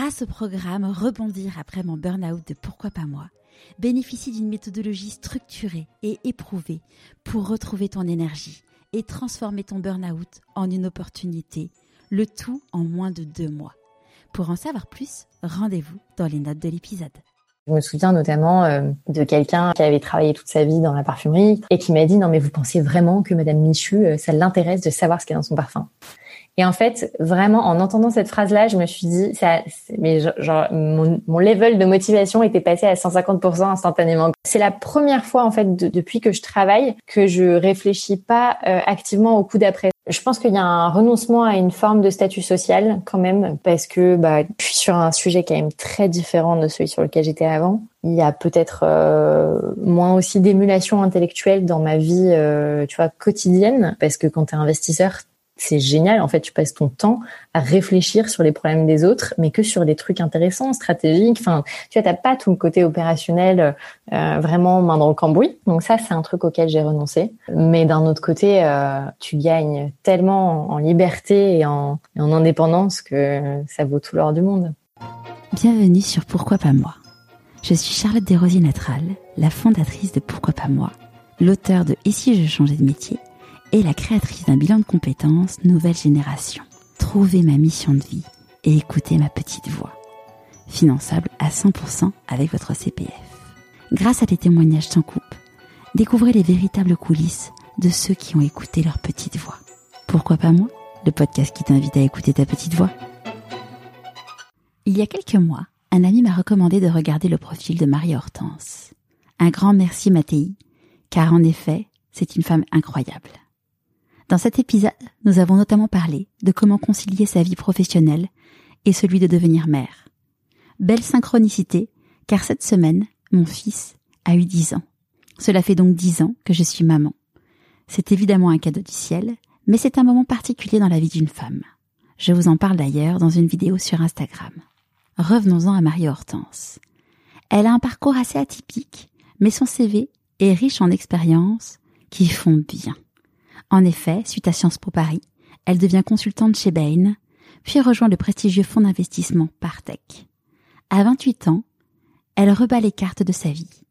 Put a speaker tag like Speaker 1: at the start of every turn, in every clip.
Speaker 1: grâce au programme Rebondir après mon burn-out de Pourquoi pas moi, bénéficie d'une méthodologie structurée et éprouvée pour retrouver ton énergie et transformer ton burn-out en une opportunité, le tout en moins de deux mois. Pour en savoir plus, rendez-vous dans les notes de l'épisode.
Speaker 2: Je me souviens notamment euh, de quelqu'un qui avait travaillé toute sa vie dans la parfumerie et qui m'a dit non mais vous pensez vraiment que Madame Michu, euh, ça l'intéresse de savoir ce qu'il y a dans son parfum? Et en fait, vraiment, en entendant cette phrase-là, je me suis dit, ça, mais mon, level de motivation était passé à 150% instantanément. C'est la première fois, en fait, depuis que je travaille, que je réfléchis pas euh, activement au coup d'après. Je pense qu'il y a un renoncement à une forme de statut social quand même, parce que bah, je suis sur un sujet quand même très différent de celui sur lequel j'étais avant. Il y a peut-être euh, moins aussi d'émulation intellectuelle dans ma vie, euh, tu vois, quotidienne, parce que quand tu es investisseur, c'est génial. En fait, tu passes ton temps à réfléchir sur les problèmes des autres, mais que sur des trucs intéressants, stratégiques. Enfin, tu vois, t'as pas tout le côté opérationnel euh, vraiment main dans le cambouis. Donc ça, c'est un truc auquel j'ai renoncé. Mais d'un autre côté, euh, tu gagnes tellement en liberté et en, indépendance que ça vaut tout l'or du monde.
Speaker 1: Bienvenue sur Pourquoi pas moi. Je suis Charlotte Desrosiers Natral, la fondatrice de Pourquoi pas moi, l'auteur de Et si je changeais de métier et la créatrice d'un bilan de compétences Nouvelle Génération. Trouvez ma mission de vie et écoutez ma petite voix. Finançable à 100% avec votre CPF. Grâce à des témoignages sans coupe, découvrez les véritables coulisses de ceux qui ont écouté leur petite voix. Pourquoi pas moi Le podcast qui t'invite à écouter ta petite voix? Il y a quelques mois, un ami m'a recommandé de regarder le profil de Marie Hortense. Un grand merci Mathéi, car en effet, c'est une femme incroyable. Dans cet épisode, nous avons notamment parlé de comment concilier sa vie professionnelle et celui de devenir mère. Belle synchronicité, car cette semaine, mon fils a eu dix ans. Cela fait donc dix ans que je suis maman. C'est évidemment un cadeau du ciel, mais c'est un moment particulier dans la vie d'une femme. Je vous en parle d'ailleurs dans une vidéo sur Instagram. Revenons-en à Marie-Hortense. Elle a un parcours assez atypique, mais son CV est riche en expériences qui font bien. En effet, suite à Sciences Po Paris, elle devient consultante chez Bain, puis rejoint le prestigieux fonds d'investissement Partech. À 28 ans, elle rebat les cartes de sa vie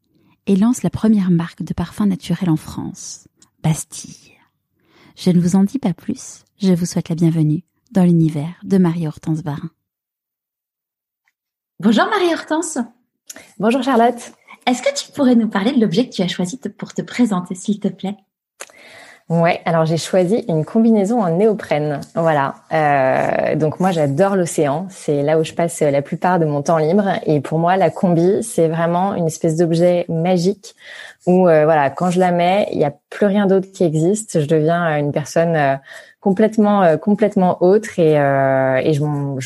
Speaker 1: et lance la première marque de parfum naturel en France, Bastille. Je ne vous en dis pas plus, je vous souhaite la bienvenue dans l'univers de Marie-Hortense Varin. Bonjour Marie-Hortense.
Speaker 2: Bonjour Charlotte.
Speaker 1: Est-ce que tu pourrais nous parler de l'objet que tu as choisi pour te présenter, s'il te plaît?
Speaker 2: Ouais, alors j'ai choisi une combinaison en néoprène. Voilà. Euh, donc moi j'adore l'océan, c'est là où je passe la plupart de mon temps libre. Et pour moi la combi c'est vraiment une espèce d'objet magique où euh, voilà quand je la mets il n'y a plus rien d'autre qui existe. Je deviens une personne euh, complètement euh, complètement autre et, et je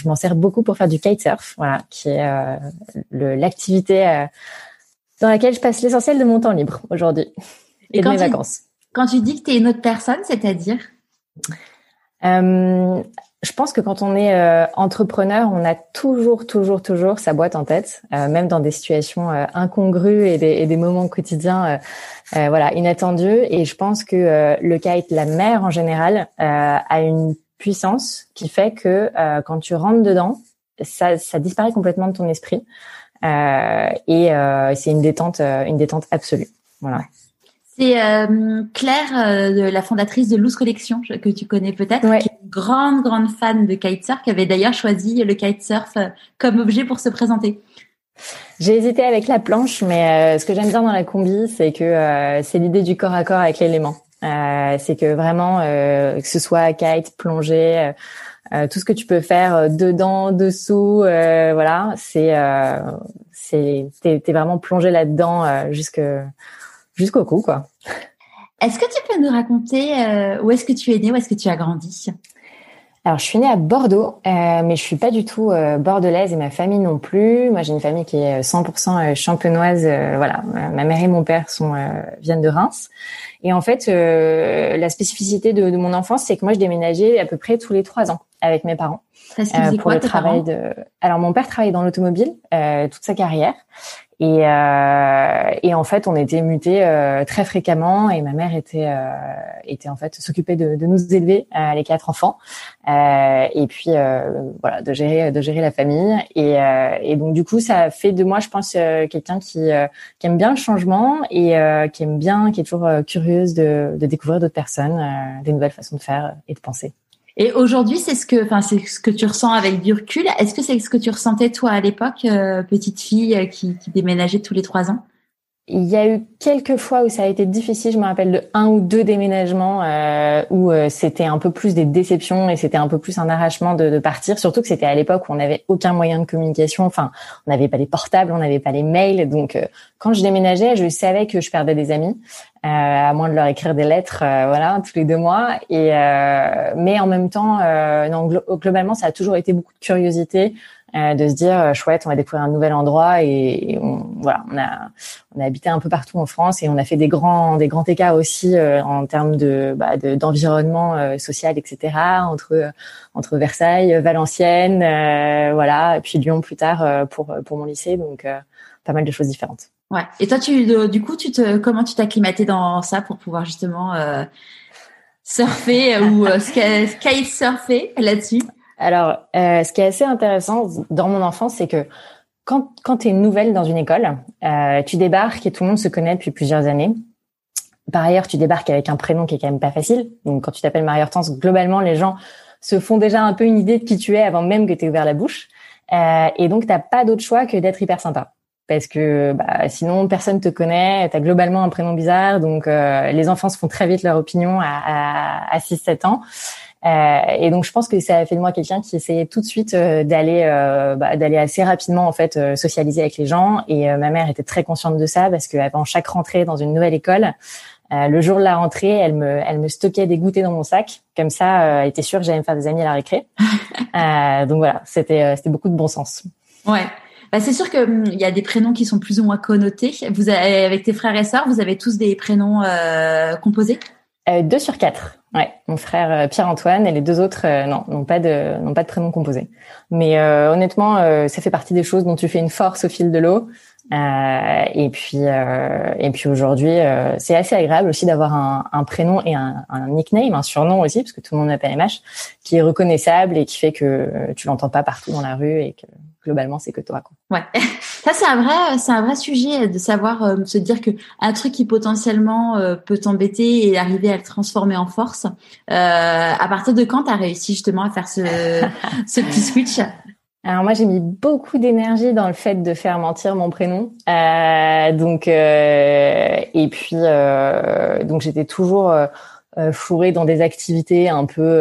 Speaker 2: m'en sers beaucoup pour faire du kitesurf. Voilà, qui est l'activité dans laquelle je passe l'essentiel de mon temps libre aujourd'hui et, de mes vacances.
Speaker 1: Quand tu dis que tu es une autre personne, c'est-à-dire
Speaker 2: euh, Je pense que quand on est euh, entrepreneur, on a toujours, toujours, toujours sa boîte en tête, euh, même dans des situations euh, incongrues et des, et des, moments quotidiens, euh, voilà, inattendus. Et je pense que le kite, la mer en général, a une puissance qui fait que quand tu rentres dedans, ça, ça disparaît complètement de ton esprit. et c'est une détente, une détente absolue. Voilà.
Speaker 1: C'est euh, Claire, euh, la fondatrice de Loose Collection, que tu connais peut-être, qui est une grande, grande fan de kitesurf, qui avait d'ailleurs choisi le kitesurf euh, comme objet pour se présenter.
Speaker 2: J'ai hésité avec la planche, mais ce que j'aime bien dans la combi, c'est que c'est l'idée du corps à corps avec l'élément. c'est que vraiment, que ce soit kite, plongée, tout ce que tu peux faire dedans, dessous, voilà, c'est, c'est, t'es, t'es vraiment plongé là-dedans jusque jusqu'au cou, quoi.
Speaker 1: Est-ce que tu peux nous raconter euh, où est-ce que tu es né, où est-ce que tu as grandi?
Speaker 2: Alors, je suis née à Bordeaux, euh, mais je suis pas du tout euh, bordelaise et ma famille non plus. Moi, j'ai une famille qui est 100% champenoise. voilà, ma mère et mon père sont viennent de Reims. Et en fait, la spécificité de, de mon enfance, c'est que moi, je déménageais à peu près tous les trois ans avec mes parents.
Speaker 1: Parce euh, pour
Speaker 2: le travail de. Alors mon père travaillait dans l'automobile euh, toute sa carrière Et, euh, et en fait, on était mutés euh, très fréquemment. Et ma mère était euh, était en fait s'occuper de, de, nous élever les quatre enfants. Et puis voilà de gérer de gérer la famille. Et, et donc du coup ça fait de moi je pense quelqu'un qui qui aime bien le changement et qui aime bien qui est toujours curieuse de, de découvrir d'autres personnes, des nouvelles façons de faire et de penser.
Speaker 1: Et aujourd'hui, c'est ce que, enfin, c'est ce que tu ressens avec du recul. Est-ce que c'est ce que tu ressentais toi à l'époque, euh, petite fille euh, qui, qui déménageait tous les trois ans?
Speaker 2: Il y a eu quelques fois où ça a été difficile. Je me rappelle de un ou deux déménagements euh, où euh, c'était un peu plus des déceptions et c'était un peu plus un arrachement de, de partir. Surtout que c'était à l'époque où on n'avait aucun moyen de communication. Enfin, on n'avait pas les portables, on n'avait pas les mails. Donc, euh, quand je déménageais, je savais que je perdais des amis, à moins de leur écrire des lettres, voilà, tous les deux mois. Et mais en même temps, non, globalement, ça a toujours été beaucoup de curiosité. Euh, de se dire euh, chouette, on va découvrir un nouvel endroit et, on, voilà, on a on a habité un peu partout en France et on a fait des grands des grands écarts aussi euh, en termes de bah, d'environnement social, etc. entre entre Versailles, Valenciennes, voilà, et puis Lyon plus tard pour pour mon lycée, donc pas mal de choses différentes.
Speaker 1: Ouais. Et toi, tu du coup, tu te comment tu t'as acclimaté dans ça pour pouvoir justement surfer ou sky surfer là-dessus?
Speaker 2: Alors, euh, ce qui est assez intéressant dans mon enfance, c'est que quand, quand tu es nouvelle dans une école, euh, tu débarques et tout le monde se connaît depuis plusieurs années. Par ailleurs, tu débarques avec un prénom qui est quand même pas facile. Donc, quand tu t'appelles Marie-Hortense, globalement, les gens se font déjà un peu une idée de qui tu es avant même que tu aies ouvert la bouche. Euh, et donc, t'as pas d'autre choix que d'être hyper sympa. Parce que bah, sinon, personne te connaît, tu as globalement un prénom bizarre. Donc, euh, les enfants se font très vite leur opinion à, à, à 6-7 ans. Euh, et donc je pense que ça a fait de moi quelqu'un qui essayait tout de suite euh, d'aller euh, bah, d'aller assez rapidement en fait socialiser avec les gens. Et ma mère était très consciente de ça parce qu'avant chaque rentrée dans une nouvelle école, le jour de la rentrée, elle me, elle me stockait des goûters dans mon sac. Comme ça, elle était sûre que j'allais me faire des amis à la récré. donc voilà, c'était, c'était beaucoup de bon sens.
Speaker 1: Ouais. Bah, c'est sûr que hum, y a des prénoms qui sont plus ou moins connotés. Vous avez, avec tes frères et sœurs, vous avez tous des prénoms composés?
Speaker 2: Euh, deux sur quatre. Ouais, mon frère euh, Pierre-Antoine et les deux autres euh, non n'ont pas de n'ont pas de prénom composé. Mais honnêtement, ça fait partie des choses dont tu fais une force au fil de l'eau. et puis et puis aujourd'hui, c'est assez agréable aussi d'avoir un, un, prénom et un, un, nickname, un surnom aussi, parce que tout le monde m'appelle MH, qui est reconnaissable et qui fait que tu l'entends pas partout dans la rue et que globalement c'est que toi. Quoi.
Speaker 1: Ouais. Ça, c'est un vrai, c'est un vrai sujet de savoir euh, se dire que un truc qui potentiellement euh, peut t'embêter et arriver à le transformer en force. Euh, à partir de quand tu as réussi justement à faire ce, ce petit switch?
Speaker 2: Alors moi j'ai mis beaucoup d'énergie dans le fait de faire mentir mon prénom, euh, donc et puis donc j'étais toujours fourrée dans des activités un peu,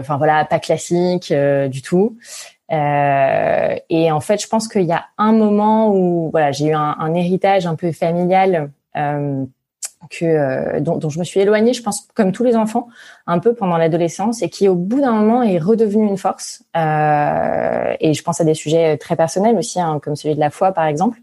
Speaker 2: enfin voilà, pas classiques du tout. Euh, et en fait, je pense qu'il y a un moment où voilà, j'ai eu un, héritage un peu familial euh, que euh, dont, dont, je me suis éloignée, je pense, comme tous les enfants, un peu pendant l'adolescence, et qui au bout d'un moment est redevenu une force. Euh, et je pense à des sujets très personnels aussi, hein, comme celui de la foi, par exemple.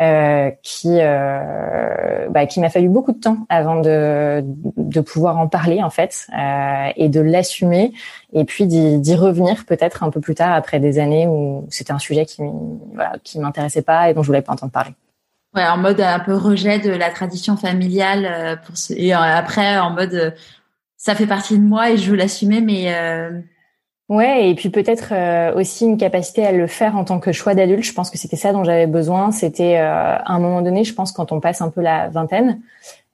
Speaker 2: Euh, qui euh, bah, qui m'a fallu beaucoup de temps avant de de pouvoir en parler en fait euh, et de l'assumer et puis d'y revenir peut-être un peu plus tard après des années où c'était un sujet qui voilà qui m'intéressait pas et dont je voulais pas entendre parler.
Speaker 1: Ouais, en mode un peu rejet de la tradition familiale euh, pour ce... et après en mode ça fait partie de moi et je veux l'assumer mais
Speaker 2: Ouais, et puis peut-être euh, aussi une capacité à le faire en tant que choix d'adulte. Je pense que c'était ça dont j'avais besoin. C'était euh, à un moment donné, je pense, quand on passe un peu la vingtaine,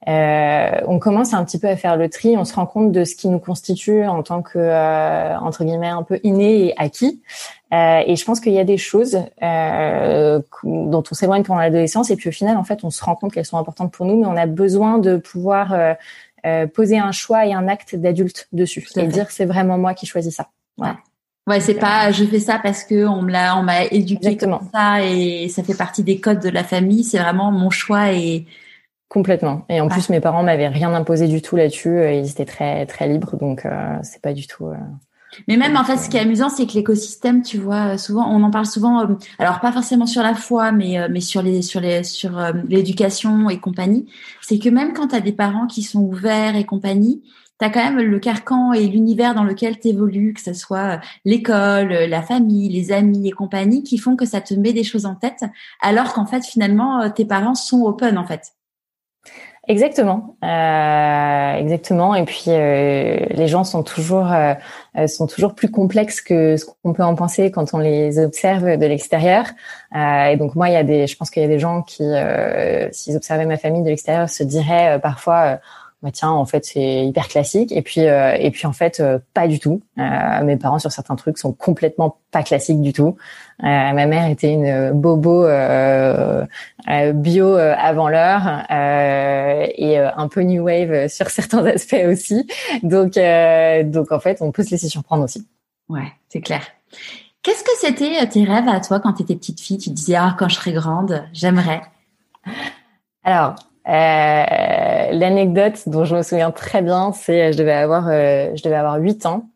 Speaker 2: euh, on commence un petit peu à faire le tri. On se rend compte de ce qui nous constitue en tant que entre guillemets un peu inné et acquis. et je pense qu'il y a des choses dont on s'éloigne pendant l'adolescence, et puis au final, en fait, on se rend compte qu'elles sont importantes pour nous, mais on a besoin de pouvoir poser un choix et un acte d'adulte dessus et dire c'est vraiment moi qui choisis ça.
Speaker 1: Ouais. Ouais, c'est pas je fais ça parce que on me l'a on m'a éduqué comme ça et ça fait partie des codes de la famille, c'est vraiment mon choix et
Speaker 2: complètement. Et en plus mes parents m'avaient rien imposé du tout là-dessus, ils étaient très très libres donc euh, c'est pas du tout euh,
Speaker 1: mais même en fait, ce qui est amusant, c'est que l'écosystème, tu vois, souvent, on en parle souvent. Euh, alors pas forcément sur la foi, mais mais sur les sur les sur l'éducation et compagnie. C'est que même quand tu as des parents qui sont ouverts et compagnie, tu as quand même le carcan et l'univers dans lequel tu évolues, que ce soit l'école, la famille, les amis et compagnie, qui font que ça te met des choses en tête, alors qu'en fait, finalement, tes parents sont open, en fait.
Speaker 2: Exactement, euh, exactement. Et puis euh, les gens sont toujours euh, sont toujours plus complexes que ce qu'on peut en penser quand on les observe de l'extérieur. et donc moi, il y a des, je pense qu'il y a des gens qui, s'ils observaient ma famille de l'extérieur, se diraient parfois bah tiens en fait c'est hyper classique. Et puis euh, et puis en fait euh, pas du tout. Euh, mes parents sur certains trucs sont complètement pas classiques du tout. Ma mère était une bobo bio avant l'heure et un peu new wave sur certains aspects aussi. Donc donc en fait on peut se laisser surprendre aussi.
Speaker 1: Ouais c'est clair. Qu'est-ce que c'était tes rêves à toi quand tu étais petite fille? Tu disais ah quand je serai grande j'aimerais.
Speaker 2: Alors L'anecdote dont je me souviens très bien, c'est je devais avoir euh, je devais avoir huit ans.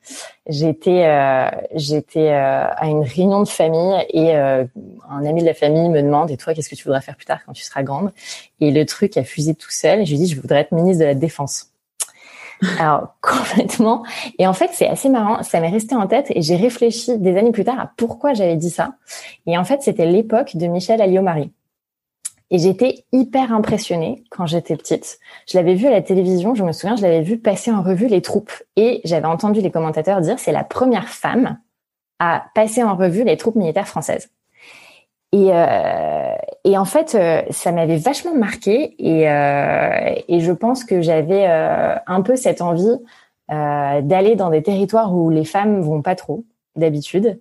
Speaker 2: J'étais euh, j'étais euh, à une réunion de famille et un ami de la famille me demande et toi qu'est-ce que tu voudrais faire plus tard quand tu seras grande? Et le truc a fusé tout seul. Et je lui dis je voudrais être ministre de la défense. Alors complètement. Et en fait, c'est assez marrant. Ça m'est resté en tête et j'ai réfléchi des années plus tard à pourquoi j'avais dit ça. Et en fait, c'était l'époque de Michel Alliot-Marie. Et j'étais hyper impressionnée quand j'étais petite. Je l'avais vu à la télévision, je me souviens, je l'avais vu passer en revue les troupes. Et j'avais entendu les commentateurs dire c'est la première femme à passer en revue les troupes militaires françaises. Et, euh, et en fait, euh, ça m'avait vachement marqué. Et, euh, et je pense que j'avais euh, un peu cette envie euh, d'aller dans des territoires où les femmes vont pas trop d'habitude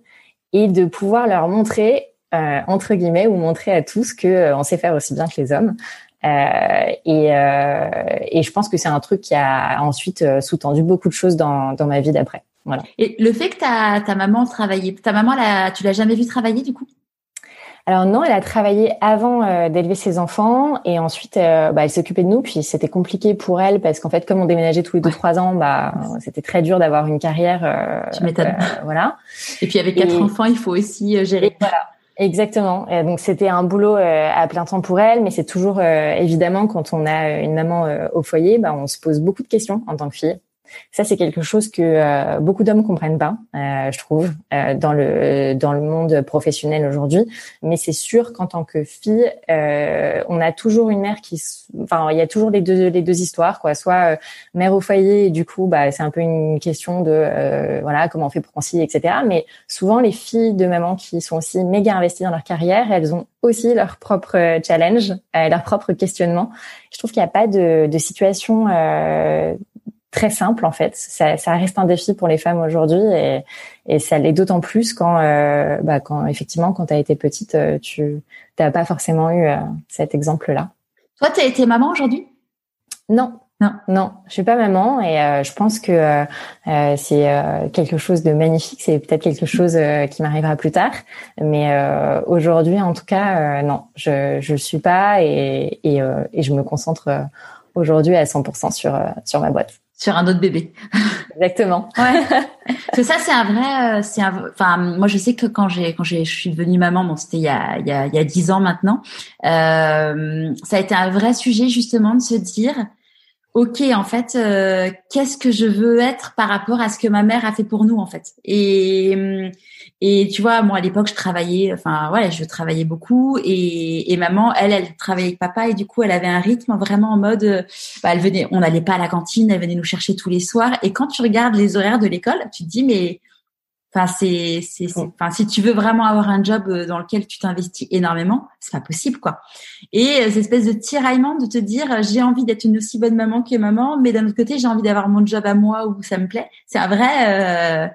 Speaker 2: et de pouvoir leur montrer euh, entre guillemets, ou montrer à tous que euh, on sait faire aussi bien que les hommes. Euh, et, euh, et, je pense que c'est un truc qui a ensuite euh, sous-tendu beaucoup de choses dans, dans ma vie d'après. Voilà.
Speaker 1: Et le fait que ta, ta maman travaillait, ta maman, la, tu l'as jamais vue travailler du coup?
Speaker 2: Alors non, elle a travaillé avant euh, d'élever ses enfants et ensuite euh, bah, elle s'occupait de nous. Puis c'était compliqué pour elle parce qu'en fait, comme on déménageait tous les deux trois ans, bah c'était très dur d'avoir une carrière. Euh,
Speaker 1: tu m'étonnes.
Speaker 2: voilà.
Speaker 1: Et puis avec quatre enfants, il faut aussi gérer.
Speaker 2: voilà. Exactement. donc c'était un boulot euh, à plein temps pour elle, mais c'est toujours euh, évidemment quand on a une maman euh, au foyer, bah, on se pose beaucoup de questions en tant que fille. Ça, c'est quelque chose que euh, beaucoup d'hommes comprennent pas, euh, je trouve, euh, dans le dans le monde professionnel aujourd'hui. Mais c'est sûr qu'en tant que fille, on a toujours une mère qui, enfin, il y a toujours les deux les deux histoires, quoi. Soit mère au foyer, et du coup, bah, c'est un peu une question de voilà comment on fait pour concilier, etc. Mais souvent, les filles de maman qui sont aussi méga investies dans leur carrière, elles ont aussi leur propre challenge, leur propre questionnement. Je trouve qu'il n'y a pas de, de situation très simple en fait. Ça, ça, reste un défi pour les femmes aujourd'hui et, et ça l'est d'autant plus quand, euh, bah, quand effectivement quand tu as été petite, euh, tu n'as pas forcément eu euh, cet exemple-là.
Speaker 1: Toi, tu été maman aujourd'hui?
Speaker 2: Non. Non, non, je suis pas maman et euh, je pense que euh, c'est quelque chose de magnifique. C'est peut-être quelque chose qui m'arrivera plus tard, mais aujourd'hui, en tout cas, non, je je suis pas et et, et je me concentre aujourd'hui à 100% sur sur ma boîte
Speaker 1: sur un autre bébé.
Speaker 2: Exactement.
Speaker 1: Ouais. que ça c'est un vrai euh, c'est un enfin moi je sais que quand j'ai quand j'ai je suis devenue maman bon c'était il y a il y a il y a dix ans maintenant euh, ça a été un vrai sujet justement de se dire ok en fait euh, qu'est-ce que je veux être par rapport à ce que ma mère a fait pour nous en fait et et tu vois, moi à l'époque, je travaillais, enfin ouais, je travaillais beaucoup et, et maman, elle, elle travaillait avec papa et du coup, elle avait un rythme vraiment en mode, bah, elle venait, on n'allait pas à la cantine, elle venait nous chercher tous les soirs. Et quand tu regardes les horaires de l'école, tu te dis mais, enfin c'est, c'est, enfin si tu veux vraiment avoir un job euh, dans lequel tu t'investis énormément, c'est pas possible quoi. Et euh, cette espèce de tiraillement de te dire j'ai envie d'être une aussi bonne maman que maman, mais d'un autre côté j'ai envie d'avoir mon job à moi où ça me plaît. C'est un vrai, euh,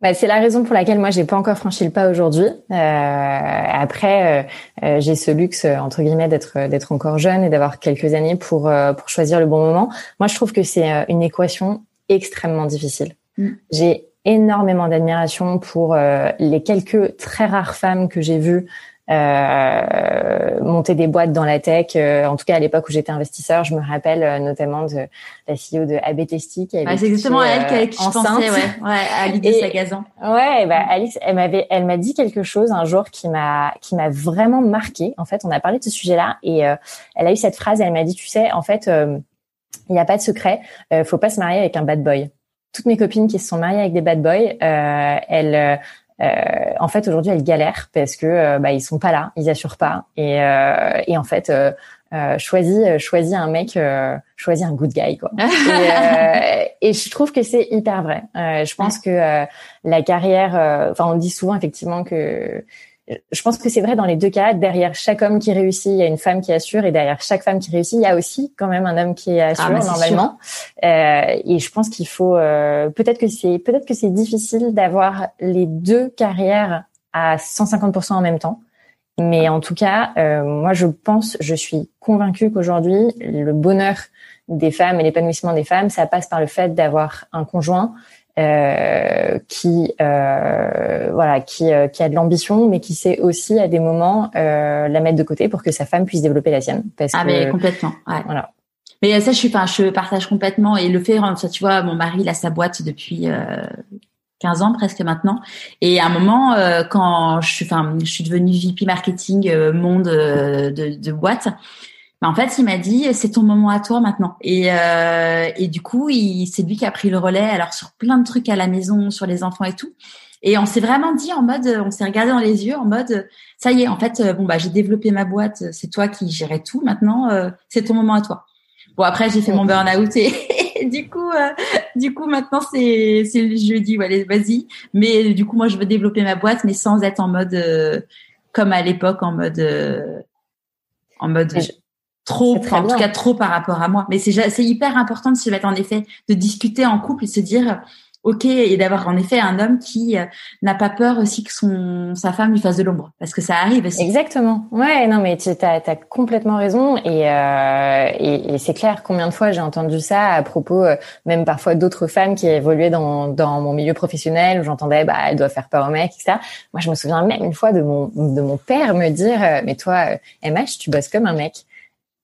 Speaker 2: bah, c'est la raison pour laquelle moi j'ai pas encore franchi le pas aujourd'hui. Euh, après, euh, euh, j'ai ce luxe entre guillemets d'être d'être encore jeune et d'avoir quelques années pour pour choisir le bon moment. Moi, je trouve que c'est une équation extrêmement difficile. Mm. J'ai énormément d'admiration pour les quelques très rares femmes que j'ai vues euh, monter des boîtes dans la tech. Euh, en tout cas, à l'époque où j'étais investisseur, je me rappelle euh, notamment de la CEO de AB Testy
Speaker 1: qui avait c'est exactement à elle qui, je pensais, ouais, ouais, à l'idée Sagazan.
Speaker 2: Ouais, bah Alice, elle m'avait, elle m'a dit quelque chose un jour qui m'a, qui m'a vraiment marqué. En fait, on a parlé de ce sujet-là et elle a eu cette phrase. Elle m'a dit, tu sais, en fait il n'y a pas de secret. Euh, faut pas se marier avec un bad boy. Toutes mes copines qui se sont mariées avec des bad boys, euh, elles, euh, en fait, aujourd'hui, elles galèrent parce que euh, bah, ils sont pas là, ils assurent pas, et, euh, et en fait, euh, choisis, choisis un mec, choisis un good guy, quoi. et, et, je trouve que c'est hyper vrai. je pense que la carrière, enfin, on dit souvent effectivement que je pense que c'est vrai dans les deux cas. Derrière chaque homme qui réussit, il y a une femme qui assure, et derrière chaque femme qui réussit, il y a aussi quand même un homme qui assure ah bah, normalement. Euh, et je pense qu'il faut euh, peut-être que c'est peut-être que c'est difficile d'avoir les deux carrières à 150% en même temps. Mais en tout cas, euh, moi je pense, je suis convaincue qu'aujourd'hui le bonheur des femmes et l'épanouissement des femmes, ça passe par le fait d'avoir un conjoint euh, qui euh, voilà qui euh, qui a de l'ambition mais qui sait aussi à des moments euh, la mettre de côté pour que sa femme puisse développer la sienne.
Speaker 1: Parce ah mais complètement ouais. voilà. Mais ça je suis enfin je partage complètement et le fait ça tu vois mon mari il a sa boîte depuis 15 ans presque maintenant. Et à un moment quand je suis enfin je suis devenue VP marketing monde de, de boîte bah, en fait, il m'a dit c'est ton moment à toi maintenant. Et, euh, et du coup, c'est lui qui a pris le relais. Alors sur plein de trucs à la maison, sur les enfants et tout. Et on s'est vraiment dit en mode, on s'est regardé dans les yeux en mode, ça y est, en fait, bon bah j'ai développé ma boîte, c'est toi qui gérais tout. Maintenant, euh, c'est ton moment à toi. Bon après, j'ai fait mon burn-out et, du coup, euh, du coup maintenant c'est c'est le jeudi, allez vas-y. Mais du coup, moi je veux développer ma boîte, mais sans être en mode euh, comme à l'époque, en mode en mode trop, en tout cas trop par rapport à moi. Mais c'est hyper important de se mettre en effet, de discuter en couple et se dire ok et d'avoir en effet un homme qui euh, n'a pas peur aussi que son sa femme lui fasse de l'ombre parce que ça arrive aussi.
Speaker 2: Exactement. Ouais, non mais tu as, as, complètement raison et, euh, et, et c'est clair combien de fois j'ai entendu ça à propos euh, même parfois d'autres femmes qui évoluaient dans dans mon milieu professionnel où j'entendais bah elle doit faire peur au mec etc. Moi je me souviens même une fois de mon de mon père me dire euh, mais toi MH tu bosses comme un mec.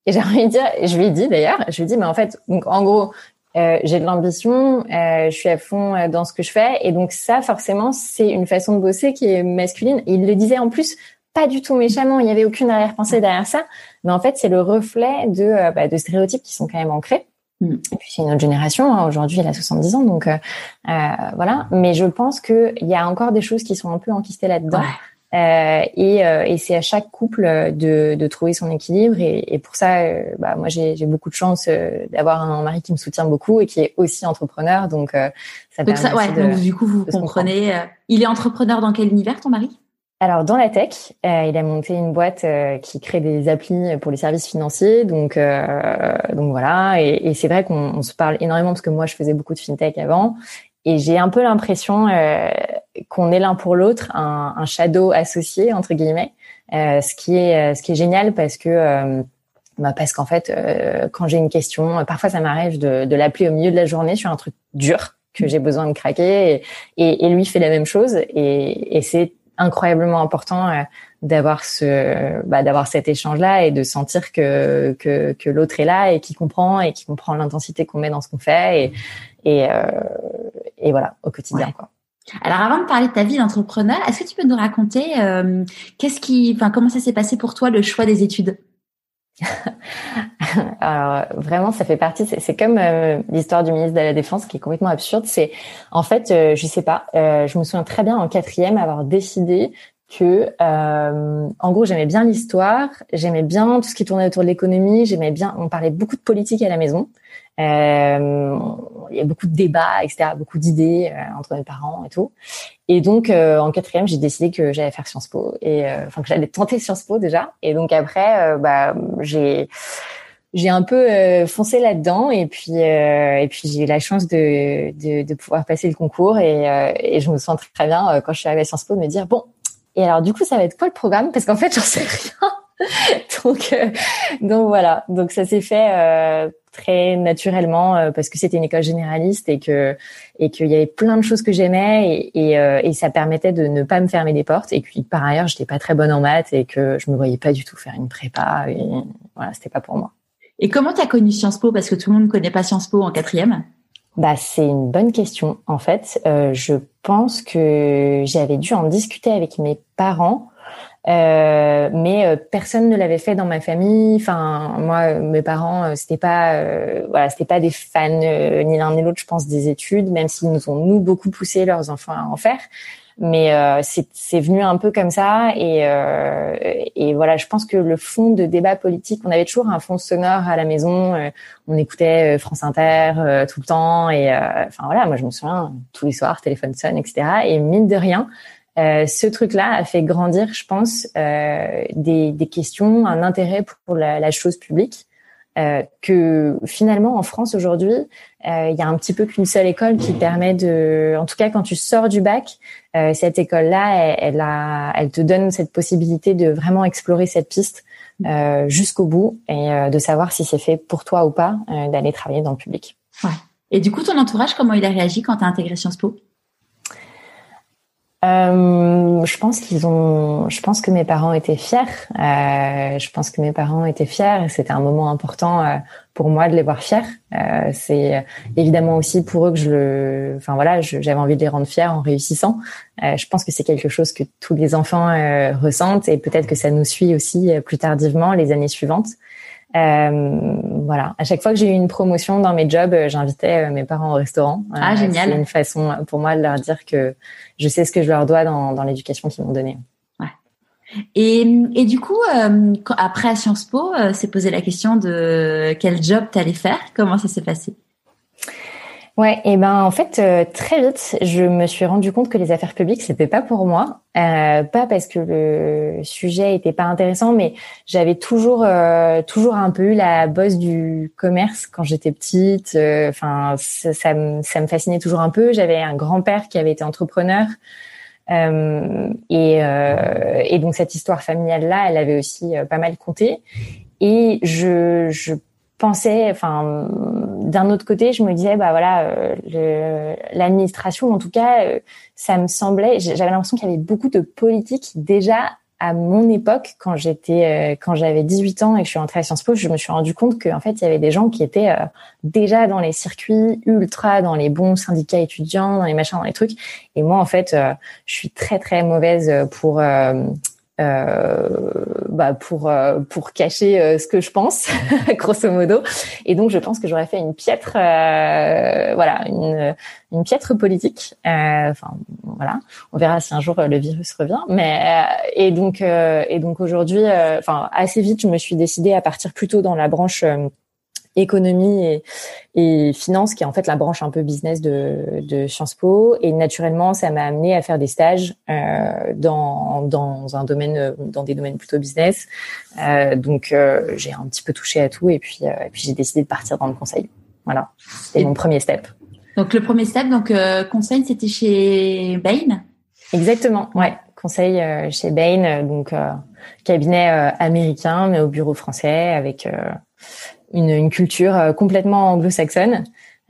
Speaker 2: Et j'ai envie de dire, je lui ai dit d'ailleurs, je lui ai dit, mais en fait, donc en gros, euh, j'ai de l'ambition, euh, je suis à fond euh, dans ce que je fais, et donc ça, forcément, c'est une façon de bosser qui est masculine. il le disait en plus pas du tout méchamment, il n'y avait aucune arrière-pensée derrière ça, mais en fait, c'est le reflet de, euh, bah, de stéréotypes qui sont quand même ancrés. Mm. Et puis c'est une autre génération. Hein. Aujourd'hui, elle a 70 ans, donc euh, voilà. Mais je pense qu'il y a encore des choses qui sont un peu enquistées là-dedans. Euh, et, euh, et c'est à chaque couple de, de, trouver son équilibre. Et, et pour ça, euh, bah, moi, j'ai beaucoup de chance d'avoir un mari qui me soutient beaucoup et qui est aussi entrepreneur. Donc,
Speaker 1: ça donc ça, ouais, donc du coup, vous comprenez. il est entrepreneur dans quel univers, ton mari?
Speaker 2: Alors dans la tech, euh, il a monté une boîte euh, qui crée des applis pour les services financiers. Donc euh, donc voilà. Et, et c'est vrai qu'on se parle énormément parce que moi je faisais beaucoup de fintech avant et j'ai un peu l'impression euh, qu'on est l'un pour l'autre un, un, shadow associé entre guillemets, euh, ce qui est euh, ce qui est génial parce que euh, bah parce qu'en fait euh, quand j'ai une question, parfois ça m'arrive de, de l'appeler au milieu de la journée sur un truc dur que j'ai besoin de craquer et, et, lui fait la même chose. Et, et c'est incroyablement important d'avoir ce bah, d'avoir cet échange là et de sentir que que, que l'autre est là et qui comprend et qui comprend l'intensité qu'on met dans ce qu'on fait et et, euh, et voilà au quotidien quoi.
Speaker 1: Alors avant de parler de ta vie d'entrepreneur, est-ce que tu peux nous raconter euh, qu'est-ce qui, enfin comment ça s'est passé pour toi le choix des études?
Speaker 2: Alors vraiment, ça fait partie. C'est comme euh, l'histoire du ministre de la Défense qui est complètement absurde. C'est en fait, euh, je sais pas. Euh, je me souviens très bien en quatrième avoir décidé que, euh, en gros, j'aimais bien l'histoire, j'aimais bien tout ce qui tournait autour de l'économie, j'aimais bien. On parlait beaucoup de politique à la maison. Euh, il y a beaucoup de débats, etc., beaucoup d'idées euh, entre mes parents et tout. Et donc, euh, en quatrième, j'ai décidé que j'allais faire Sciences Po et enfin que j'allais tenter Sciences Po déjà. Et donc après, bah j'ai j'ai un peu foncé là-dedans et puis et puis j'ai eu la chance de, de, de pouvoir passer le concours et, et je me sens très bien quand je suis arrivée à Sciences Po de me dire bon et alors du coup ça va être quoi le programme? Parce qu'en fait j'en sais rien donc, euh, donc voilà. Donc ça s'est fait euh, très naturellement euh, parce que c'était une école généraliste et que et qu'il y avait plein de choses que j'aimais et, et, et, ça permettait de ne pas me fermer des portes. Et puis par ailleurs, j'étais pas très bonne en maths et que je me voyais pas du tout faire une prépa. Et voilà, c'était pas pour moi.
Speaker 1: Et comment tu as connu Sciences Po? Parce que tout le monde ne connaît pas Sciences Po en quatrième.
Speaker 2: Bah, c'est une bonne question. En fait, je pense que j'avais dû en discuter avec mes parents Euh, mais personne ne l'avait fait dans ma famille. Enfin, moi, mes parents, c'était pas, voilà, c'était pas des fans ni l'un ni l'autre, je pense, des études, même s'ils nous ont nous beaucoup poussé leurs enfants à en faire. Mais euh, c'est venu un peu comme ça et, euh, et voilà, je pense que le fond de débat politique, on avait toujours un fond sonore à la maison. Euh, on écoutait euh, France Inter euh, tout le temps et enfin voilà, moi je me souviens tous les soirs, téléphone sonne, etc. Et mine de rien, ce truc-là a fait grandir, je pense, des, des, questions, un intérêt pour la, la chose publique. Euh, que finalement en France aujourd'hui, euh, il y a un petit peu qu'une seule école qui permet de, en tout cas quand tu sors du bac, euh, cette école-là, elle, elle te donne cette possibilité de vraiment explorer cette piste jusqu'au bout et de savoir si c'est fait pour toi ou pas d'aller travailler dans le public.
Speaker 1: Ouais. Et du coup, ton entourage, comment il a réagi quand tu as intégré Sciences Po?
Speaker 2: Euh, je pense qu'ils ont. Je pense que mes parents étaient fiers. Euh, je pense que mes parents étaient fiers. C'était un moment important euh, pour moi de les voir fiers. C'est évidemment aussi pour eux que je le. Enfin voilà, j'avais envie de les rendre fiers en réussissant. Je pense que c'est quelque chose que tous les enfants ressentent et peut-être que ça nous suit aussi plus tardivement les années suivantes. Euh, voilà. À chaque fois que j'ai eu une promotion dans mes jobs, euh, j'invitais euh, mes parents au restaurant.
Speaker 1: Ah, génial.
Speaker 2: C'est une façon pour moi de leur dire que je sais ce que je leur dois dans, dans l'éducation qu'ils m'ont donnée.
Speaker 1: Ouais. Et, et du coup, après à Sciences Po, c'est posé la question de quel job tu allais faire? Comment ça s'est passé?
Speaker 2: Ouais, et ben en fait euh, très vite, je me suis rendu compte que les affaires publiques c'était pas pour moi, euh, pas parce que le sujet était pas intéressant, mais j'avais toujours euh, toujours un peu eu la bosse du commerce quand j'étais petite. Euh, enfin, ça, ça, me, ça me fascinait toujours un peu. J'avais un grand père qui avait été entrepreneur. et, et donc cette histoire familiale là, elle avait aussi pas mal compté. Et je, je pensais, enfin, d'un autre côté, je me disais, bah voilà, euh, l'administration, en tout cas, euh, ça me semblait, j'avais l'impression qu'il y avait beaucoup de politique déjà à mon époque, quand j'étais, euh, quand j'avais 18 ans et que je suis entrée à Sciences Po, je me suis rendu compte qu'en fait, il y avait des gens qui étaient déjà dans les circuits ultra, dans les bons syndicats étudiants, dans les machins, dans les trucs. Et moi, en fait, je suis très très mauvaise pour euh, bah pour euh, pour cacher euh, ce que je pense grosso modo. Et donc je pense que j'aurais fait une piètre voilà une une piètre politique. Enfin voilà. On verra si un jour le virus revient. Mais et donc et donc aujourd'hui enfin assez vite je me suis décidée à partir plutôt dans la branche économie et, et finance, qui est en fait la branche un peu business de, de Sciences Po. Et naturellement, ça m'a amené à faire des stages euh, dans, dans un domaine, dans des domaines plutôt business. Euh, donc, euh, j'ai un petit peu touché à tout, et puis, euh, et puis j'ai décidé de partir dans le conseil. Voilà, c'était mon premier step.
Speaker 1: Donc le premier step, donc euh, conseil, c'était chez Bain?
Speaker 2: Exactement, ouais, conseil chez Bain, donc cabinet américain mais au bureau français avec une, une culture euh, complètement anglo-saxonne.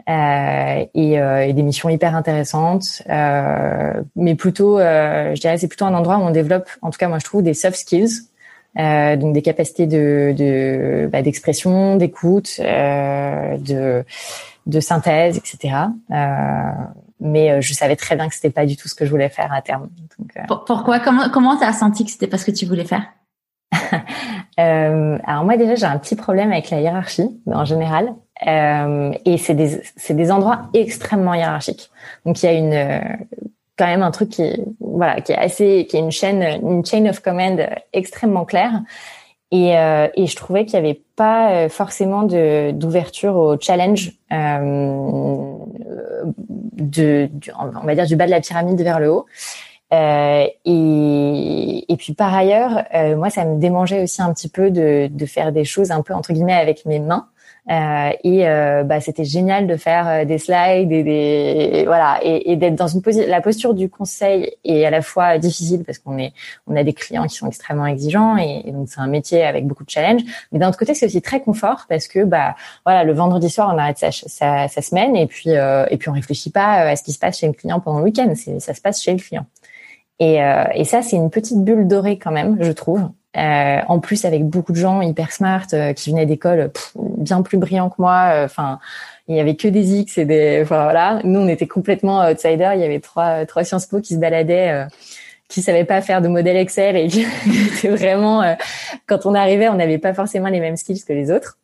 Speaker 2: Euh, et, euh, et, des missions hyper intéressantes, euh, mais plutôt, euh, je dirais, c'est plutôt un endroit où on développe, en tout cas moi je trouve, des soft skills, euh, donc des capacités de, de bah, d'expression, d'écoute, de, de synthèse, etc. mais je savais très bien que c'était pas du tout ce que je voulais faire à terme.
Speaker 1: Donc, Pourquoi? Comment comment t'as senti que c'était pas ce que tu voulais faire?
Speaker 2: euh, alors moi déjà j'ai un petit problème avec la hiérarchie en général euh, et c'est des c'est des endroits extrêmement hiérarchiques. Donc il y a une euh, quand même un truc qui voilà qui est assez qui est une chaîne une chain of command extrêmement claire et euh, et je trouvais qu'il y avait pas euh, forcément de d'ouverture au challenge de on va dire du bas de la pyramide vers le haut. Euh, et, et, puis par ailleurs, euh, moi, ça me démangeait aussi un petit peu de, de, faire des choses un peu entre guillemets avec mes mains. Euh, et euh, bah, c'était génial de faire euh, des slides et des voilà et, et d'être dans une position. La posture du conseil est à la fois difficile parce qu'on est on a des clients qui sont extrêmement exigeants et, donc c'est un métier avec beaucoup de challenges. Mais d'un autre côté, c'est aussi très confort parce que bah voilà le vendredi soir on arrête sa, sa, sa semaine et puis et puis on réfléchit pas à ce qui se passe chez le client pendant le week-end. Ça se passe chez le client. Et, euh, et ça, c'est une petite bulle dorée quand même, je trouve. Euh, en plus, avec beaucoup de gens hyper smart euh, qui venaient d'écoles bien plus brillants que moi. Euh, enfin, il y avait que des X et des. Voilà. Nous, on était complètement outsiders. Il y avait trois trois Sciences Po qui se baladaient qui savait pas faire de modèle Excel et qui était vraiment, quand on arrivait, on n'avait pas forcément les mêmes skills que les autres.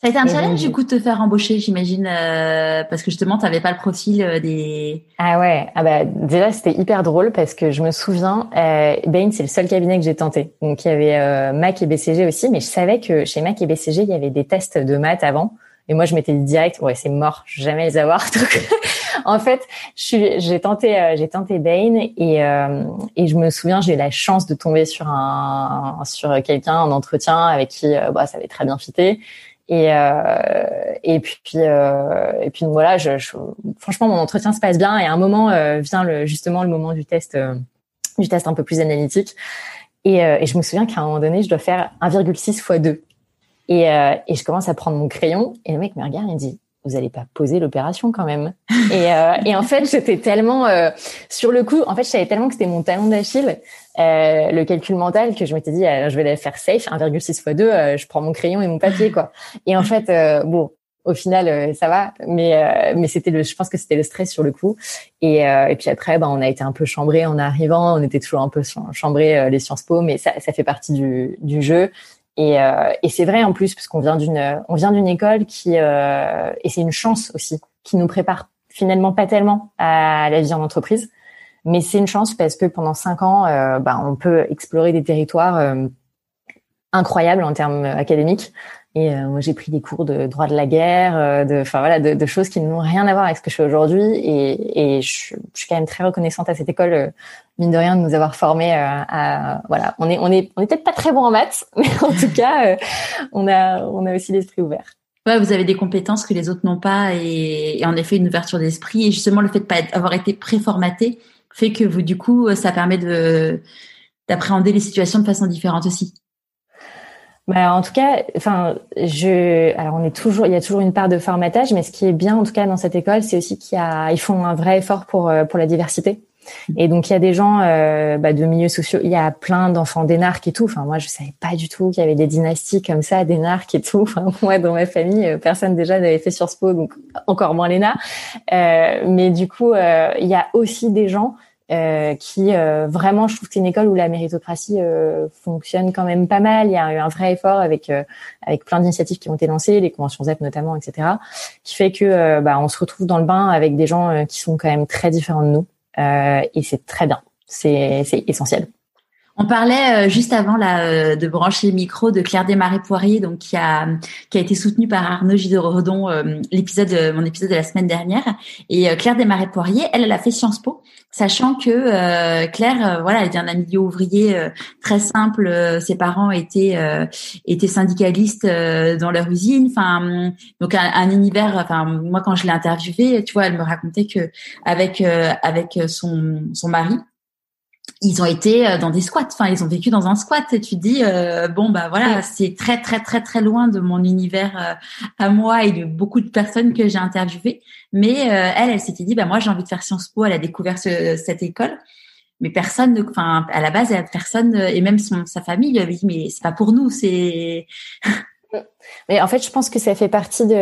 Speaker 1: Ça a été un challenge du coup de te faire embaucher, j'imagine, euh, parce que justement, tu n'avais pas le profil euh, des.
Speaker 2: Ah ouais, ah bah déjà c'était hyper drôle parce que je me souviens, euh, Bain c'est le seul cabinet que j'ai tenté. Donc il y avait euh, Mac et BCG aussi, mais je savais que chez Mac et BCG il y avait des tests de maths avant. Et moi je m'étais dit direct, ouais c'est mort, je vais jamais les avoir. Donc en fait, j'ai tenté, euh, j'ai tenté Bain et et je me souviens, j'ai eu la chance de tomber sur un sur quelqu'un en entretien avec qui bah ça avait très bien fité. Et euh, et puis euh, et puis voilà, je, je, franchement mon entretien se passe bien et à un moment euh, vient le justement le moment du test euh, du test un peu plus analytique. Et, euh, et je me souviens qu'à un moment donné je dois faire 1,6 x 2 et et je commence à prendre mon crayon et le mec me regarde et me dit vous allez pas poser l'opération quand même. et, euh, et en fait, j'étais tellement euh, sur le coup. En fait, je savais tellement que c'était mon talon d'Achille, euh, le calcul mental, que je m'étais dit, je vais la faire safe, 1,6 x 2, je prends mon crayon et mon papier, quoi. Et en fait, bon, au final, ça va, mais mais c'était le, je pense que c'était le stress sur le coup. Et, et puis après, bah, on a été un peu chambré en arrivant. On était toujours un peu chambré les Sciences Po, mais ça, ça fait partie du, du jeu. Et, euh, et c'est vrai en plus parce qu'on vient d'une on vient d'une école qui euh, et c'est une chance aussi qui nous prépare finalement pas tellement à la vie en entreprise, mais c'est une chance parce que pendant cinq ans, euh, bah, on peut explorer des territoires euh, incroyables en termes académiques. Et euh, moi, j'ai pris des cours de droit de la guerre, de, enfin voilà, de, de, choses qui n'ont rien à voir avec ce que je fais aujourd'hui. Et, et je, je, suis quand même très reconnaissante à cette école, mine de rien, de nous avoir formés à, voilà. On est, on est, on est peut-être pas très bon en maths, mais en tout cas, on a, on a aussi l'esprit ouvert.
Speaker 1: Ouais, vous avez des compétences que les autres n'ont pas, et, et, en effet une ouverture d'esprit. Et justement, le fait de pas avoir été préformaté fait que vous, du coup, ça permet de d'appréhender les situations de façon différente aussi.
Speaker 2: Bah, en tout cas, enfin, je, alors on est toujours, il y a toujours une part de formatage, mais ce qui est bien en tout cas dans cette école, c'est aussi qu'il y a, ils font un vrai effort pour euh, pour la diversité. Et donc il y a des gens euh, bah, de milieux sociaux, il y a plein d'enfants d'énarques et tout. Enfin moi je savais pas du tout qu'il y avait des dynasties comme ça, d'énarques et tout. Enfin moi dans ma famille, euh, personne déjà n'avait fait Sciences Po, donc encore moins l'ENA. Euh, mais du coup il y a aussi des gens euh, qui euh, vraiment, je trouve que c'est une école où la méritocratie euh, fonctionne quand même pas mal. Il y a eu un vrai effort avec avec plein d'initiatives qui ont été lancées, les conventions ZEP notamment, etc., qui fait que bah, on se retrouve dans le bain avec des gens qui sont quand même très différents de nous, et c'est très bien. C'est c'est essentiel.
Speaker 1: On parlait euh, juste avant là euh, de brancher le micro de Claire Desmarais-Poirier, donc qui a qui a été soutenue par Arnaud Giderodon, euh, l'épisode mon épisode de la semaine dernière. Et Claire Desmarais-Poirier, elle, elle a fait Sciences Po, sachant que Claire, voilà, elle vient d'un milieu ouvrier très simple. ses parents étaient étaient syndicalistes dans leur usine. Enfin, donc un, un univers. Enfin, moi quand je l'ai interviewée, tu vois, elle me racontait que avec avec son son mari ils ont été euh, dans des squats. Enfin, ils ont vécu dans un squat. Et tu te dis, euh, bon, bah voilà, c'est très, très, très, très loin de mon univers euh, à moi et de beaucoup de personnes que j'ai interviewées. Mais elle, elle s'était dit, bah moi, j'ai envie de faire Sciences Po. Elle a découvert cette école. Mais personne, enfin, à la base, personne, et même son, sa famille lui avait dit, mais c'est pas pour nous, c'est.
Speaker 2: Mais en fait, je pense que ça fait partie de.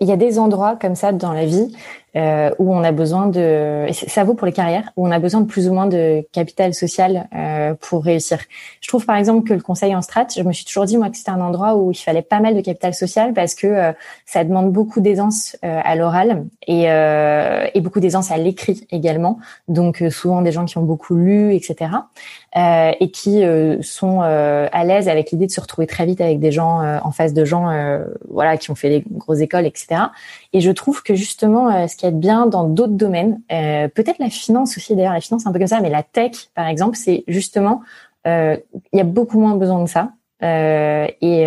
Speaker 2: Il y a des endroits comme ça dans la vie euh, où on a besoin de, ça vaut pour les carrières, où on a besoin de plus ou moins de capital social euh, pour réussir. Je trouve par exemple que le conseil en strat, je me suis toujours dit moi que c'était un endroit où il fallait pas mal de capital social parce que euh, ça demande beaucoup d'aisance euh, à l'oral et, euh, et beaucoup d'aisance à l'écrit également. Donc souvent des gens qui ont beaucoup lu, etc. et qui sont à l'aise avec l'idée de se retrouver très vite avec des gens en face de gens, voilà, qui ont fait des grosses écoles, etc. Et je trouve que justement, ce qui est bien dans d'autres domaines, euh, peut-être la finance aussi d'ailleurs, la finance un peu comme ça, mais la tech par exemple, c'est justement euh, il y a beaucoup moins besoin de ça. Euh, et,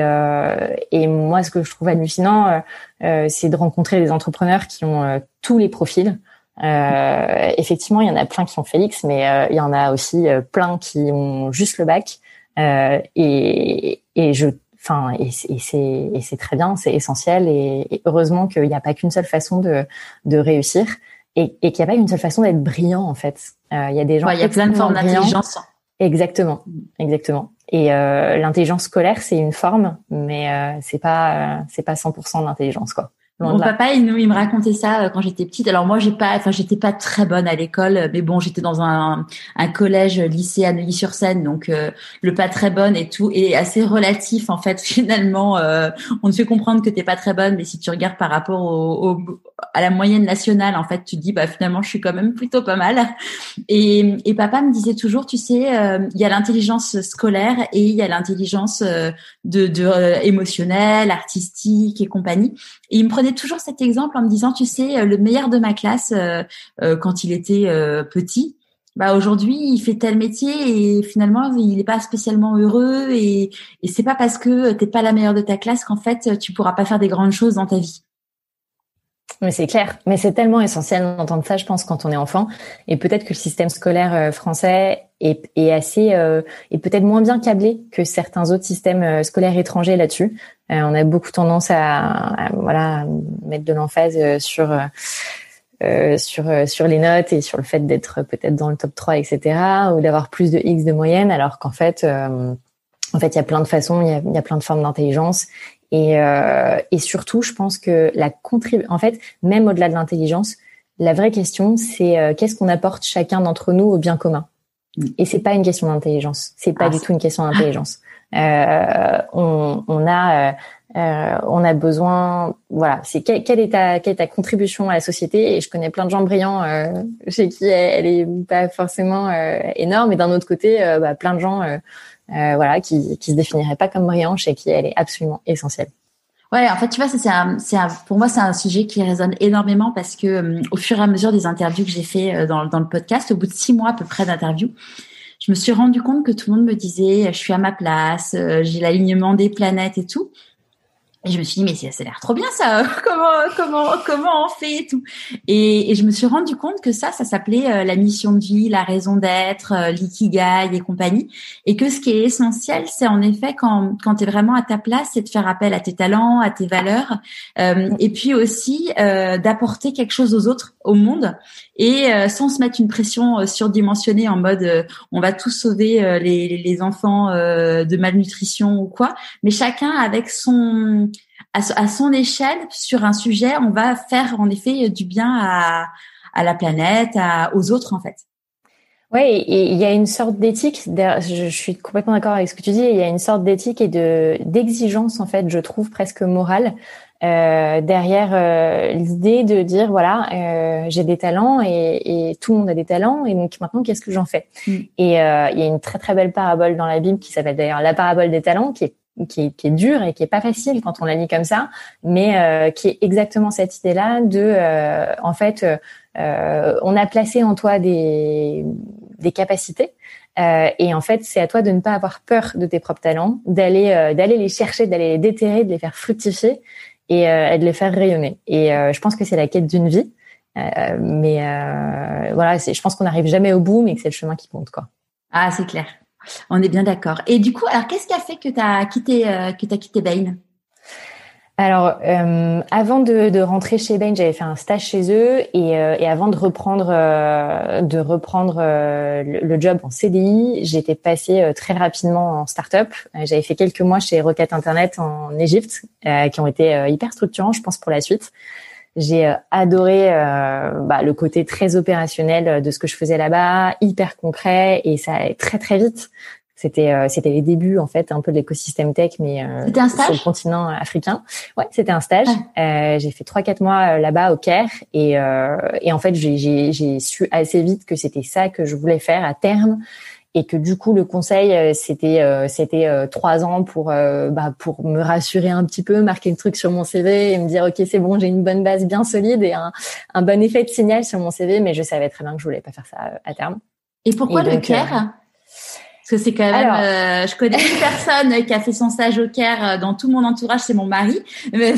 Speaker 2: et moi, ce que je trouve hallucinant, c'est de rencontrer des entrepreneurs qui ont tous les profils. effectivement, il y en a plein qui ont Félix, mais il y en a aussi plein qui ont juste le bac. et, et je Enfin, et, c'est et c'est très bien, c'est essentiel et, heureusement qu'il n'y a pas qu'une seule façon de de réussir et, et qu'il n'y a pas une seule façon d'être brillant en fait.
Speaker 1: Euh, il y a des gens. il y a plein de formes d'intelligence.
Speaker 2: Exactement, exactement. Et euh, l'intelligence scolaire, c'est une forme, mais euh, c'est pas euh, c'est pas 100% d'intelligence quoi.
Speaker 1: Mon papa, il, il me racontait ça euh, quand j'étais petite. Alors moi, j'ai pas, enfin, j'étais pas très bonne à l'école, mais bon, j'étais dans un, un collège, lycée à Neuilly-sur-Seine, donc euh, le pas très bonne et tout, est assez relatif en fait. Finalement, euh, on te fait comprendre que t'es pas très bonne, mais si tu regardes par rapport au, à la moyenne nationale, en fait, tu te dis, bah finalement, je suis quand même plutôt pas mal. Et, et papa me disait toujours, tu sais, il y a l'intelligence scolaire et il y a l'intelligence de, de émotionnelle, artistique et compagnie. Et il me prenait toujours cet exemple en me disant, tu sais, euh, le meilleur de ma classe euh, euh, quand il était petit, bah aujourd'hui il fait tel métier et finalement il n'est pas spécialement heureux et, et c'est pas parce que t'es pas la meilleure de ta classe qu'en fait tu pourras pas faire des grandes choses dans ta vie.
Speaker 2: Mais c'est clair, mais c'est tellement essentiel d'entendre ça, je pense, quand on est enfant. Et peut-être que le système scolaire français est, est assez, est peut-être moins bien câblé que certains autres systèmes scolaires étrangers là-dessus. Euh, on a beaucoup tendance à, voilà mettre de l'emphase euh, sur euh, sur sur les notes et sur le fait d'être peut-être dans le top 3 etc ou d'avoir plus de X de moyenne alors qu'en fait en fait il y a plein de façons il y a, il y a plein de formes d'intelligence. Et et surtout je pense que la contribu en fait même au-delà de l'intelligence la vraie question c'est qu'est-ce qu'on apporte chacun d'entre nous au bien commun? Mm. et c'est pas une question d'intelligence. C'est pas ah, du tout une question d'intelligence. euh, on, on, a euh, euh, on a besoin, voilà, c'est quelle, est ta quelle est ta contribution à la société? Et je connais plein de gens brillants euh, chez qui elle, est pas forcément euh, énorme, et d'un autre côté, bah, plein de gens, voilà, qui qui se définiraient pas comme brillants, chez qui elle est absolument essentielle.
Speaker 1: Ouais, en fait, tu vois, c'est un, c'est pour moi, c'est un sujet qui résonne énormément parce que au fur et à mesure des interviews que j'ai fait dans, dans le podcast, au bout de six mois à peu près d'interviews, je me suis rendu compte que tout le monde me disait, je suis à ma place, euh, j'ai l'alignement des planètes et tout. Et je me suis dit, mais ça, a l'air trop bien ça. comment, comment, comment on fait et tout. Et, et, je me suis rendu compte que ça, ça s'appelait euh, la mission de vie, la raison d'être, euh, l'ikigai et compagnie. Et que ce qui est essentiel, c'est en effet quand, quand tu es vraiment à ta place, c'est de faire appel à tes talents, à tes valeurs. Euh, et puis aussi euh, d'apporter quelque chose aux autres, au monde. Et sans se mettre une pression surdimensionnée en mode on va tous sauver les, les enfants de malnutrition ou quoi. Mais chacun avec son à, son échelle sur un sujet, on va faire en effet du bien à, à la planète, à, aux autres en fait.
Speaker 2: Oui, il y a une sorte d'éthique. Je, suis complètement d'accord avec ce que tu dis. Il y a une sorte d'éthique et de d'exigence en fait, je trouve presque morale euh, derrière euh, l'idée de dire voilà, euh, j'ai des talents et, et, tout le monde a des talents et donc maintenant qu'est-ce que j'en fais? Mm. Et euh, il y a une très très belle parabole dans la Bible qui s'appelle d'ailleurs la parabole des talents, qui est qui est, qui est dur et qui est pas facile quand on la lit comme ça, mais euh, qui est exactement cette idée-là de, euh, en fait, euh, on a placé en toi des, des capacités. et en fait, c'est à toi de ne pas avoir peur de tes propres talents, d'aller d'aller les chercher, d'aller les déterrer, de les faire fructifier et, et de les faire rayonner. Et je pense que c'est la quête d'une vie. mais voilà, je pense qu'on n'arrive jamais au bout, mais que c'est le chemin qui compte, quoi.
Speaker 1: Ah, c'est clair. On est bien d'accord. Et du coup, alors qu'est-ce qui a fait que tu as quitté euh, que quitté Bain
Speaker 2: alors, euh, avant de, rentrer chez Bain, j'avais fait un stage chez eux et, euh, avant de reprendre de reprendre le, job en CDI, j'étais passée très rapidement en start-up. J'avais fait quelques mois chez Rocket Internet en Égypte, qui ont été hyper structurants, je pense, pour la suite. J'ai euh, adoré euh, bah, le côté très opérationnel euh, de ce que je faisais là-bas, hyper concret et ça allait très très vite. C'était c'était les débuts en fait un peu de l'écosystème tech, mais
Speaker 1: un stage
Speaker 2: sur le continent africain. Ouais, c'était un stage. j'ai fait trois quatre mois là-bas au Caire et et en fait j'ai j'ai su assez vite que c'était ça que je voulais faire à terme et que du coup le conseil euh, c'était euh, c'était euh, trois ans pour bah, pour me rassurer un petit peu, marquer le truc sur mon CV et me dire ok c'est bon j'ai une bonne base bien solide et un, un bon effet de signal sur mon CV, mais je savais très bien que je voulais pas faire ça à terme.
Speaker 1: Et pourquoi le Caire? Parce que c'est quand même, euh, je connais une personne qui a fait son stage au Caire euh, dans tout mon entourage, c'est mon mari.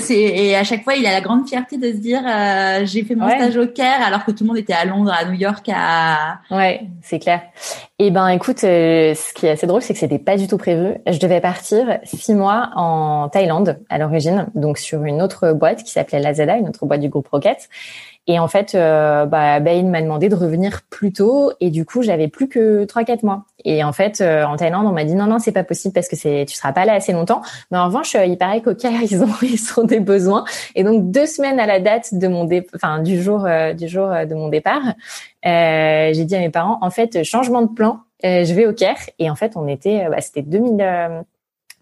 Speaker 1: Et à chaque fois, il a la grande fierté de se dire, euh, j'ai fait mon stage au Caire alors que tout le monde était à Londres, à New York, à.
Speaker 2: Ouais, c'est clair. Et eh ben, écoute, ce qui est assez drôle, c'est que c'était pas du tout prévu. Je devais partir six mois en Thaïlande à l'origine, donc sur une autre boîte qui s'appelait Lazada, une autre boîte du groupe Rocket. Et en fait, euh, bah, Bain m'a demandé de revenir plus tôt et du coup, j'avais plus que trois quatre mois. Et en fait, euh, en Thaïlande, on m'a dit non non, c'est pas possible parce que c'est tu seras pas là assez longtemps. Mais en revanche, il paraît qu'au Caire, ils ont ils ont des besoins. Et donc deux semaines à la date de mon dé... enfin du jour du jour de mon départ, j'ai dit à mes parents en fait changement de plan, je vais au Caire. Et en fait, on était bah, c'était 2000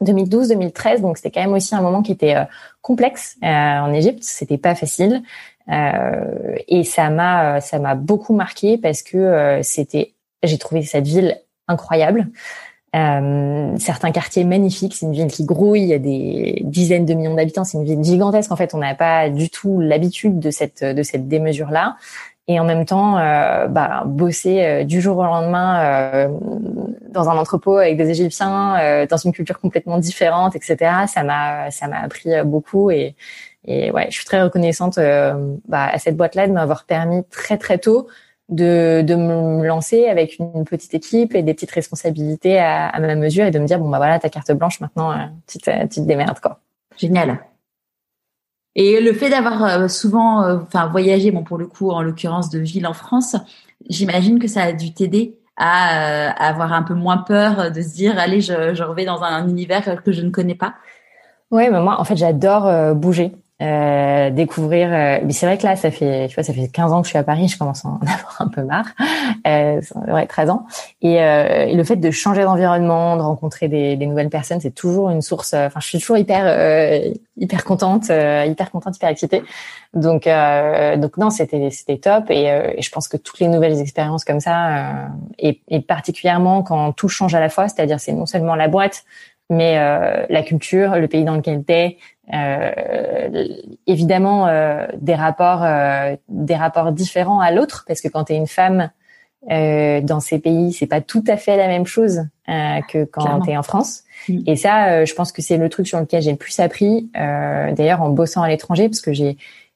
Speaker 2: 2012-2013, donc c'était quand même aussi un moment qui était euh, complexe euh, en Égypte. C'était pas facile euh, et ça m'a ça m'a beaucoup marqué parce que c'était j'ai trouvé cette ville incroyable. certains quartiers magnifiques, c'est une ville qui grouille, il y a des dizaines de millions d'habitants, c'est une ville gigantesque. En fait, on n'a pas du tout l'habitude de cette de cette démesure là et en même temps euh, bah, bosser euh, du jour au lendemain euh, dans un entrepôt avec des Égyptiens, euh, dans une culture complètement différente, etc. Ça m'a ça m'a appris beaucoup et et ouais, je suis très reconnaissante bah, à cette boîte-là de m'avoir permis très très tôt de, de me lancer avec une petite équipe et des petites responsabilités à, à ma mesure et de me dire bon bah voilà ta carte blanche maintenant tu te, tu te démerdes quoi.
Speaker 1: Génial. Et le fait d'avoir euh, souvent, euh, enfin, voyagé, bon, pour le coup, en l'occurrence de ville en France, j'imagine que ça a dû t'aider à, euh, avoir un peu moins peur de se dire, allez, je, je reviens dans un univers que je ne connais pas.
Speaker 2: Ouais, mais moi, en fait, j'adore bouger. Euh, découvrir. Euh, mais c'est vrai que là, ça fait, tu vois, ça fait 15 ans que je suis à Paris, je commence à en avoir un peu marre. Euh, ouais, 13 ans. Et, euh, et, le fait de changer d'environnement, de rencontrer des, des nouvelles personnes, c'est toujours une source. Enfin, je suis toujours hyper, hyper contente, hyper contente, hyper excitée. Donc, donc non, c'était, c'était top. Et, et, je pense que toutes les nouvelles expériences comme ça, et, et particulièrement quand tout change à la fois, c'est-à-dire c'est non seulement la boîte, mais la culture, le pays dans lequel t'es, euh, évidemment euh, des rapports euh, des rapports différents à l'autre parce que quand tu es une femme dans ces pays c'est pas tout à fait la même chose que quand tu es en France. Mm. et ça je pense que c'est le truc sur lequel j'ai le plus appris d'ailleurs en bossant à l'étranger parce que j'ai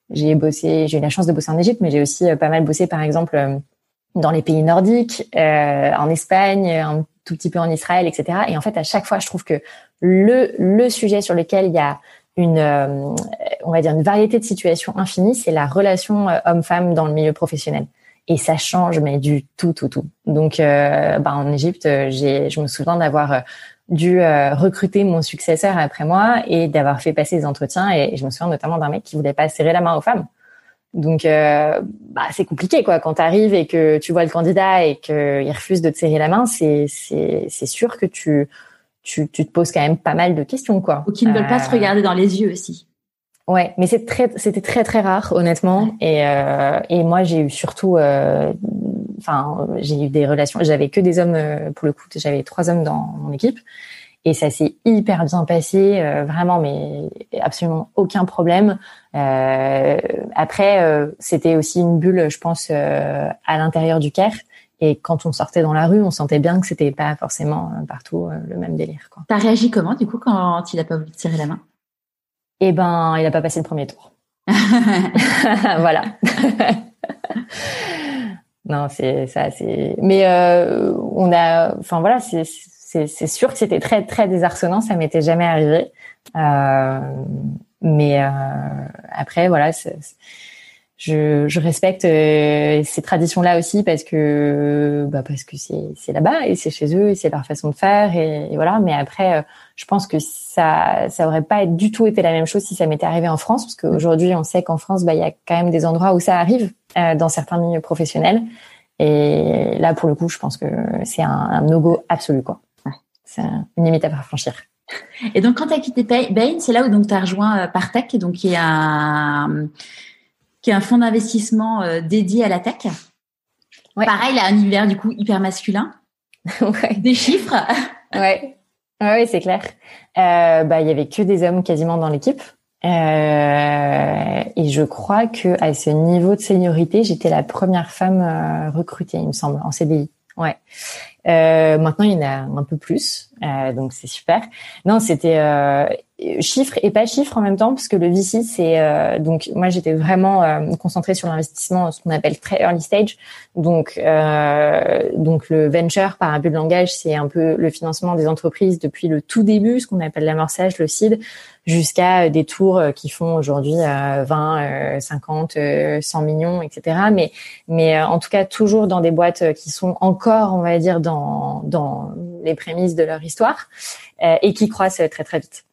Speaker 2: j'ai bossé j'ai eu la chance de bosser en Égypte mais j'ai aussi pas mal bossé par exemple dans les pays nordiques en Espagne un tout petit peu en Israël etc et en fait à chaque fois je trouve que le le sujet sur lequel il y a une, euh, on va dire une variété de situations infinies, c'est la relation euh, homme-femme dans le milieu professionnel. Et ça change, mais du tout, tout, tout. Donc, euh, bah, en Égypte, j'ai, je me souviens d'avoir dû recruter mon successeur après moi et d'avoir fait passer des entretiens. Et, je me souviens notamment d'un mec qui voulait pas serrer la main aux femmes. Donc, bah, c'est compliqué, quoi. Quand tu arrives et que tu vois le candidat et qu'il refuse de te serrer la main, c'est sûr que tu tu, tu te poses quand même pas mal de questions, quoi.
Speaker 1: Ou qui ne veulent pas se euh, regarder dans les yeux aussi.
Speaker 2: Ouais, mais c'est très, c'était très très rare, honnêtement. Et euh, et moi, j'ai eu surtout, euh, enfin, j'ai eu des relations. J'avais que des hommes pour le coup. J'avais trois hommes dans mon équipe, et ça s'est hyper bien passé, vraiment, mais absolument aucun problème. après, c'était aussi une bulle, je pense, à l'intérieur du Caire. Et quand on sortait dans la rue, on sentait bien que c'était pas forcément euh, partout euh, le même délire. Quoi.
Speaker 1: T'as réagi comment du coup quand il a pas voulu te serrer la main?
Speaker 2: Eh ben, il a pas passé le premier tour. voilà. non, c'est ça, c'est. Mais euh, on a, enfin voilà, c'est c'est sûr que c'était très très désarçonnant. Ça m'était jamais arrivé. Euh, mais euh, après, voilà, c'est je, je respecte euh, ces traditions-là aussi parce que bah parce que c'est c'est là-bas et c'est chez eux et c'est leur façon de faire et, voilà. Mais après, euh, je pense que ça ça aurait pas du tout été la même chose si ça m'était arrivé en France parce qu'aujourd'hui on sait qu'en France bah il y a quand même des endroits où ça arrive euh, dans certains milieux professionnels et là pour le coup je pense que c'est un, un no-go absolu quoi. C'est une limite à franchir.
Speaker 1: Et donc quand tu as quitté Bain, c'est là où donc tu as rejoint Partech donc qui est un qui est un fonds d'investissement euh, dédié à la tech. Pareil, il a un univers du coup hyper masculin. Des chiffres.
Speaker 2: ouais. Ouais, c'est clair. Euh, bah, il y avait que des hommes quasiment dans l'équipe. Euh, et je crois que à ce niveau de seniorité, j'étais la première femme recrutée, il me semble, en CDI. Ouais. maintenant, il y en a un peu plus. Euh, donc c'est super. Non, c'était euh, chiffres et pas chiffres en même temps, parce que le VC, c'est euh, donc moi j'étais vraiment euh, concentrée sur l'investissement, ce qu'on appelle très early stage. Donc euh, donc le venture par un peu de langage, c'est un peu le financement des entreprises depuis le tout début, ce qu'on appelle l'amorçage, le seed, jusqu'à des tours qui font aujourd'hui 20, 50, 100 millions, etc. Mais mais en tout cas toujours dans des boîtes qui sont encore, on va dire, dans dans les prémices de leur histoire et qui croissent très très vite.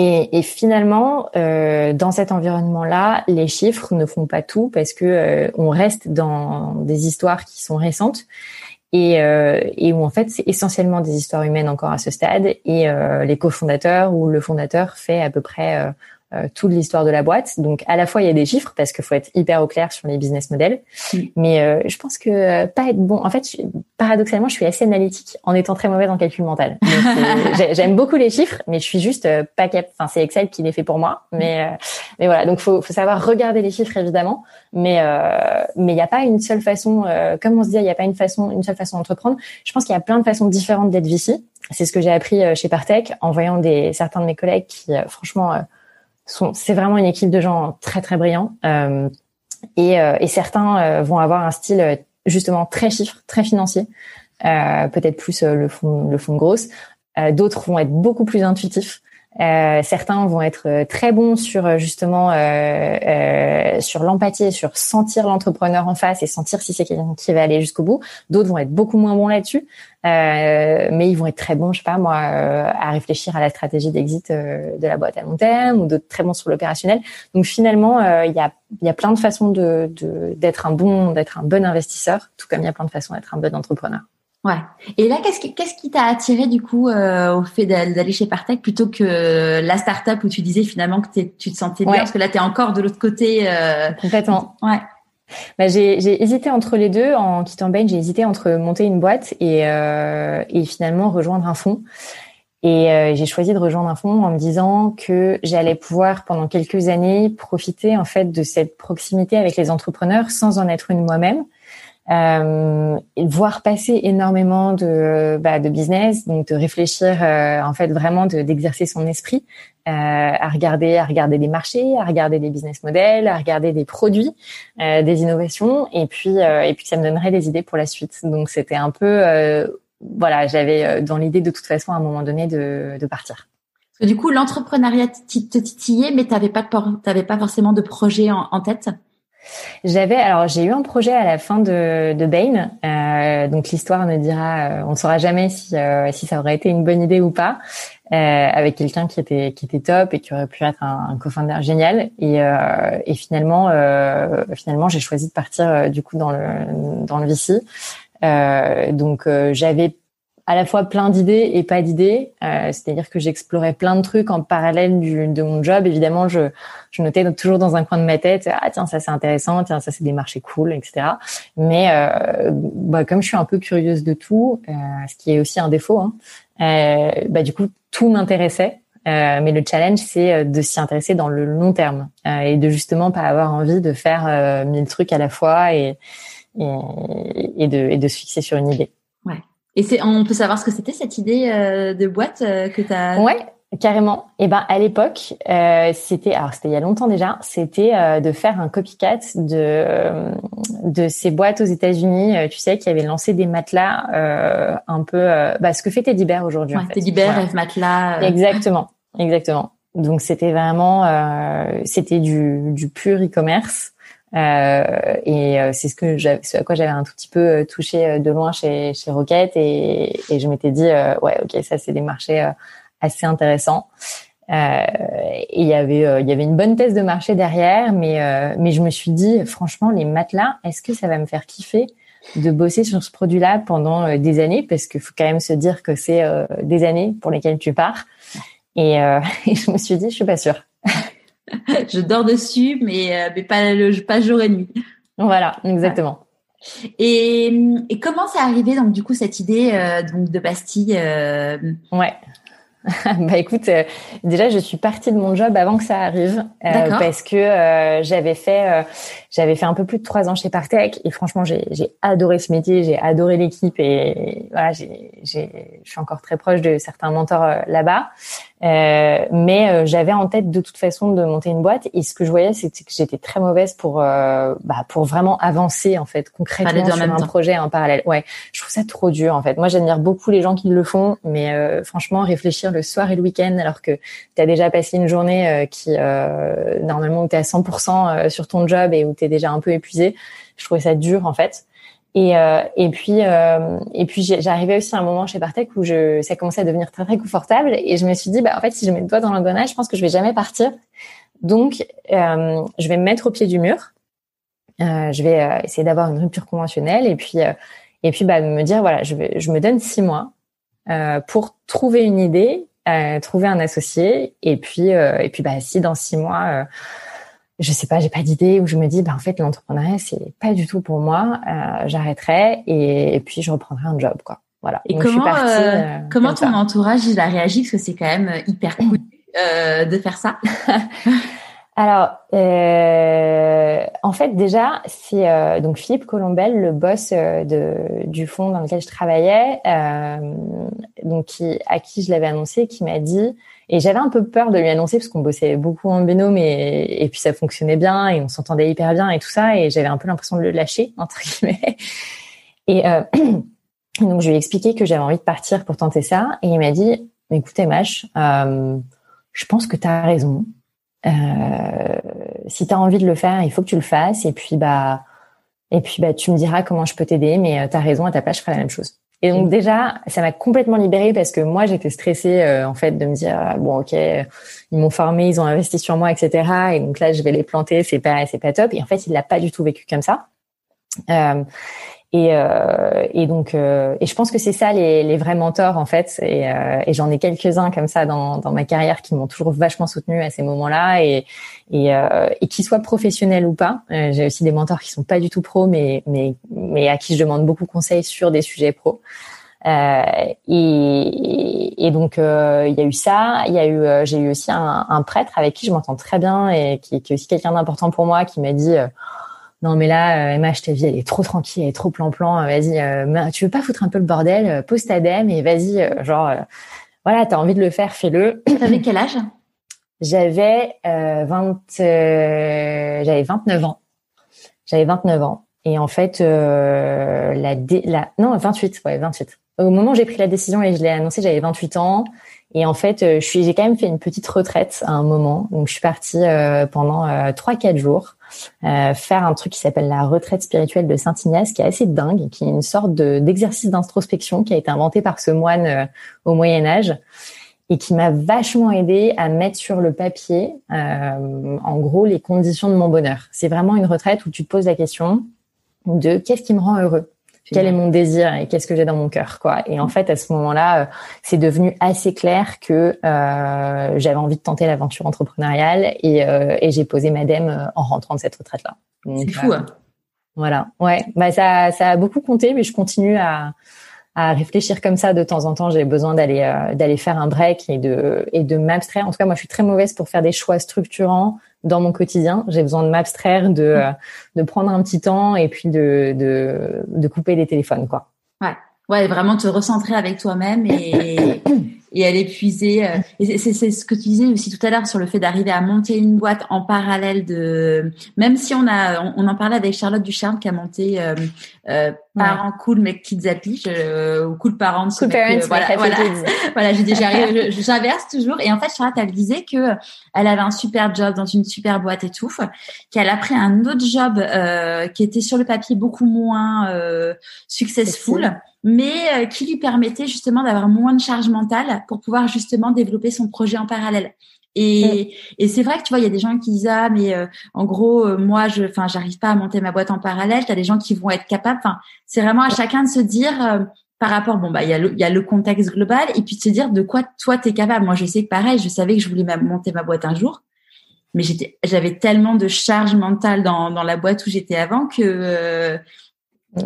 Speaker 2: Et, et finalement, euh, dans cet environnement-là, les chiffres ne font pas tout parce que euh, on reste dans des histoires qui sont récentes et, euh, et où en fait c'est essentiellement des histoires humaines encore à ce stade. Et euh, les cofondateurs ou le fondateur fait à peu près euh, euh, toute l'histoire de la boîte. Donc à la fois il y a des chiffres parce qu'il faut être hyper au clair sur les business models, mm. mais euh, je pense que euh, pas être bon. En fait, paradoxalement, je suis assez analytique en étant très mauvaise en calcul mental. J'aime beaucoup les chiffres, mais je suis juste pas cap. Enfin, c'est Excel qui les fait pour moi. Mais mais voilà, donc faut faut savoir regarder les chiffres évidemment, mais mais il n'y a pas une seule façon. comme on se dit, il n'y a pas une façon, une seule façon d'entreprendre. Je pense qu'il y a plein de façons différentes d'être VC. C'est ce que j'ai appris chez Partech en voyant des certains de mes collègues qui, franchement c'est vraiment une équipe de gens très très brillants. Euh, et, euh, certains euh, vont avoir un style justement très chiffre, très financier, peut-être plus le fond le fond grosse. D'autres vont être beaucoup plus intuitifs. Euh, certains vont être euh, très bons sur euh, justement euh, sur l'empathie, sur sentir l'entrepreneur en face et sentir si c'est quelqu'un qui va aller jusqu'au bout. D'autres vont être beaucoup moins bons là-dessus, mais ils vont être très bons, je sais pas moi, à réfléchir à la stratégie d'exit de la boîte à long terme, ou d'autres très bons sur l'opérationnel. Donc finalement, il y a il y a plein de façons de d'être un bon d'être un bon investisseur, tout comme il y a plein de façons d'être un bon entrepreneur.
Speaker 1: Ouais. Et là, qu'est-ce qui, qu'est-ce qui t'a attiré du coup euh, au fait d'aller chez Partech plutôt que la startup où tu disais finalement que tu te sentais bien parce que là, tu es encore de l'autre côté. Euh...
Speaker 2: Complètement.
Speaker 1: Ouais.
Speaker 2: Bah, j'ai, j'ai hésité entre les deux. En quittant Bain, j'ai hésité entre monter une boîte et, euh, et finalement rejoindre un fonds. Et euh, j'ai choisi de rejoindre un fonds en me disant que j'allais pouvoir pendant quelques années profiter en fait de cette proximité avec les entrepreneurs sans en être une moi-même euh, voir passer énormément de, bah, de business, donc de réfléchir euh, en fait vraiment d'exercer son esprit euh, à regarder, à regarder des marchés, à regarder des business models, à regarder des produits, euh, des innovations, et puis euh, et puis ça me donnerait des idées pour la suite. Donc c'était un peu voilà, j'avais dans l'idée de toute façon à un moment donné de, de partir.
Speaker 1: du coup, l'entrepreneuriat te titillait, mais t'avais pas t'avais pas forcément de projet en tête?
Speaker 2: J'avais alors j'ai eu un projet à la fin de, de Bain, euh, donc l'histoire ne dira, euh, on ne saura jamais si euh, si ça aurait été une bonne idée ou pas, euh, avec quelqu'un qui était qui était top et qui aurait pu être un, un co-founder génial. Et euh, et finalement finalement j'ai choisi de partir du coup dans le dans le VC, donc j'avais à la fois plein d'idées et pas d'idées. Euh, C'est-à-dire que j'explorais plein de trucs en parallèle du, de mon job. Évidemment, je, je notais toujours dans un coin de ma tête, ah tiens ça c'est intéressant, tiens ça c'est des marchés cool, etc. Mais euh, bah, comme je suis un peu curieuse de tout, euh, ce qui est aussi un défaut, hein, euh, bah, du coup tout m'intéressait. Euh, mais le challenge, c'est euh, de s'y intéresser dans le long terme et de justement pas avoir envie de faire mille trucs à la fois et, et, et, de, et de se fixer sur une idée.
Speaker 1: Et c'est, on peut savoir ce que c'était cette idée euh, de boîte euh, que tu as
Speaker 2: Ouais, carrément. Et ben à l'époque, euh, c'était alors c'était il y a longtemps déjà, c'était de faire un copycat de de ces boîtes aux États-Unis, tu sais, qui avaient lancé des matelas un peu bah, ce que fait Teddy Bear aujourd'hui.
Speaker 1: Ouais, en fait. Teddy Bear, voilà. Matelas.
Speaker 2: Exactement, exactement. Donc c'était vraiment c'était du du pur e-commerce. Euh, et euh, c'est ce que ce à quoi j'avais un tout petit peu euh, touché euh, de loin chez chez Rocket et, et je m'étais dit ouais ok ça c'est des marchés assez intéressants. Et il y avait il y avait une bonne thèse de marché derrière mais mais je me suis dit franchement les matelas est-ce que ça va me faire kiffer de bosser sur ce produit-là pendant des années? Parce qu'il faut quand même se dire que c'est des années pour lesquelles tu pars. Et, et je me suis dit je suis pas sûre
Speaker 1: je dors dessus, mais, euh, mais pas, le, pas jour et nuit.
Speaker 2: Voilà, exactement.
Speaker 1: Et, et, comment c'est arrivé donc du coup cette idée euh, donc de Bastille euh...
Speaker 2: Ouais. bah écoute, euh, déjà je suis partie de mon job avant que ça arrive euh, parce que j'avais fait j'avais fait un peu plus de trois ans chez Partech et franchement, j'ai adoré ce métier, j'ai adoré l'équipe et voilà, j'ai, je suis encore très proche de certains mentors euh, là-bas. Euh, mais euh, j'avais en tête de toute façon de monter une boîte et ce que je voyais, c'était que j'étais très mauvaise pour euh, bah, pour vraiment avancer en fait concrètement sur un projet en parallèle. Ouais, je trouve ça trop dur en fait. Moi, j'admire beaucoup les gens qui le font, mais franchement, réfléchir le soir et le week-end alors que tu as déjà passé une journée qui normalement où tu es à 100% sur ton job et où déjà un peu épuisé, je trouvais ça dur en fait. Et, euh, et puis, euh, et puis j'arrivais aussi à un moment chez Bartek où je, ça commençait à devenir très très confortable et je me suis dit, bah en fait, si je mets le doigt dans l'engrenage, je pense que je vais jamais partir. Donc, euh, je vais me mettre au pied du mur. Euh, je vais euh, essayer d'avoir une rupture conventionnelle et puis, et puis bah me dire, voilà, je, vais, je me donne six mois pour trouver une idée, trouver un associé et puis, et puis bah si dans six mois je sais pas, j'ai pas d'idée, où je me dis, bah en fait, l'entrepreneuriat c'est pas du tout pour moi, euh, j'arrêterai et, puis je reprendrai un job, quoi. Voilà.
Speaker 1: Et comment, euh, euh, comment ton entourage il a réagi? Parce que c'est quand même hyper cool de faire ça.
Speaker 2: Alors, euh, en fait, déjà, c'est donc Philippe Colombel, le boss de, du fonds dans lequel je travaillais, donc qui, à qui je l'avais annoncé, qui m'a dit et j'avais un peu peur de lui annoncer parce qu'on bossait beaucoup en binôme et, et puis ça fonctionnait bien et on s'entendait hyper bien et tout ça. Et j'avais un peu l'impression de le lâcher, entre guillemets. Et euh, donc, je lui ai expliqué que j'avais envie de partir pour tenter ça. Et il m'a dit, écoutez, Mash, euh, je pense que tu as raison. Euh, si tu as envie de le faire, il faut que tu le fasses. Et puis, bah, et puis, bah, tu me diras comment je peux t'aider. Mais euh, tu as raison, à ta place, je ferai la même chose. Et donc déjà, ça m'a complètement libérée parce que moi, j'étais stressée euh, en fait de me dire ah, bon ok, ils m'ont formé, ils ont investi sur moi, etc. Et donc là, je vais les planter, c'est pas c'est pas top. Et en fait, il l'a pas du tout vécu comme ça. Euh, et, euh, et donc, euh, et je pense que c'est ça les, les, vrais mentors en fait. Et, euh, et j'en ai quelques-uns comme ça dans, dans ma carrière qui m'ont toujours vachement soutenu à ces moments-là et et, euh, et qu'ils soient professionnels ou pas. Euh, j'ai aussi des mentors qui sont pas du tout pros, mais mais mais à qui je demande beaucoup de conseils sur des sujets pros. et, et donc il y a eu ça. Il y a eu, j'ai eu aussi un, un, prêtre avec qui je m'entends très bien et qui, qui est aussi quelqu'un d'important pour moi, qui m'a dit non mais là, euh, Emma, je ta vie, elle est trop tranquille, elle est trop plan-plan. Vas-y, euh, tu veux pas foutre un peu le bordel euh, Pose ta dème et vas-y, euh, genre, voilà, t'as envie de le faire, fais-le.
Speaker 1: T'avais quel âge?
Speaker 2: J'avais 20, j'avais 29 ans. J'avais 29 ans. Et en fait, la, la, non, 28, ouais, 28. Au moment où j'ai pris la décision et je l'ai annoncé, j'avais 28 ans. Et en fait, je suis, j'ai quand même fait une petite retraite à un moment. Donc, je suis partie pendant trois, quatre jours euh, faire un truc qui s'appelle la retraite spirituelle de Saint Ignace, qui est assez dingue, qui est une sorte d'exercice d'introspection qui a été inventé par ce moine euh, au Moyen Âge et qui m'a vachement aidé à mettre sur le papier, euh, en gros, les conditions de mon bonheur. C'est vraiment une retraite où tu te poses la question de qu'est-ce qui me rend heureux? Quel est mon désir et qu'est-ce que j'ai dans mon cœur quoi. Et en fait à ce moment-là euh, c'est devenu assez clair que euh, j'avais envie de tenter l'aventure entrepreneuriale et, euh, et j'ai posé madame euh, en rentrant de cette retraite là
Speaker 1: c'est fou hein.
Speaker 2: voilà. Ouais. Bah ça ça a beaucoup compté mais je continue à à réfléchir comme ça de temps en temps j'ai besoin d'aller d'aller faire un break et de et de m'abstraire en tout cas moi je suis très mauvaise pour faire des choix structurants dans mon quotidien. J'ai besoin de m'abstraire, de, euh, de prendre un petit temps et puis de, de, de couper les téléphones, quoi.
Speaker 1: Ouais. Ouais, vraiment te recentrer avec toi-même et aller puiser. Euh, et c'est ce que tu disais aussi tout à l'heure sur le fait d'arriver à monter une boîte en parallèle de. Même si on a, on, en parlait avec Charlotte Ducharme qui a monté euh, euh parents cool mais kids appli euh, ou cool parents.
Speaker 2: Cool parents,
Speaker 1: voilà, voilà, voilà, j'ai déjà, j'inverse toujours. Et en fait, Charlotte, elle disait que elle avait un super job dans une super boîte et tout, qu'elle a pris un autre job euh, qui était sur le papier beaucoup moins euh, successful mais euh, qui lui permettait justement d'avoir moins de charge mentale pour pouvoir justement développer son projet en parallèle. Et, et c'est vrai que tu vois, il y a des gens qui disent ah mais euh, en gros euh, moi je, enfin j'arrive pas à monter ma boîte en parallèle. Tu as des gens qui vont être capables. Enfin c'est vraiment à chacun de se dire par rapport bon bah il y a le il y a le contexte global et puis de se dire de quoi toi tu es capable. Moi je sais que pareil, je savais que je voulais monter ma boîte un jour, mais j'étais j'avais tellement de charge mentale dans dans la boîte où j'étais avant que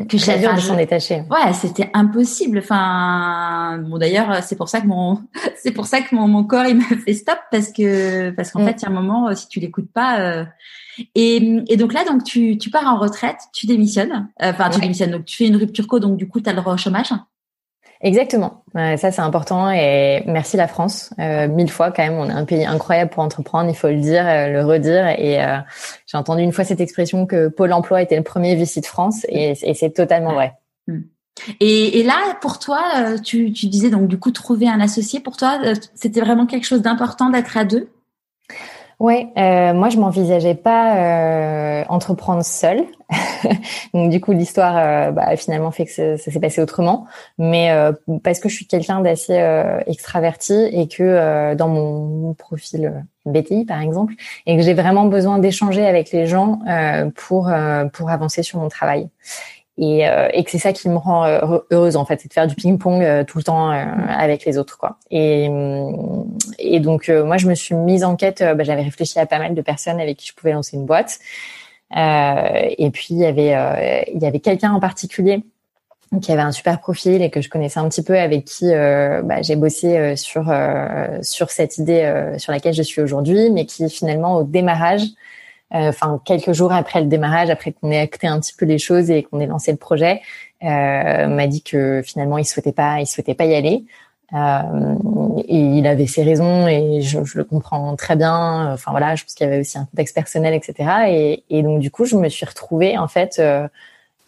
Speaker 2: que je de s'en détacher.
Speaker 1: Ouais, c'était impossible. Enfin, bon d'ailleurs, c'est pour ça que mon, c'est pour ça que mon, mon corps il m'a fait stop parce que parce qu'en mm. fait, il y a un moment euh, si tu l'écoutes pas. Euh, et, et donc là, donc tu, tu pars en retraite, tu démissionnes. Enfin, tu démissionnes. Donc tu fais une rupture co, donc du coup, tu as le droit au chômage.
Speaker 2: Exactement. ça, c'est important et merci la France. Euh, mille fois quand même, on est un pays incroyable pour entreprendre, il faut le dire, euh, le redire. Et euh, j'ai entendu une fois cette expression que Pôle Emploi était le premier de France et, c'est totalement vrai.
Speaker 1: Hmm. Et, et, là, pour toi, euh, tu, tu disais donc du coup trouver un associé. Pour toi, c'était vraiment quelque chose d'important d'être à deux?
Speaker 2: Ouais, euh, moi je m'envisageais pas euh, entreprendre seule. Donc du coup l'histoire euh, bah, finalement fait que ça, s'est passé autrement, mais euh, parce que je suis quelqu'un d'assez euh, extraverti et que dans mon profil BTI par exemple, et que j'ai vraiment besoin d'échanger avec les gens pour pour avancer sur mon travail et, euh, et que c'est ça qui me rend euh, heureuse en fait, c'est de faire du ping-pong euh, tout le temps avec les autres quoi. Et, et donc moi je me suis mise en quête, bah, j'avais réfléchi à pas mal de personnes avec qui je pouvais lancer une boîte. et puis il y avait il y avait quelqu'un en particulier qui avait un super profil et que je connaissais un petit peu avec qui bah, j'ai bossé sur sur cette idée sur laquelle je suis aujourd'hui, mais qui finalement au démarrage euh, enfin quelques jours après le démarrage, après qu'on ait acté un petit peu les choses et qu'on ait lancé le projet, euh, m'a dit que finalement il souhaitait pas, il souhaitait pas y aller. Euh, et il avait ses raisons et je, je, le comprends très bien. Enfin voilà, je pense qu'il y avait aussi un contexte personnel, etc. Et, et, donc du coup, je me suis retrouvée en fait euh,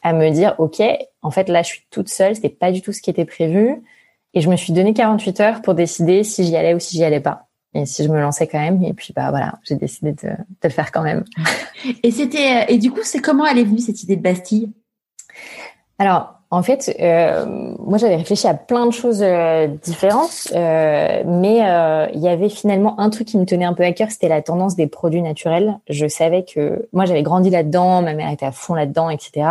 Speaker 2: à me dire, ok, en fait là, je suis toute seule. C'était pas du tout ce qui était prévu. Et je me suis donné 48 heures pour décider si j'y allais ou si j'y allais pas et si je me lançais quand même. Et puis bah voilà, j'ai décidé de, de, le faire quand même.
Speaker 1: Et c'était et du coup, c'est comment elle est venue cette idée de Bastille?
Speaker 2: Alors en fait, euh, moi j'avais réfléchi à plein de choses euh, différentes, euh, mais euh, il y avait finalement un truc qui me tenait un peu à cœur, c'était la tendance des produits naturels. Je savais que moi j'avais grandi là-dedans, ma mère était à fond là-dedans, etc.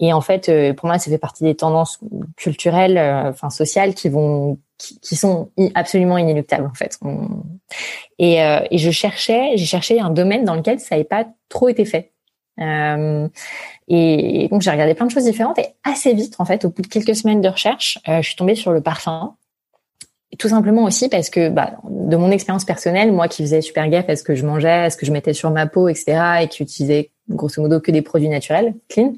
Speaker 2: Et en fait, euh, pour moi, ça fait partie des tendances culturelles, enfin sociales, qui vont qui, sont absolument inéluctables en fait. Et, euh, et je cherchais, j'ai cherché un domaine dans lequel ça n'avait pas trop été fait. Euh, et donc j'ai regardé plein de choses différentes et assez vite en fait, au bout de quelques semaines de recherche, euh, je suis tombée sur le parfum. tout simplement aussi parce que bah, de mon expérience personnelle, moi qui faisais super gaffe à ce que je mangeais, à ce que je mettais sur ma peau, etc., et qui utilisais grosso modo que des produits naturels, clean,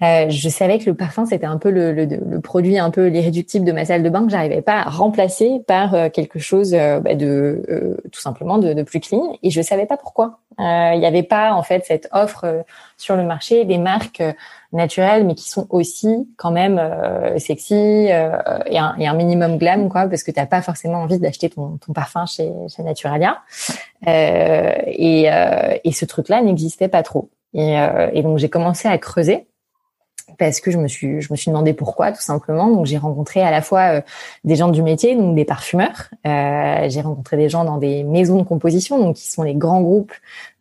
Speaker 2: euh, je savais que le parfum c'était un peu le, le, le, produit un peu l'irréductible de ma salle de bain que j'arrivais pas à remplacer par euh, quelque chose euh, bah, de tout simplement de, de, plus clean et je savais pas pourquoi. Il n'y avait pas en fait cette offre sur le marché des marques naturelles mais qui sont aussi quand même sexy et un, et, un, minimum glam quoi parce que t'as pas forcément envie d'acheter ton, ton, parfum chez, chez Naturalia et, et ce truc là n'existait pas trop. Et, et donc j'ai commencé à creuser parce que je me suis je me suis demandé pourquoi tout simplement. Donc j'ai rencontré à la fois euh, des gens du métier donc des parfumeurs. Euh, j'ai rencontré des gens dans des maisons de composition donc qui sont les grands groupes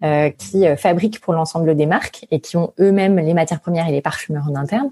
Speaker 2: euh, qui euh, fabriquent pour l'ensemble des marques et qui ont eux-mêmes les matières premières et les parfumeurs en interne.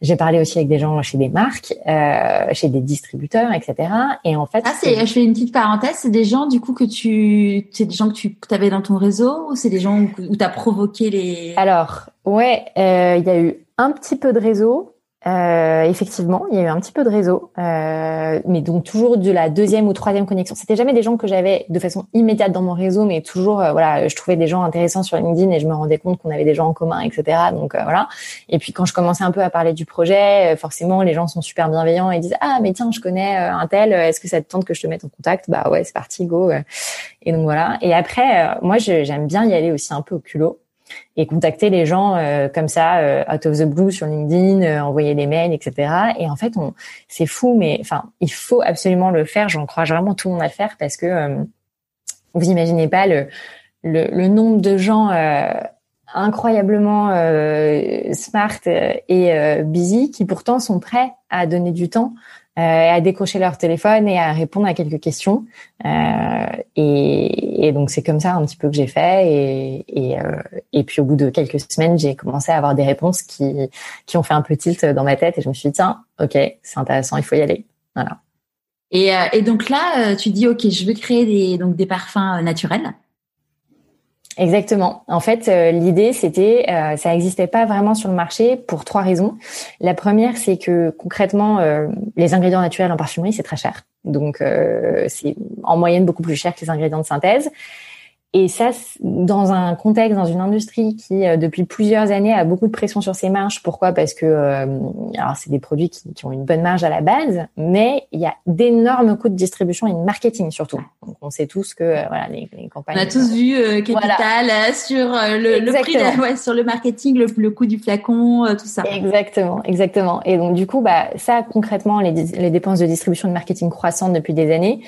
Speaker 2: J'ai parlé aussi avec des gens chez des marques euh, chez des distributeurs etc et en fait
Speaker 1: ah c'est je fais une petite parenthèse. C'est des gens du coup que tu c'est des gens que tu avais dans ton réseau ou c'est des gens où tu as provoqué les
Speaker 2: alors ouais il y a eu un petit peu de réseau. Euh, effectivement, il y a eu un petit peu de réseau, euh, mais donc toujours de la deuxième ou troisième connexion. C'était jamais des gens que j'avais de façon immédiate dans mon réseau, mais toujours, euh, voilà, je trouvais des gens intéressants sur LinkedIn et je me rendais compte qu'on avait des gens en commun, etc. Donc voilà. Et puis quand je commençais un peu à parler du projet, forcément, les gens sont super bienveillants et disent ah mais tiens, je connais un tel, est-ce que ça te tente que je te mette en contact? Bah ouais, c'est parti, go. Et donc voilà. Et après, moi, j'aime bien y aller aussi un peu au culot et contacter les gens euh, comme ça euh, out of the blue sur LinkedIn, euh, envoyer des mails, etc. Et en fait, on, c'est fou, mais enfin, il faut absolument le faire. J'encourage vraiment tout le monde à le faire parce que vous imaginez pas le, le, le nombre de gens incroyablement smart et busy qui pourtant sont prêts à donner du temps euh, à décrocher leur téléphone et à répondre à quelques questions. Euh, et, et, donc c'est comme ça un petit peu que j'ai fait. Et, et, euh, et puis au bout de quelques semaines, j'ai commencé à avoir des réponses qui, qui ont fait un peu tilt dans ma tête. Et je me suis dit, tiens, ok, c'est intéressant, il faut y aller. Voilà.
Speaker 1: Et, euh, et donc là, euh, tu dis, ok, je veux créer des, donc des parfums naturels.
Speaker 2: Exactement. En fait, euh, l'idée, c'était, euh, ça n'existait pas vraiment sur le marché pour trois raisons. La première, c'est que concrètement, euh, les ingrédients naturels en parfumerie, c'est très cher. Donc, c'est en moyenne beaucoup plus cher que les ingrédients de synthèse. Et ça, dans un contexte, dans une industrie qui, euh, depuis plusieurs années, a beaucoup de pression sur ses marges. Pourquoi? Parce que, euh, alors, c'est des produits qui, qui, ont une bonne marge à la base, mais il y a d'énormes coûts de distribution et de marketing surtout. Donc, on sait tous que, euh, voilà, les, les, campagnes.
Speaker 1: On a tous vu Capital sur le, le, prix, de, ouais, sur le marketing, le, le coût du flacon, tout ça.
Speaker 2: Exactement, exactement. Et donc, du coup, bah, ça, concrètement, les, les dépenses de distribution de marketing croissantes depuis des années,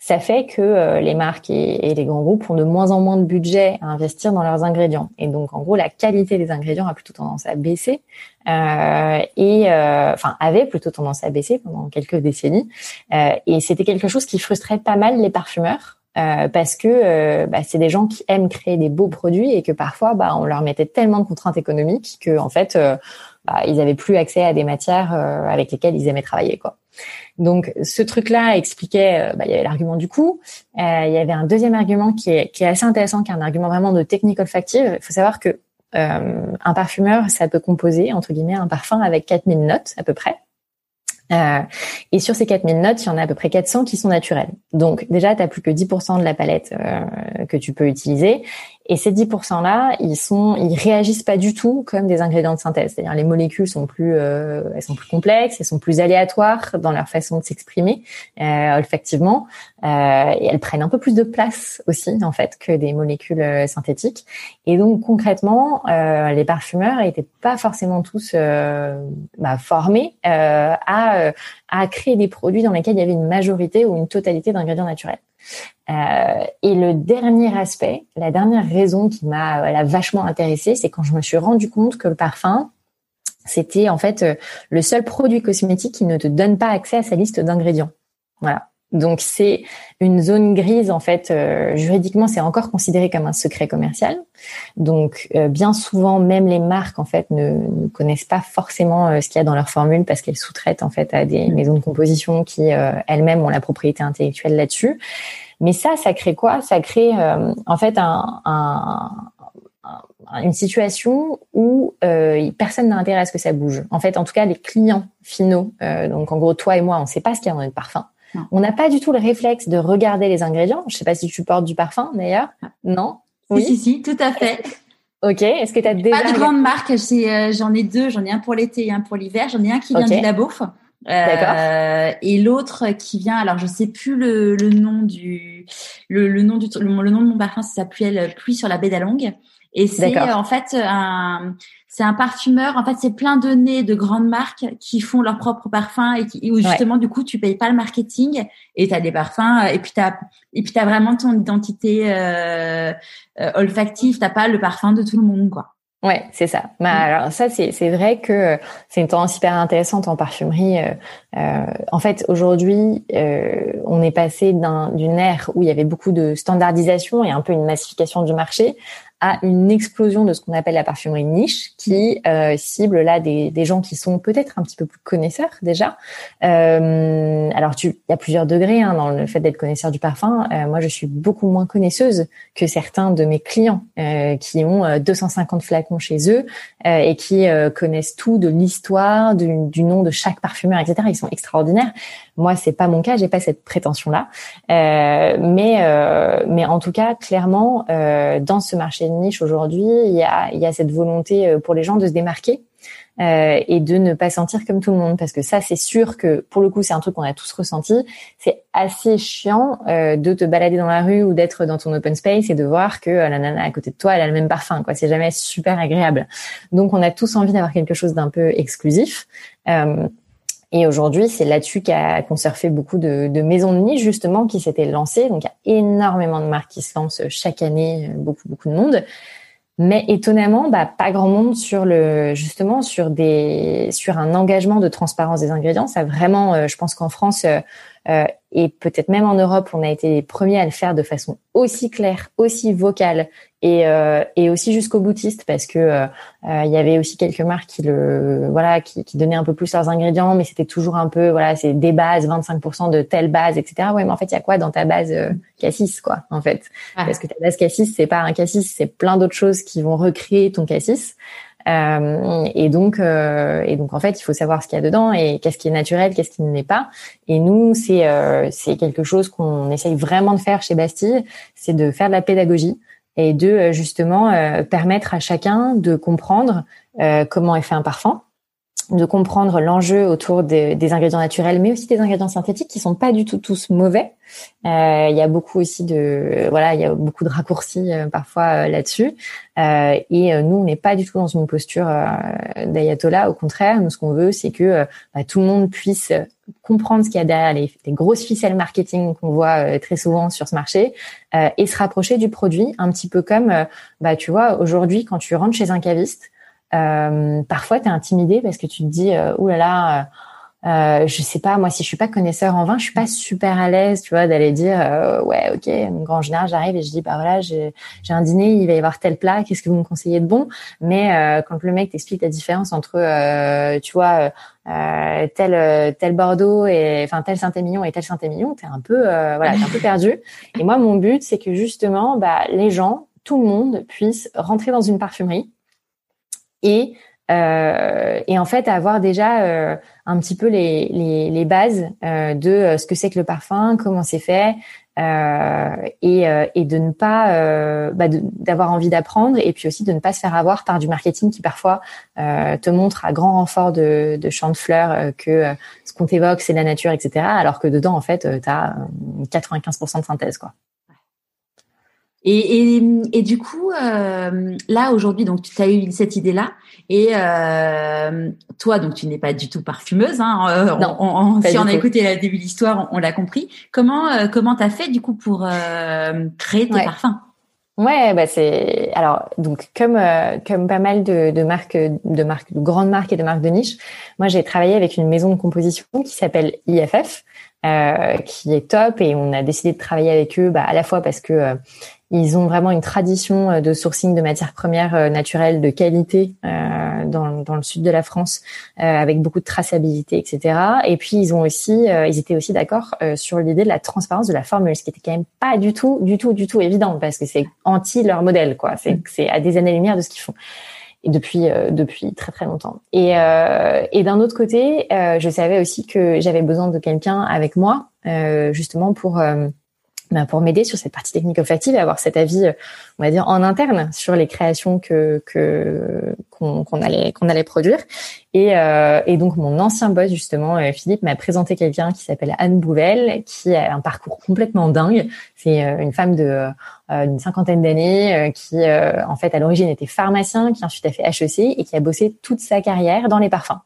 Speaker 2: ça fait que euh, les marques et, les grands groupes ont de moins en moins de budget à investir dans leurs ingrédients. Et donc, en gros, la qualité des ingrédients a plutôt tendance à baisser euh, et euh, enfin avait plutôt tendance à baisser pendant quelques décennies. et c'était quelque chose qui frustrait pas mal les parfumeurs. parce que bah, c'est des gens qui aiment créer des beaux produits et que parfois bah, on leur mettait tellement de contraintes économiques que en fait bah, ils avaient plus accès à des matières avec lesquelles ils aimaient travailler quoi. Donc ce truc-là expliquait, euh, bah, il y avait l'argument du coût. Euh, il y avait un deuxième argument qui est, qui est assez intéressant, qui est un argument vraiment de technique olfactive. Il faut savoir que euh, un parfumeur, ça peut composer entre guillemets un parfum avec 4000 notes à peu près. Euh, et sur ces 4000 notes, il y en a à peu près 400 qui sont naturelles. Donc déjà, tu n'as plus que 10% de la palette euh, que tu peux utiliser. Et ces 10%-là, ils sont, ils réagissent pas du tout comme des ingrédients de synthèse. C'est-à-dire les molécules sont plus, euh, elles sont plus complexes, elles sont plus aléatoires dans leur façon de s'exprimer euh, olfactivement, euh, et elles prennent un peu plus de place aussi en fait que des molécules euh, synthétiques. Et donc concrètement, euh, les parfumeurs étaient pas forcément tous euh, bah, formés à à créer des produits dans lesquels il y avait une majorité ou une totalité d'ingrédients naturels. Euh, et le dernier aspect, la dernière raison qui m'a euh, vachement intéressée, c'est quand je me suis rendu compte que le parfum, c'était en fait euh, le seul produit cosmétique qui ne te donne pas accès à sa liste d'ingrédients. Voilà. Donc c'est une zone grise en fait euh, juridiquement c'est encore considéré comme un secret commercial. Donc euh, bien souvent même les marques en fait ne, ne connaissent pas forcément euh, ce qu'il y a dans leur formule parce qu'elles sous-traitent en fait à des maisons de composition qui elles-mêmes ont la propriété intellectuelle là-dessus. Mais ça ça crée quoi? Ça crée en fait un, un, une situation où personne n'a intérêt à ce que ça bouge. En fait, en tout cas, les clients finaux, donc en gros toi et moi, on ne sait pas ce qu'il y a dans notre parfum. On n'a pas du tout le réflexe de regarder les ingrédients. Je sais pas si tu portes du parfum d'ailleurs. Ah. Non?
Speaker 1: Oui, si, si, tout à fait.
Speaker 2: Ok. Est-ce que tu as déjà
Speaker 1: pas de grande marque euh, J'en ai deux. J'en ai un pour l'été et un pour l'hiver. J'en ai un qui vient du labo. Euh, et l'autre qui vient, alors je sais plus le, nom du le, nom du le, nom de mon parfum, ça s'appelle Pluie sur la baie d'Along. Et c'est en fait un c'est un parfumeur. En fait, c'est plein de nez de grandes marques qui font leur propre parfum et qui, où justement, du coup, tu payes pas le marketing et tu as des parfums et puis tu as, et puis as vraiment ton identité euh, euh, olfactive. T'as pas le parfum de tout le monde, quoi.
Speaker 2: Ouais, c'est ça. Bah, mm. alors ça, c'est c'est vrai que c'est une tendance hyper intéressante en parfumerie. Euh, euh en fait, aujourd'hui, euh, on est passé d'une ère où il y avait beaucoup de standardisation et un peu une massification du marché à une explosion de ce qu'on appelle la parfumerie niche, qui euh, cible là des, des, gens qui sont peut-être un petit peu plus connaisseurs déjà. Euh, alors, il y a plusieurs degrés hein, dans le fait d'être connaisseur du parfum. Euh, moi, je suis beaucoup moins connaisseuse que certains de mes clients euh, qui ont 250 euh, flacons chez eux euh, et qui connaissent tout de l'histoire, du, du, nom de chaque parfumeur, etc. Ils sont extraordinaires. Moi, c'est pas mon cas, j'ai pas cette prétention-là. mais, mais en tout cas, clairement, dans ce marché niche aujourd'hui, il y a, y a cette volonté euh, pour les gens de se démarquer euh, et de ne pas sentir comme tout le monde. Parce que ça, c'est sûr que pour le coup, c'est un truc qu'on a tous ressenti. C'est assez chiant euh, de te balader dans la rue ou d'être dans ton open space et de voir que la nana à côté de toi, elle a le même parfum. Quoi, c'est jamais super agréable. Donc, on a tous envie d'avoir quelque chose d'un peu exclusif. Et aujourd'hui, c'est là-dessus qu'on surfait beaucoup de, de, maisons de niche justement qui s'étaient lancées. Donc il y a énormément de marques qui se lancent chaque année, beaucoup beaucoup de monde. Mais étonnamment, bah, pas grand monde sur le justement sur des sur un engagement de transparence des ingrédients. Ça vraiment, euh, je pense qu'en France, euh, euh et peut-être même en Europe, on a été les premiers à le faire de façon aussi claire, aussi vocale et, euh, et aussi jusqu'au boutiste parce que euh, euh, il y avait aussi quelques marques qui le voilà qui, qui donnaient un peu plus leurs ingrédients, mais c'était toujours un peu voilà c'est des bases, 25% de telle base, etc. Ouais, mais en fait il y a quoi dans ta base cassis quoi en fait? Parce que ta base cassis c'est pas un cassis, c'est plein d'autres choses qui vont recréer ton cassis. Euh, et donc, euh, et donc en fait, il faut savoir ce qu'il y a dedans et qu'est-ce qui est naturel, qu'est-ce qui ne l'est pas. Et nous, c'est euh, c'est quelque chose qu'on essaye vraiment de faire chez Bastille, c'est de faire de la pédagogie et de justement permettre à chacun de comprendre comment est fait un parfum de comprendre l'enjeu autour des ingrédients naturels, mais aussi des ingrédients synthétiques qui sont pas du tout tous mauvais. Euh, il y a beaucoup aussi de voilà, il y a beaucoup de raccourcis euh, parfois euh, là-dessus. et nous, on n'est pas du tout dans une posture d'ayatollah. Au contraire, nous, ce qu'on veut, c'est que bah, tout le monde puisse comprendre ce qu'il y a derrière les, les grosses ficelles marketing qu'on voit très souvent sur ce marché et se rapprocher du produit, un petit peu comme bah tu vois aujourd'hui quand tu rentres chez un caviste euh, parfois, tu es intimidé parce que tu te dis, euh, là là, euh, euh, je sais pas, moi, si je suis pas connaisseur en vin, je suis pas super à l'aise, tu vois, d'aller dire, euh, ouais, ok. Donc, en général, j'arrive et je dis, bah voilà, j'ai un dîner, il va y avoir tel plat, qu'est-ce que vous me conseillez de bon? Mais euh, quand le mec t'explique la différence entre, tu vois, tel tel Bordeaux et enfin tel Saint-Émilion et tel Saint-Émilion, t'es un peu, voilà, t'es un peu perdu. Et moi, mon but, c'est que justement, bah, les gens, tout le monde puisse rentrer dans une parfumerie et euh, et en fait avoir déjà euh, un petit peu les, les, les bases euh, de euh, ce que c'est que le parfum, comment c'est fait, euh, et, et de ne pas bah d'avoir envie d'apprendre et puis aussi de ne pas se faire avoir par du marketing qui parfois te montre à grand renfort de, de champs de fleurs que ce qu'on t'évoque c'est la nature, etc. Alors que dedans en fait tu as 95% de synthèse quoi.
Speaker 1: Et, et, et, du coup, euh, là aujourd'hui, donc tu as eu cette idée-là, et euh, toi, donc tu n'es pas du tout parfumeuse. Hein,
Speaker 2: euh, non,
Speaker 1: si on a écouté le début de l'histoire, on, l'a compris. Comment euh, comment t'as fait du coup pour euh, créer tes parfums?
Speaker 2: Ouais, bah c'est alors donc comme comme pas mal de, de marques de marques de grandes marques et de marques de niche, moi j'ai travaillé avec une maison de composition qui s'appelle IFF, qui est top et on a décidé de travailler avec eux bah, à la fois parce que ils ont vraiment une tradition euh, de sourcing de matières premières euh, naturelles de qualité euh, dans, dans, le sud de la France, avec beaucoup de traçabilité, etc. Et puis ils ont aussi, ils étaient aussi d'accord sur l'idée de la transparence de la formule, ce qui était quand même pas du tout, du tout, du tout évident parce que c'est anti leur modèle, quoi. C'est mm. c'est à des années-lumière de ce qu'ils font et depuis depuis très très longtemps. Et, euh, et d'un autre côté, euh, je savais aussi que j'avais besoin de quelqu'un avec moi, euh, justement pour pour m'aider sur cette partie technique olfactive et avoir cet avis, euh, on va dire en interne sur les créations que qu'on allait qu'on allait produire. Et, euh, et donc mon ancien boss justement, euh, Philippe, m'a présenté quelqu'un qui s'appelle Anne Bouvel, qui a un parcours complètement dingue. C'est une femme de d'une cinquantaine d'années qui en fait à l'origine était pharmacien, qui ensuite a fait HEC et qui a bossé toute sa carrière dans les parfums.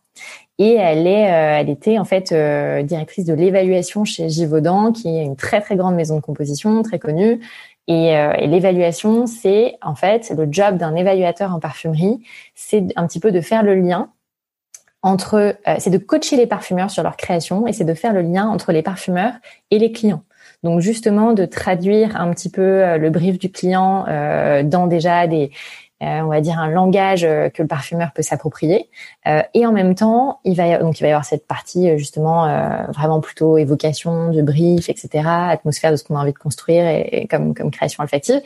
Speaker 2: Et elle est, euh, elle était en fait euh, directrice de l'évaluation chez Givaudan, qui est une très très grande maison de composition, très connue. Et, euh, et l'évaluation, c'est en fait le job d'un évaluateur en parfumerie, c'est un petit peu de faire le lien entre, c'est de coacher les parfumeurs sur leur création et c'est de faire le lien entre les parfumeurs et les clients. Donc justement de traduire un petit peu le brief du client dans déjà des, euh, on va dire un langage euh, que le parfumeur peut s'approprier. Euh, et en même temps, il va donc il va y avoir cette partie justement vraiment plutôt évocation de brief, etc., atmosphère de ce qu'on a envie de construire et, comme comme création olfactive.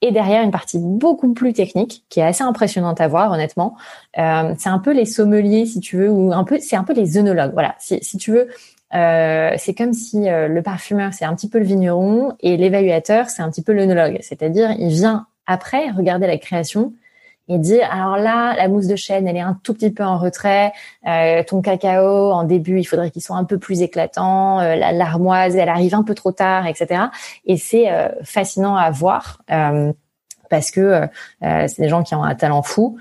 Speaker 2: Et derrière une partie beaucoup plus technique qui est assez impressionnante à voir honnêtement. c'est un peu les sommeliers si tu veux ou un peu c'est un peu les œnologues. Voilà, si, si tu veux. Euh, c'est comme si le parfumeur c'est un petit peu le vigneron et l'évaluateur c'est un petit peu l'œnologue, c'est-à-dire il vient après, regarder la création et dire alors là la mousse de chêne elle est un tout petit peu en retrait euh, ton cacao en début il faudrait qu'il soit un peu plus éclatant euh, la larmoise elle arrive un peu trop tard etc et c'est euh, fascinant à voir parce que c'est des gens qui ont un talent fou,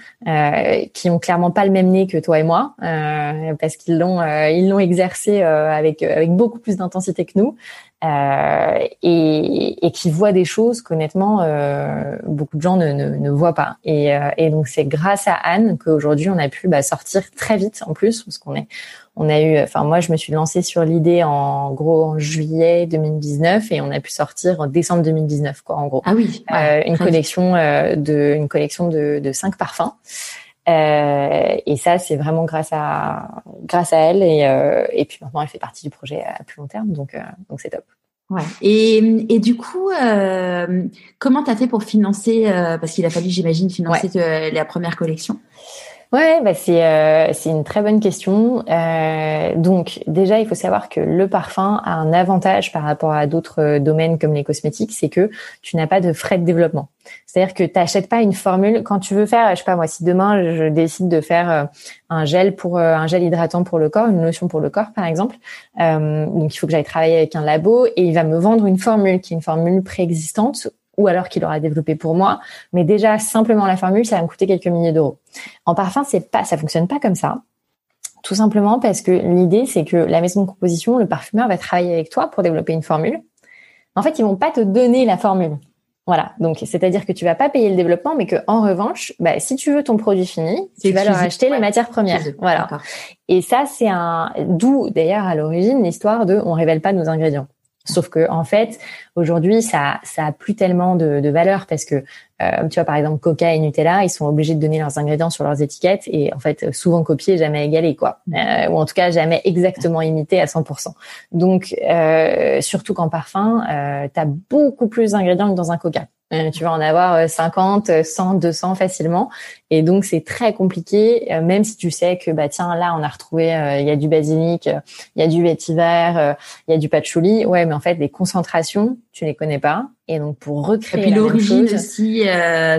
Speaker 2: qui ont clairement pas le même nez que toi et moi, parce qu'ils l'ont ils l'ont exercé avec avec beaucoup plus d'intensité que nous, euh, et, et, qui voit des choses qu'honnêtement euh, beaucoup de gens ne, ne, ne voient pas. Et, euh, et donc c'est grâce à Anne qu'aujourd'hui on a pu bah, sortir très vite en plus parce qu'on est on a eu, enfin moi je me suis lancée sur l'idée en gros en juillet 2019 et on a pu sortir en décembre 2019 quoi en gros.
Speaker 1: Ah oui.
Speaker 2: Euh, une collection euh, de une collection de, de cinq parfums. Euh, et ça, c'est vraiment grâce à grâce à elle et, euh, et puis maintenant elle fait partie du projet à plus long terme, donc euh, donc c'est top.
Speaker 1: Ouais. Et, et du coup, euh, comment t'as fait pour financer Parce qu'il a fallu, j'imagine, financer la première collection?
Speaker 2: Ouais, bah c'est euh, c'est une très bonne question. Euh, donc déjà, il faut savoir que le parfum a un avantage par rapport à d'autres euh, domaines comme les cosmétiques, c'est que tu n'as pas de frais de développement. C'est-à-dire que tu n'achètes pas une formule quand tu veux faire, je sais pas moi, si demain je décide de faire euh, un gel pour un gel hydratant pour le corps, une lotion pour le corps par exemple, donc il faut que j'aille travailler avec un labo et il va me vendre une formule qui est une formule préexistante ou alors qu'il aura développé pour moi. Mais déjà, simplement la formule, ça va me coûter quelques milliers d'euros. En parfum, c'est pas, ça fonctionne pas comme ça. Tout simplement parce que l'idée, c'est que la maison de composition, le parfumeur va travailler avec toi pour développer une formule. En fait, ils vont pas te donner la formule. Voilà. Donc, c'est-à-dire que tu vas pas payer le développement, mais que en revanche, bah, si tu veux ton produit fini, tu vas leur acheter les matières premières. Voilà. Et ça, c'est un, d'où d'ailleurs à l'origine l'histoire de on révèle pas nos ingrédients. Sauf que en fait, aujourd'hui, ça, ça a plus tellement de, de valeur parce que, euh, tu vois, par exemple, Coca et Nutella, ils sont obligés de donner leurs ingrédients sur leurs étiquettes et en fait, souvent copiés, jamais égalés, quoi, euh, ou en tout cas jamais exactement imités à 100%. Donc, euh, surtout qu'en parfum, tu as beaucoup plus d'ingrédients que dans un Coca. Euh, tu vas en avoir 50, 100, 200 facilement. Et donc, c'est très compliqué, euh, même si tu sais que, bah, tiens, là, on a retrouvé, euh, il y a du basilic, il y a du vétiver, il y a du patchouli. Ouais, mais en fait, les concentrations, tu les connais pas. Et donc, pour recréer.
Speaker 1: Et puis, l'origine aussi,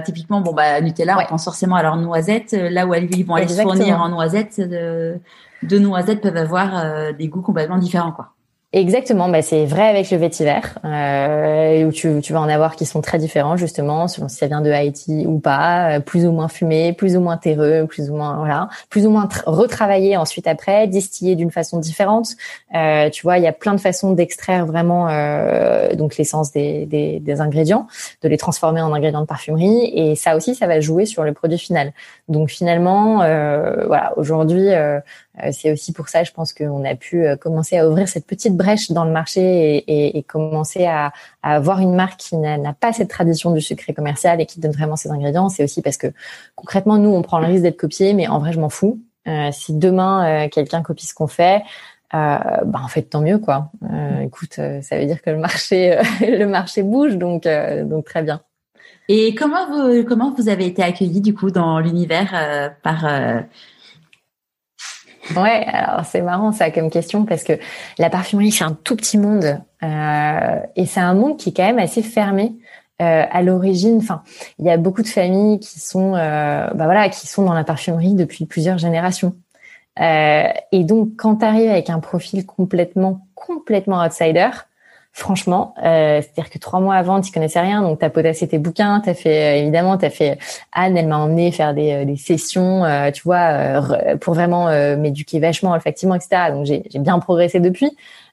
Speaker 1: typiquement, bon, bah, Nutella, on pense forcément à leur noisette. Là où ils vont aller se fournir en noisettes, de, de noisettes peuvent avoir des goûts complètement différents, quoi.
Speaker 2: Exactement, bah c'est vrai avec le vétiver, euh, où tu, tu vas en avoir qui sont très différents justement, selon si ça vient de Haïti ou pas, euh, plus ou moins fumé, plus ou moins terreux, plus ou moins voilà, plus ou moins retravaillé ensuite après, distillé d'une façon différente. Euh, tu vois, il y a plein de façons d'extraire vraiment euh, donc l'essence des, des, des, ingrédients, de les transformer en ingrédients de parfumerie, et ça aussi, ça va jouer sur le produit final. Donc finalement, euh, voilà, aujourd'hui euh, c'est aussi pour ça, je pense qu'on a pu euh, commencer à ouvrir cette petite brèche dans le marché et, et, et commencer à, à, avoir une marque qui n'a pas cette tradition du secret commercial et qui donne vraiment ses ingrédients. C'est aussi parce que concrètement, nous, on prend le risque d'être copié, mais en vrai, je m'en fous. Euh, si demain euh, quelqu'un copie ce qu'on fait, euh, bah en fait tant mieux quoi. Euh, écoute, ça veut dire que le marché le marché bouge donc donc très bien.
Speaker 1: Et comment vous comment vous avez été accueillis du coup dans l'univers par
Speaker 2: Ouais, alors c'est marrant ça comme question parce que la parfumerie c'est un tout petit monde euh, et c'est un monde qui est quand même assez fermé. Euh, à l'origine, enfin, il y a beaucoup de familles qui sont, euh, bah voilà, qui sont dans la parfumerie depuis plusieurs générations. Euh, et donc, quand tu arrives avec un profil complètement, complètement outsider, franchement, euh, c'est-à-dire que trois mois avant, tu connaissais rien, donc t'as potassé tes bouquins, t'as fait euh, évidemment, t'as fait Anne, elle m'a emmené faire des, euh, des sessions, euh, tu vois, pour vraiment m'éduquer vachement effectivement, etc. Donc j'ai bien progressé depuis,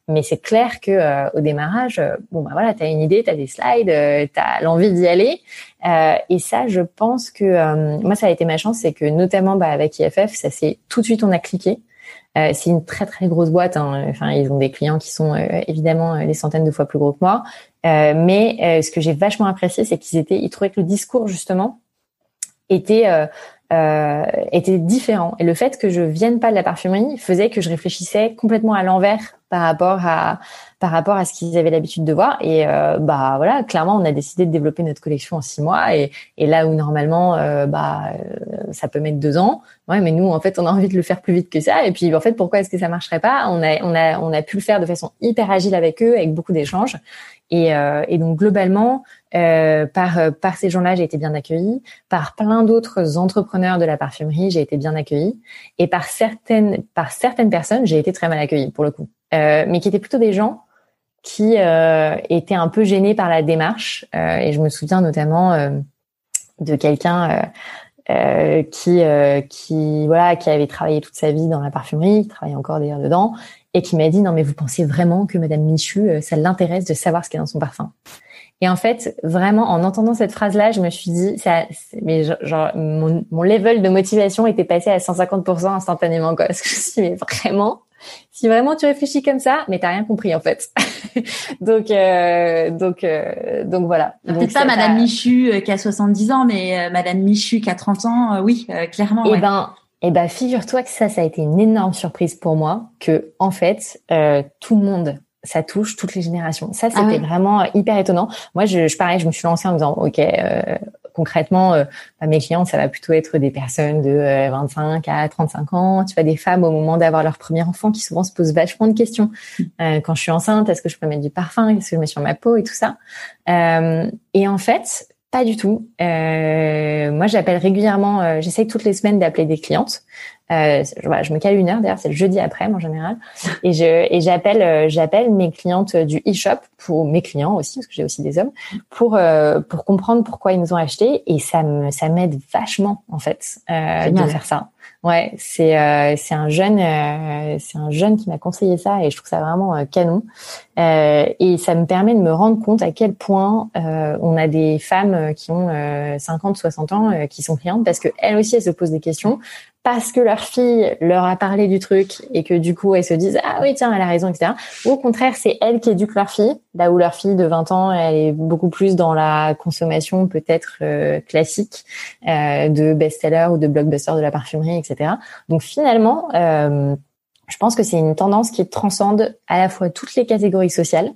Speaker 2: mais c'est clair que au démarrage, bon bah voilà, t'as une idée, t'as des slides, t'as l'envie d'y aller, et ça, je pense que moi ça a été ma chance, c'est que notamment bah, avec IFF, ça c'est tout de suite on a cliqué. Euh, c'est une très très grosse boîte. Hein. Enfin, ils ont des clients qui sont euh, évidemment euh, des centaines de fois plus gros que moi. mais ce que j'ai vachement apprécié, c'est qu'ils étaient, ils trouvaient que le discours justement était était différent. Et le fait que je vienne pas de la parfumerie faisait que je réfléchissais complètement à l'envers par rapport à par rapport à ce qu'ils avaient l'habitude de voir. Et euh, bah voilà, clairement, on a décidé de développer notre collection en six mois. Et, et là où normalement, euh, bah euh, ça peut mettre deux ans, ouais, mais nous en fait, on a envie de le faire plus vite que ça. Et puis en fait, pourquoi est-ce que ça marcherait pas? On a on a on a pu le faire de façon hyper agile avec eux, avec beaucoup d'échanges. Et, euh, et, donc globalement, euh, par par ces gens-là, j'ai été bien accueillie. Par plein d'autres entrepreneurs de la parfumerie, j'ai été bien accueillie. Et par certaines par certaines personnes, j'ai été très mal accueillie pour le coup. Euh, mais qui étaient plutôt des gens qui euh, étaient un peu gênés par la démarche. Euh, et je me souviens notamment de quelqu'un euh, qui euh, qui voilà qui avait travaillé toute sa vie dans la parfumerie, qui travaille encore d'ailleurs dedans, et qui m'a dit non mais vous pensez vraiment que Madame Michu, euh, ça l'intéresse de savoir ce qu'il y a dans son parfum? Et en fait, vraiment en entendant cette phrase-là, je me suis dit ça, mais genre mon, mon level de motivation était passé à 150% instantanément quoi. Parce que je me suis dit, mais vraiment si vraiment tu réfléchis comme ça, mais t'as rien compris en fait. donc euh, donc euh, donc voilà.
Speaker 1: Peut-être pas Madame Michu euh, qui a 70 ans, mais Madame Michu qui a 30 ans, oui, clairement.
Speaker 2: Eh ben eh ben figure-toi que ça, ça a été une énorme surprise pour moi, que en fait tout le monde ça touche toutes les générations. Ça, ah c'était vraiment hyper étonnant. Moi, je, je pareil, je me suis lancée en me disant, ok, euh, bah, mes clients, ça va plutôt être des personnes de 25 euh, à 35 ans, tu vois, des femmes au moment d'avoir leur premier enfant qui souvent se posent vachement de questions. Euh, quand je suis enceinte, est-ce que je peux mettre du parfum? Qu'est-ce que je mets sur ma peau? Et tout ça Et en fait, pas du tout. moi, j'appelle régulièrement, j'essaye toutes les semaines d'appeler des clientes. Euh, voilà, je me cale une heure d'ailleurs, c'est le jeudi après en général, et je et j'appelle euh, j'appelle mes clientes du e-shop pour mes clients aussi parce que j'ai aussi des hommes pour euh, pour comprendre pourquoi ils nous ont acheté et ça me ça m'aide vachement en fait euh, de faire ça. Ouais, c'est euh, c'est un jeune euh, c'est un jeune qui m'a conseillé ça et je trouve ça vraiment euh, et ça me permet de me rendre compte à quel point on a des femmes qui ont 50 60 ans qui sont clientes parce que elles aussi elles se posent des questions parce que leur fille leur a parlé du truc et que du coup elles se disent ah oui tiens elle a raison etc. Ou au contraire c'est elles qui éduquent leur fille là où leur fille de 20 ans elle est beaucoup plus dans la consommation peut-être classique de best-seller ou de blockbuster de la parfumerie etc. Donc finalement, euh, je pense que c'est une tendance qui transcende à la fois toutes les catégories sociales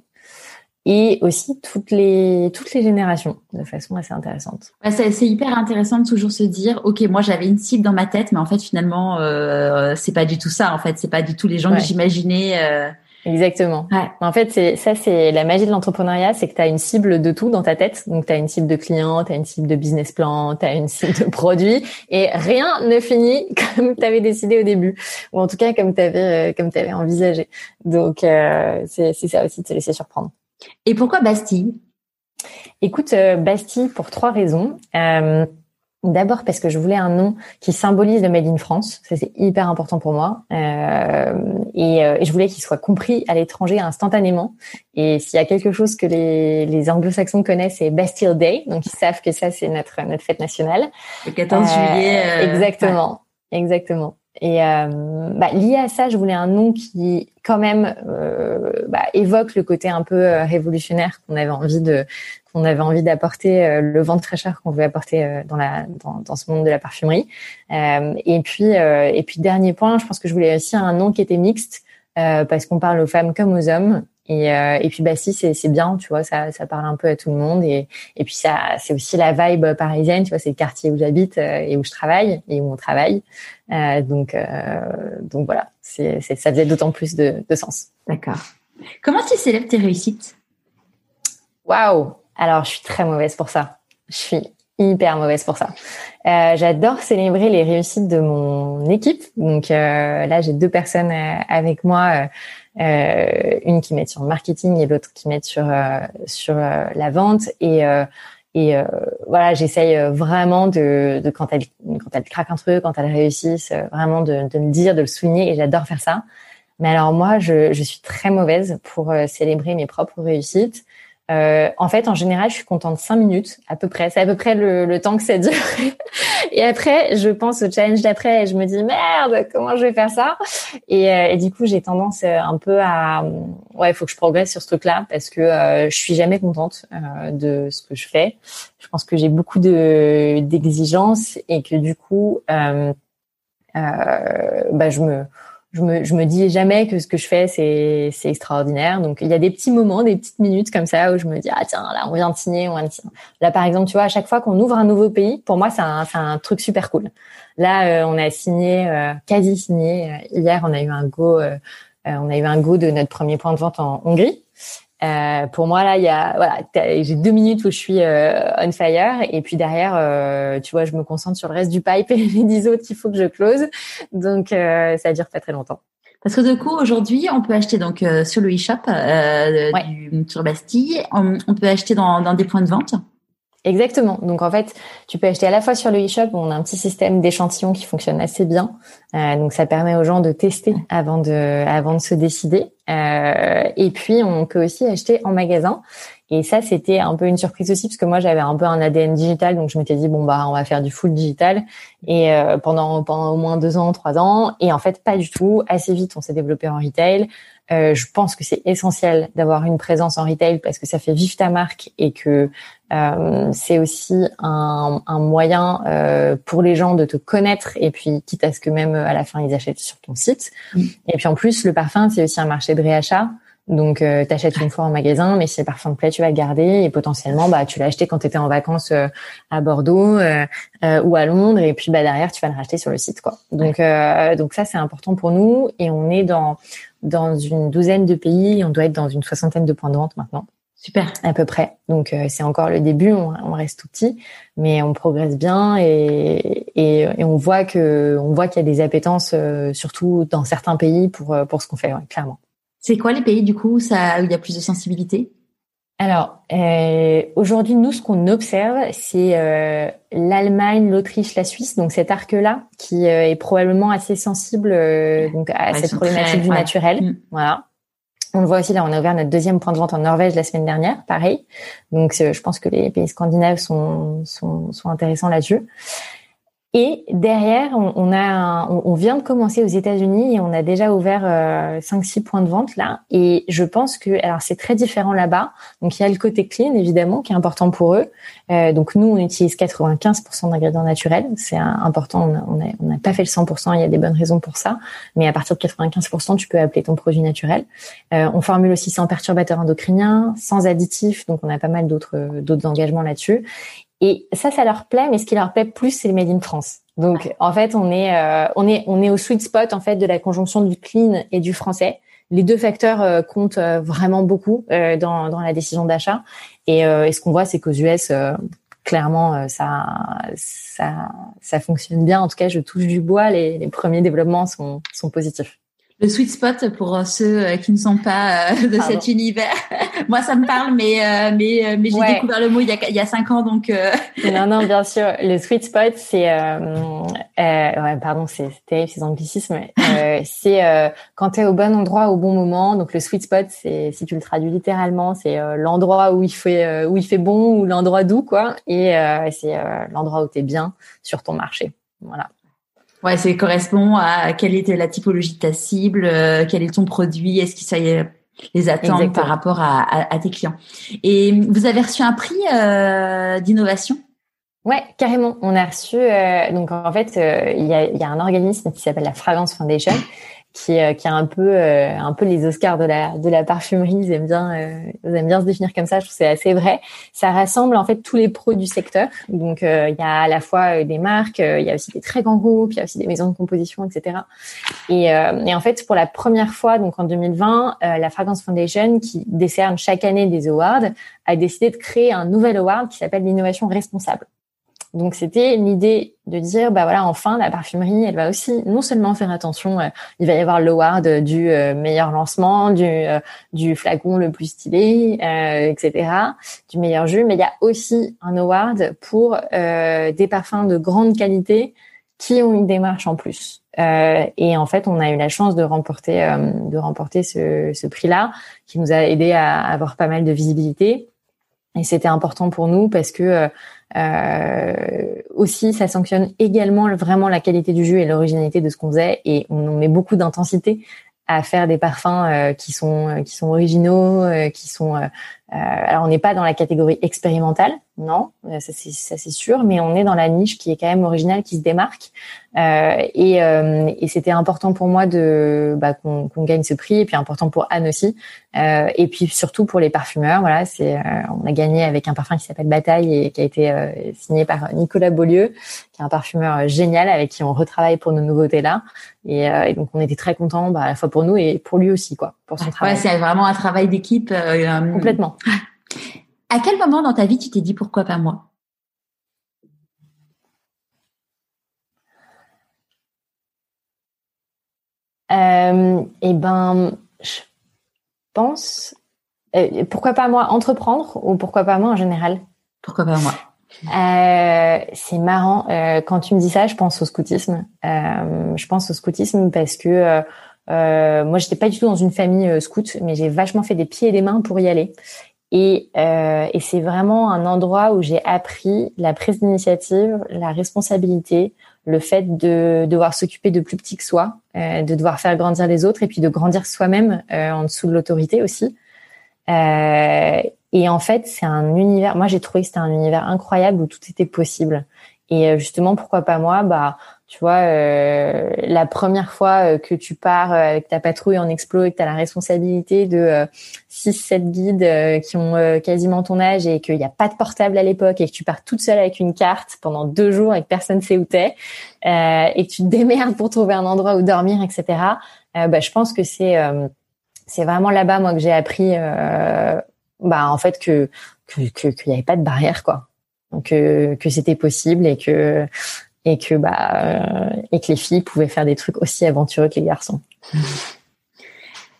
Speaker 2: et aussi toutes les toutes les générations de façon assez intéressante.
Speaker 1: c'est hyper intéressant de toujours se dire ok moi j'avais une cible dans ma tête mais en fait finalement euh, c'est pas du tout ça en fait c'est pas du tout les gens que j'imaginais. Euh,
Speaker 2: Exactement. En fait, c'est ça, c'est la magie de l'entrepreneuriat, c'est que tu as une cible de tout dans ta tête. Donc, tu as une cible de client, tu as une cible de business plan, tu as une cible de produit, et rien ne finit comme tu avais décidé au début, ou en tout cas comme tu avais, euh, comme avais envisagé. Donc, euh, c'est ça aussi de se laisser surprendre.
Speaker 1: Et pourquoi Bastille?
Speaker 2: Écoute, euh, Bastille pour trois raisons. Euh, D'abord parce que je voulais un nom qui symbolise le Made in France, ça c'est hyper important pour moi, euh, et, euh, et, je voulais qu'il soit compris à l'étranger instantanément. Et s'il y a quelque chose que les, les anglo-saxons connaissent, c'est Bastille Day, donc ils savent que ça c'est notre notre fête nationale.
Speaker 1: Le 14 juillet.
Speaker 2: Euh, exactement, exactement. Et euh, bah, lié à ça, je voulais un nom qui, quand même, euh, bah, évoque le côté un peu euh, révolutionnaire qu'on avait envie de, qu'on avait envie d'apporter, euh, le vent de fraîcheur qu'on veut apporter euh, dans la, dans, dans, ce monde de la parfumerie. et puis, et puis dernier point, je pense que je voulais aussi un nom qui était mixte. parce qu'on parle aux femmes comme aux hommes et, euh, et puis bah si c'est c'est bien, tu vois, ça ça parle un peu à tout le monde et et puis ça c'est aussi la vibe parisienne, tu vois, c'est le quartier où j'habite euh, et où je travaille et où on travaille. Euh, donc euh, donc voilà, c'est ça faisait d'autant plus de, de sens.
Speaker 1: D'accord. Comment tu célèbres tes réussites?
Speaker 2: Waouh Alors je suis très mauvaise pour ça. Je suis hyper mauvaise pour ça. Euh, J'adore célébrer les réussites de mon équipe. Donc euh, là, j'ai deux personnes avec moi euh, une qui met sur le marketing et l'autre qui met sur euh, sur euh, la vente et et voilà, j'essaye vraiment de, de, quand elle quand elle craque un truc, quand elle réussisse, vraiment de, de me dire, de le souligner et j'adore faire ça. Mais alors moi, je, je suis très mauvaise pour célébrer mes propres réussites. Euh, en fait, en général, je suis contente cinq minutes à peu près. C'est à peu près le, le, temps que ça dure. et après, je pense au challenge d'après et je me dis merde, comment je vais faire ça? Et, euh, et, du coup, j'ai tendance euh, un peu à ouais, il faut que je progresse sur ce truc-là parce que euh, je suis jamais contente euh, de ce que je fais. Je pense que j'ai beaucoup de d'exigences et que du coup, bah, je me je me, me dis jamais que ce que je fais c'est extraordinaire. Donc il y a des petits moments, des petites minutes comme ça où je me dis ah tiens là on vient de signer, on vient de signer. Là par exemple tu vois à chaque fois qu'on ouvre un nouveau pays, pour moi c'est un c'est un truc super cool. Là euh, on a signé euh, quasi signé euh, hier on a eu un go on a eu un go de notre premier point de vente en Hongrie. Euh, pour moi là, il y a voilà, j'ai deux minutes où je suis euh, on fire et puis derrière, euh, tu vois, je me concentre sur le reste du pipe et les dix autres qu'il faut que je close. Donc ça dure pas très longtemps.
Speaker 1: Parce que du coup, aujourd'hui, on peut acheter donc sur le e-shop euh, du, sur Bastille, on, peut acheter dans, dans, des points de vente.
Speaker 2: Exactement. Donc en fait, tu peux acheter à la fois sur le e-shop, on a un petit système d'échantillons qui fonctionne assez bien. Euh, donc ça permet aux gens de tester avant de avant de se décider. Euh, et puis on peut aussi acheter en magasin. Et ça, c'était un peu une surprise aussi parce que moi j'avais un peu un ADN digital, donc je m'étais dit bon bah on va faire du full digital. Et euh, pendant pendant au moins deux ans, trois ans. Et en fait pas du tout. Assez vite, on s'est développé en retail. Euh, je pense que c'est essentiel d'avoir une présence en retail parce que ça fait vivre ta marque et que euh, c'est aussi un, un moyen euh, pour les gens de te connaître et puis quitte à ce que même à la fin ils achètent sur ton site. Mm. Et puis en plus le parfum c'est aussi un marché de réachat. Donc, euh, tu achètes une fois en magasin, mais si le parfum te plaît, tu vas le garder et potentiellement, bah, tu l'as acheté quand tu étais en vacances euh, à Bordeaux euh, euh, ou à Londres, et puis bah derrière, tu vas le racheter sur le site, quoi. Donc, donc ça, c'est important pour nous, et on est dans dans une douzaine de pays, on doit être dans une soixantaine de points de vente maintenant.
Speaker 1: Super.
Speaker 2: À peu près. Donc c'est encore le début, on, on, reste tout petit, mais on progresse bien et, et, et on voit que on voit qu'il y a des appétences, surtout dans certains pays pour pour ce qu'on fait, ouais, clairement.
Speaker 1: C'est quoi les pays du coup ça, où il y a plus de sensibilité?
Speaker 2: Alors, euh, aujourd'hui, nous, ce qu'on observe, c'est euh, l'Allemagne, l'Autriche, la Suisse, donc cet arc-là, qui euh, est probablement assez sensible euh, donc à cette problématique du naturel. Mm. Voilà. On le voit aussi là, on a ouvert notre deuxième point de vente en Norvège la semaine dernière, pareil. Donc, je pense que les pays scandinaves sont, sont, sont intéressants là-dessus. Et derrière, on, a, on, vient de commencer aux États-Unis et on a déjà ouvert euh, 5-6 points de vente là. Et je pense que, alors c'est très différent là-bas. Donc il y a le côté clean évidemment qui est important pour eux. Euh, donc nous, on utilise 95% d'ingrédients naturels. C'est important. On n'a pas fait le 100%. Il y a des bonnes raisons pour ça. Mais à partir de 95%, tu peux appeler ton produit naturel. Euh, on formule aussi sans perturbateurs endocriniens, sans additifs. Donc on a pas mal d'autres d'autres engagements là-dessus. Et ça, ça leur plaît, mais ce qui leur plaît plus, c'est le made in France. Donc, en fait, on est, euh, on est, on est au sweet spot en fait de la conjonction du clean et du français. Les deux facteurs euh, comptent euh, vraiment beaucoup dans, dans la décision d'achat. Et, et, ce qu'on voit, c'est qu'aux US, clairement, ça, ça, ça fonctionne bien. En tout cas, je touche du bois. Les, les premiers développements sont, sont positifs
Speaker 1: le sweet spot pour euh, ceux euh, qui ne sont pas euh, de cet univers. Moi, ça me parle, mais mais mais j'ai découvert le mot il y a il y a cinq ans, donc.
Speaker 2: Non, non, bien sûr. Le sweet spot, c'est euh, ouais, pardon, c'est terrible ces anglicismes. Euh, c'est quand tu es au bon endroit au bon moment. Donc le sweet spot, c'est si tu le traduis littéralement, c'est l'endroit où il fait où il fait bon ou l'endroit doux, quoi. Et c'est l'endroit où tu es bien sur ton marché. Voilà.
Speaker 1: Ouais, c'est correspond à quelle était la typologie de ta cible, euh, quel est ton produit, est-ce que ça y est les attentes par rapport à, à, à, tes clients. Et vous avez reçu un prix euh, d'innovation?
Speaker 2: Ouais, carrément. On a reçu euh, donc en fait euh, il y, a, y, a, un organisme qui s'appelle la Fragrance Foundation qui, euh, qui a un peu euh, un peu les Oscars de la de la parfumerie. Ils aiment bien euh, ils aiment bien se définir comme ça. Je trouve c'est assez vrai. Ça rassemble en fait tous les pros du secteur. Donc il y a à la fois des marques, il y a aussi des très grands groupes, il y a aussi des maisons de composition, etc. Et, et en fait pour la première fois donc en 2020, la Fragrance Foundation qui décerne chaque année des awards a décidé de créer un nouvel award qui s'appelle l'innovation responsable. Donc c'était l'idée de dire bah voilà enfin la parfumerie elle va aussi non seulement faire attention euh, il va y avoir l'award du euh, meilleur lancement du euh, du flacon le plus stylé etc du meilleur jus mais il y a aussi un award pour des parfums de grande qualité qui ont une démarche en plus. Et en fait on a eu la chance de remporter de remporter ce, ce prix là qui nous a aidé à avoir pas mal de visibilité et c'était important pour nous parce que euh, aussi, ça sanctionne également vraiment la qualité du jus et l'originalité de ce qu'on faisait, et on met beaucoup d'intensité à faire des parfums euh, qui sont euh, qui sont originaux, euh, qui sont alors on n'est pas dans la catégorie expérimentale, non, ça c'est ça c'est sûr, mais on est dans la niche qui est quand même originale, qui se démarque. et, et c'était important pour moi de bah, qu'on gagne ce prix, et puis important pour Anne aussi, et puis surtout pour les parfumeurs. Voilà, c'est on a gagné avec un parfum qui s'appelle Bataille et qui a été signé par Nicolas Beaulieu, qui est un parfumeur génial avec qui on retravaille pour nos nouveautés là. Et, et donc on était très contents, bah, à la fois pour nous et pour lui aussi, quoi, pour son travail.
Speaker 1: Ouais, c'est vraiment un travail d'équipe.
Speaker 2: Euh, Complètement.
Speaker 1: À quel moment dans ta vie tu t'es dit pourquoi pas moi?
Speaker 2: Euh, Eh ben, je pense. Euh, pourquoi pas moi entreprendre ou pourquoi pas moi en général?
Speaker 1: Pourquoi pas moi?
Speaker 2: Euh, C'est marrant. Quand tu me dis ça, je pense au scoutisme. Je pense au scoutisme parce que euh, moi, j'étais pas du tout dans une famille scout, mais j'ai vachement fait des pieds et des mains pour y aller. Et, et c'est vraiment un endroit où j'ai appris la prise d'initiative, la responsabilité, le fait de devoir s'occuper de plus petits que soi, de devoir faire grandir les autres et puis de grandir soi-même en dessous de l'autorité aussi. Euh, et en fait, c'est un univers. Moi, j'ai trouvé que c'était un univers incroyable où tout était possible. Et euh, justement, pourquoi pas moi? Bah, tu vois, euh, la première fois euh, que tu pars avec ta patrouille en explo et que tu as la responsabilité de 6-7 guides qui ont quasiment ton âge et qu'il n'y a pas de portable à l'époque et que tu pars toute seule avec une carte pendant deux jours et que personne ne sait où t'es et que tu te démerdes pour trouver un endroit où dormir, etc. bah, je pense que c'est c'est vraiment là-bas moi que j'ai appris bah en fait que que qu'il n'y avait pas de barrière quoi donc que c'était possible et que et que bah euh, et que les filles pouvaient faire des trucs aussi aventureux que les garçons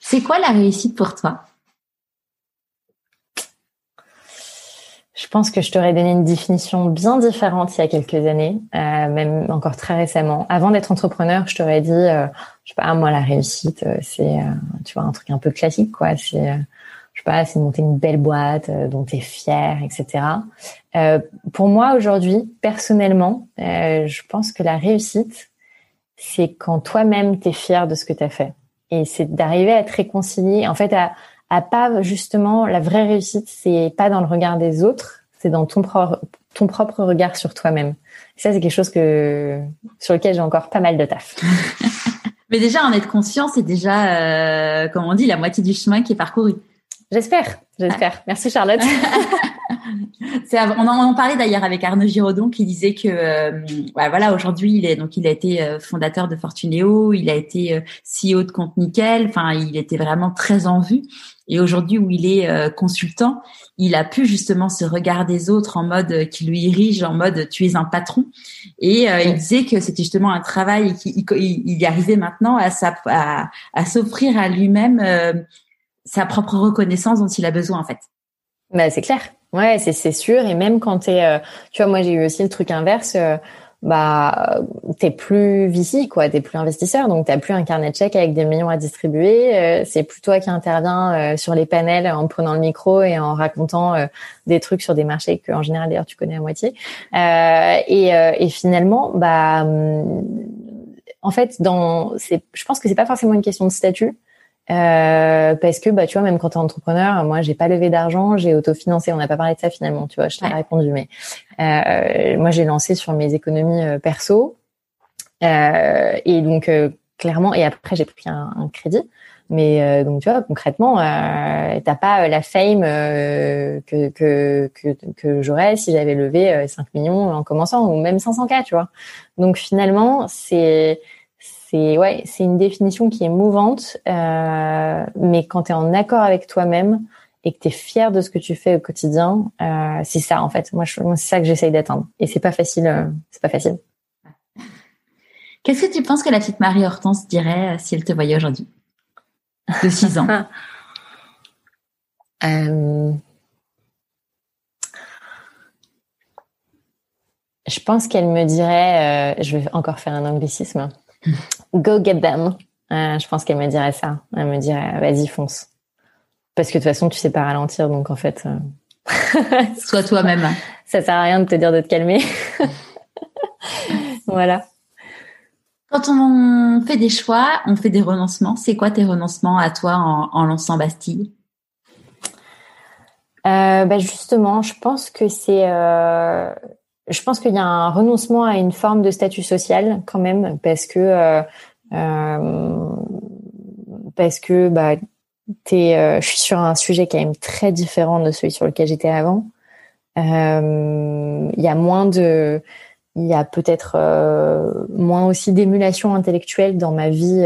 Speaker 1: c'est quoi la réussite pour toi?
Speaker 2: Je pense que je t'aurais donné une définition bien différente il y a quelques années, euh, même encore très récemment. Avant d'être entrepreneur, je t'aurais dit, euh, je sais pas, moi la réussite, euh, c'est, tu vois, un truc un peu classique, quoi. C'est je sais pas, c'est de monter une belle boîte euh, dont tu es fier, etc. Euh, pour moi, aujourd'hui, personnellement, euh, je pense que la réussite, c'est quand toi-même, tu es fier de ce que tu as fait. Et c'est d'arriver à te réconcilier, en fait, à, à pas justement, la vraie réussite, c'est pas dans le regard des autres, c'est dans ton propre, ton propre regard sur toi-même. Ça, c'est quelque chose que sur lequel j'ai encore pas mal de taf.
Speaker 1: Mais déjà, en être conscient, c'est déjà, euh, comme on dit, la moitié du chemin qui est parcouru.
Speaker 2: J'espère, j'espère. Merci Charlotte.
Speaker 1: on en, parlait d'ailleurs avec Arnaud Giraudon qui disait que euh, voilà aujourd'hui il est donc il a été euh, fondateur de Fortuneo, il a été euh, CEO de Compte Nickel, enfin il était vraiment très en vue et aujourd'hui où il est consultant, il a pu justement se regarder des autres en mode qui lui dirige en mode tu es un patron et il disait que c'était justement un travail qu'il il, y arrivait maintenant à, à, à s'offrir à lui-même sa propre reconnaissance dont il a besoin en fait.
Speaker 2: Bah c'est clair. Ouais, c'est c'est sûr et même quand tu es euh, tu vois moi j'ai eu aussi le truc inverse euh, bah t'es plus VC quoi, t'es plus investisseur donc t'as plus un carnet de chèques avec des millions à distribuer, euh, c'est plus toi qui interviens sur les panels en prenant le micro et en racontant des trucs sur des marchés que en général d'ailleurs tu connais à moitié. et et finalement bah hum, en fait dans c'est je pense que c'est pas forcément une question de statut euh, parce que bah tu vois même quand tu es entrepreneur, moi j'ai pas levé d'argent, j'ai autofinancé. On n'a pas parlé de ça finalement, tu vois, je t'ai répondu, mais euh, moi j'ai lancé sur mes économies euh, perso euh, et donc euh, clairement et après j'ai pris un, un, crédit. Mais donc tu vois concrètement, euh, t'as pas la fame que que que, que j'aurais si j'avais levé 5 millions en commençant ou même 500 k, tu vois. Donc finalement c'est c'est ouais, c'est une définition qui est mouvante, euh, mais quand tu es en accord avec toi-même et que tu es fier de ce que tu fais au quotidien, euh, c'est ça en fait. Moi, c'est ça que j'essaye d'atteindre, et c'est pas facile. Euh, c'est pas facile.
Speaker 1: Qu'est-ce que tu penses que la petite Marie Hortense dirait si elle te voyait aujourd'hui, de 6 ans
Speaker 2: Je pense qu'elle me dirait, je vais encore faire un anglicisme. Go get them. Euh, je pense qu'elle me dirait ça. Elle me dirait, vas-y, fonce. Parce que de toute façon, tu sais pas ralentir, donc en fait. Euh...
Speaker 1: Sois toi-même.
Speaker 2: Ça sert à rien de te dire de te calmer. voilà.
Speaker 1: Quand on fait des choix, on fait des renoncements. C'est quoi tes renoncements à toi en, en lançant Bastille?
Speaker 2: Euh, bah justement, je pense que c'est euh, je pense qu'il y a un renoncement à une forme de statut social quand même parce que euh, euh, parce que bah t'es euh, je suis sur un sujet quand même très différent de celui sur lequel j'étais avant. Il y a moins de il y a peut-être moins aussi d'émulation intellectuelle dans ma vie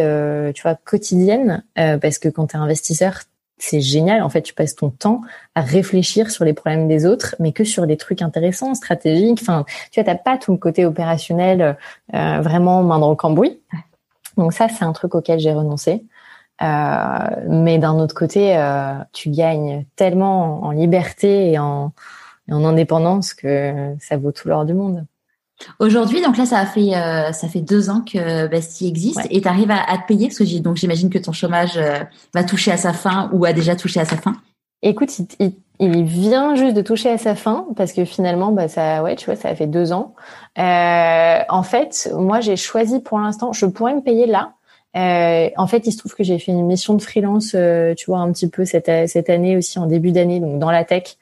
Speaker 2: tu vois quotidienne parce que quand tu es investisseur c'est génial. En fait, tu passes ton temps à réfléchir sur les problèmes des autres, mais que sur des trucs intéressants, stratégiques. Enfin, tu vois, t'as pas tout le côté opérationnel euh, vraiment main dans le cambouis. Donc ça, c'est un truc auquel j'ai renoncé. Euh, mais d'un autre côté, euh, tu gagnes tellement en liberté et en et en indépendance que ça vaut tout l'or du monde.
Speaker 1: Aujourd'hui, donc là, ça a fait euh, ça fait deux ans que Bastille existe et tu arrives à, te payer parce que donc j'imagine que ton chômage euh, va toucher à sa fin ou a déjà touché à sa fin.
Speaker 2: Écoute, il, il, vient juste de toucher à sa fin parce que finalement, bah ça, ouais, tu vois, ça a fait deux ans. Euh, en fait, moi, j'ai choisi pour l'instant, je pourrais me payer là. Euh, en fait, il se trouve que j'ai fait une mission de freelance, euh, tu vois, un petit peu cette, cette année aussi en début d'année, donc dans la tech,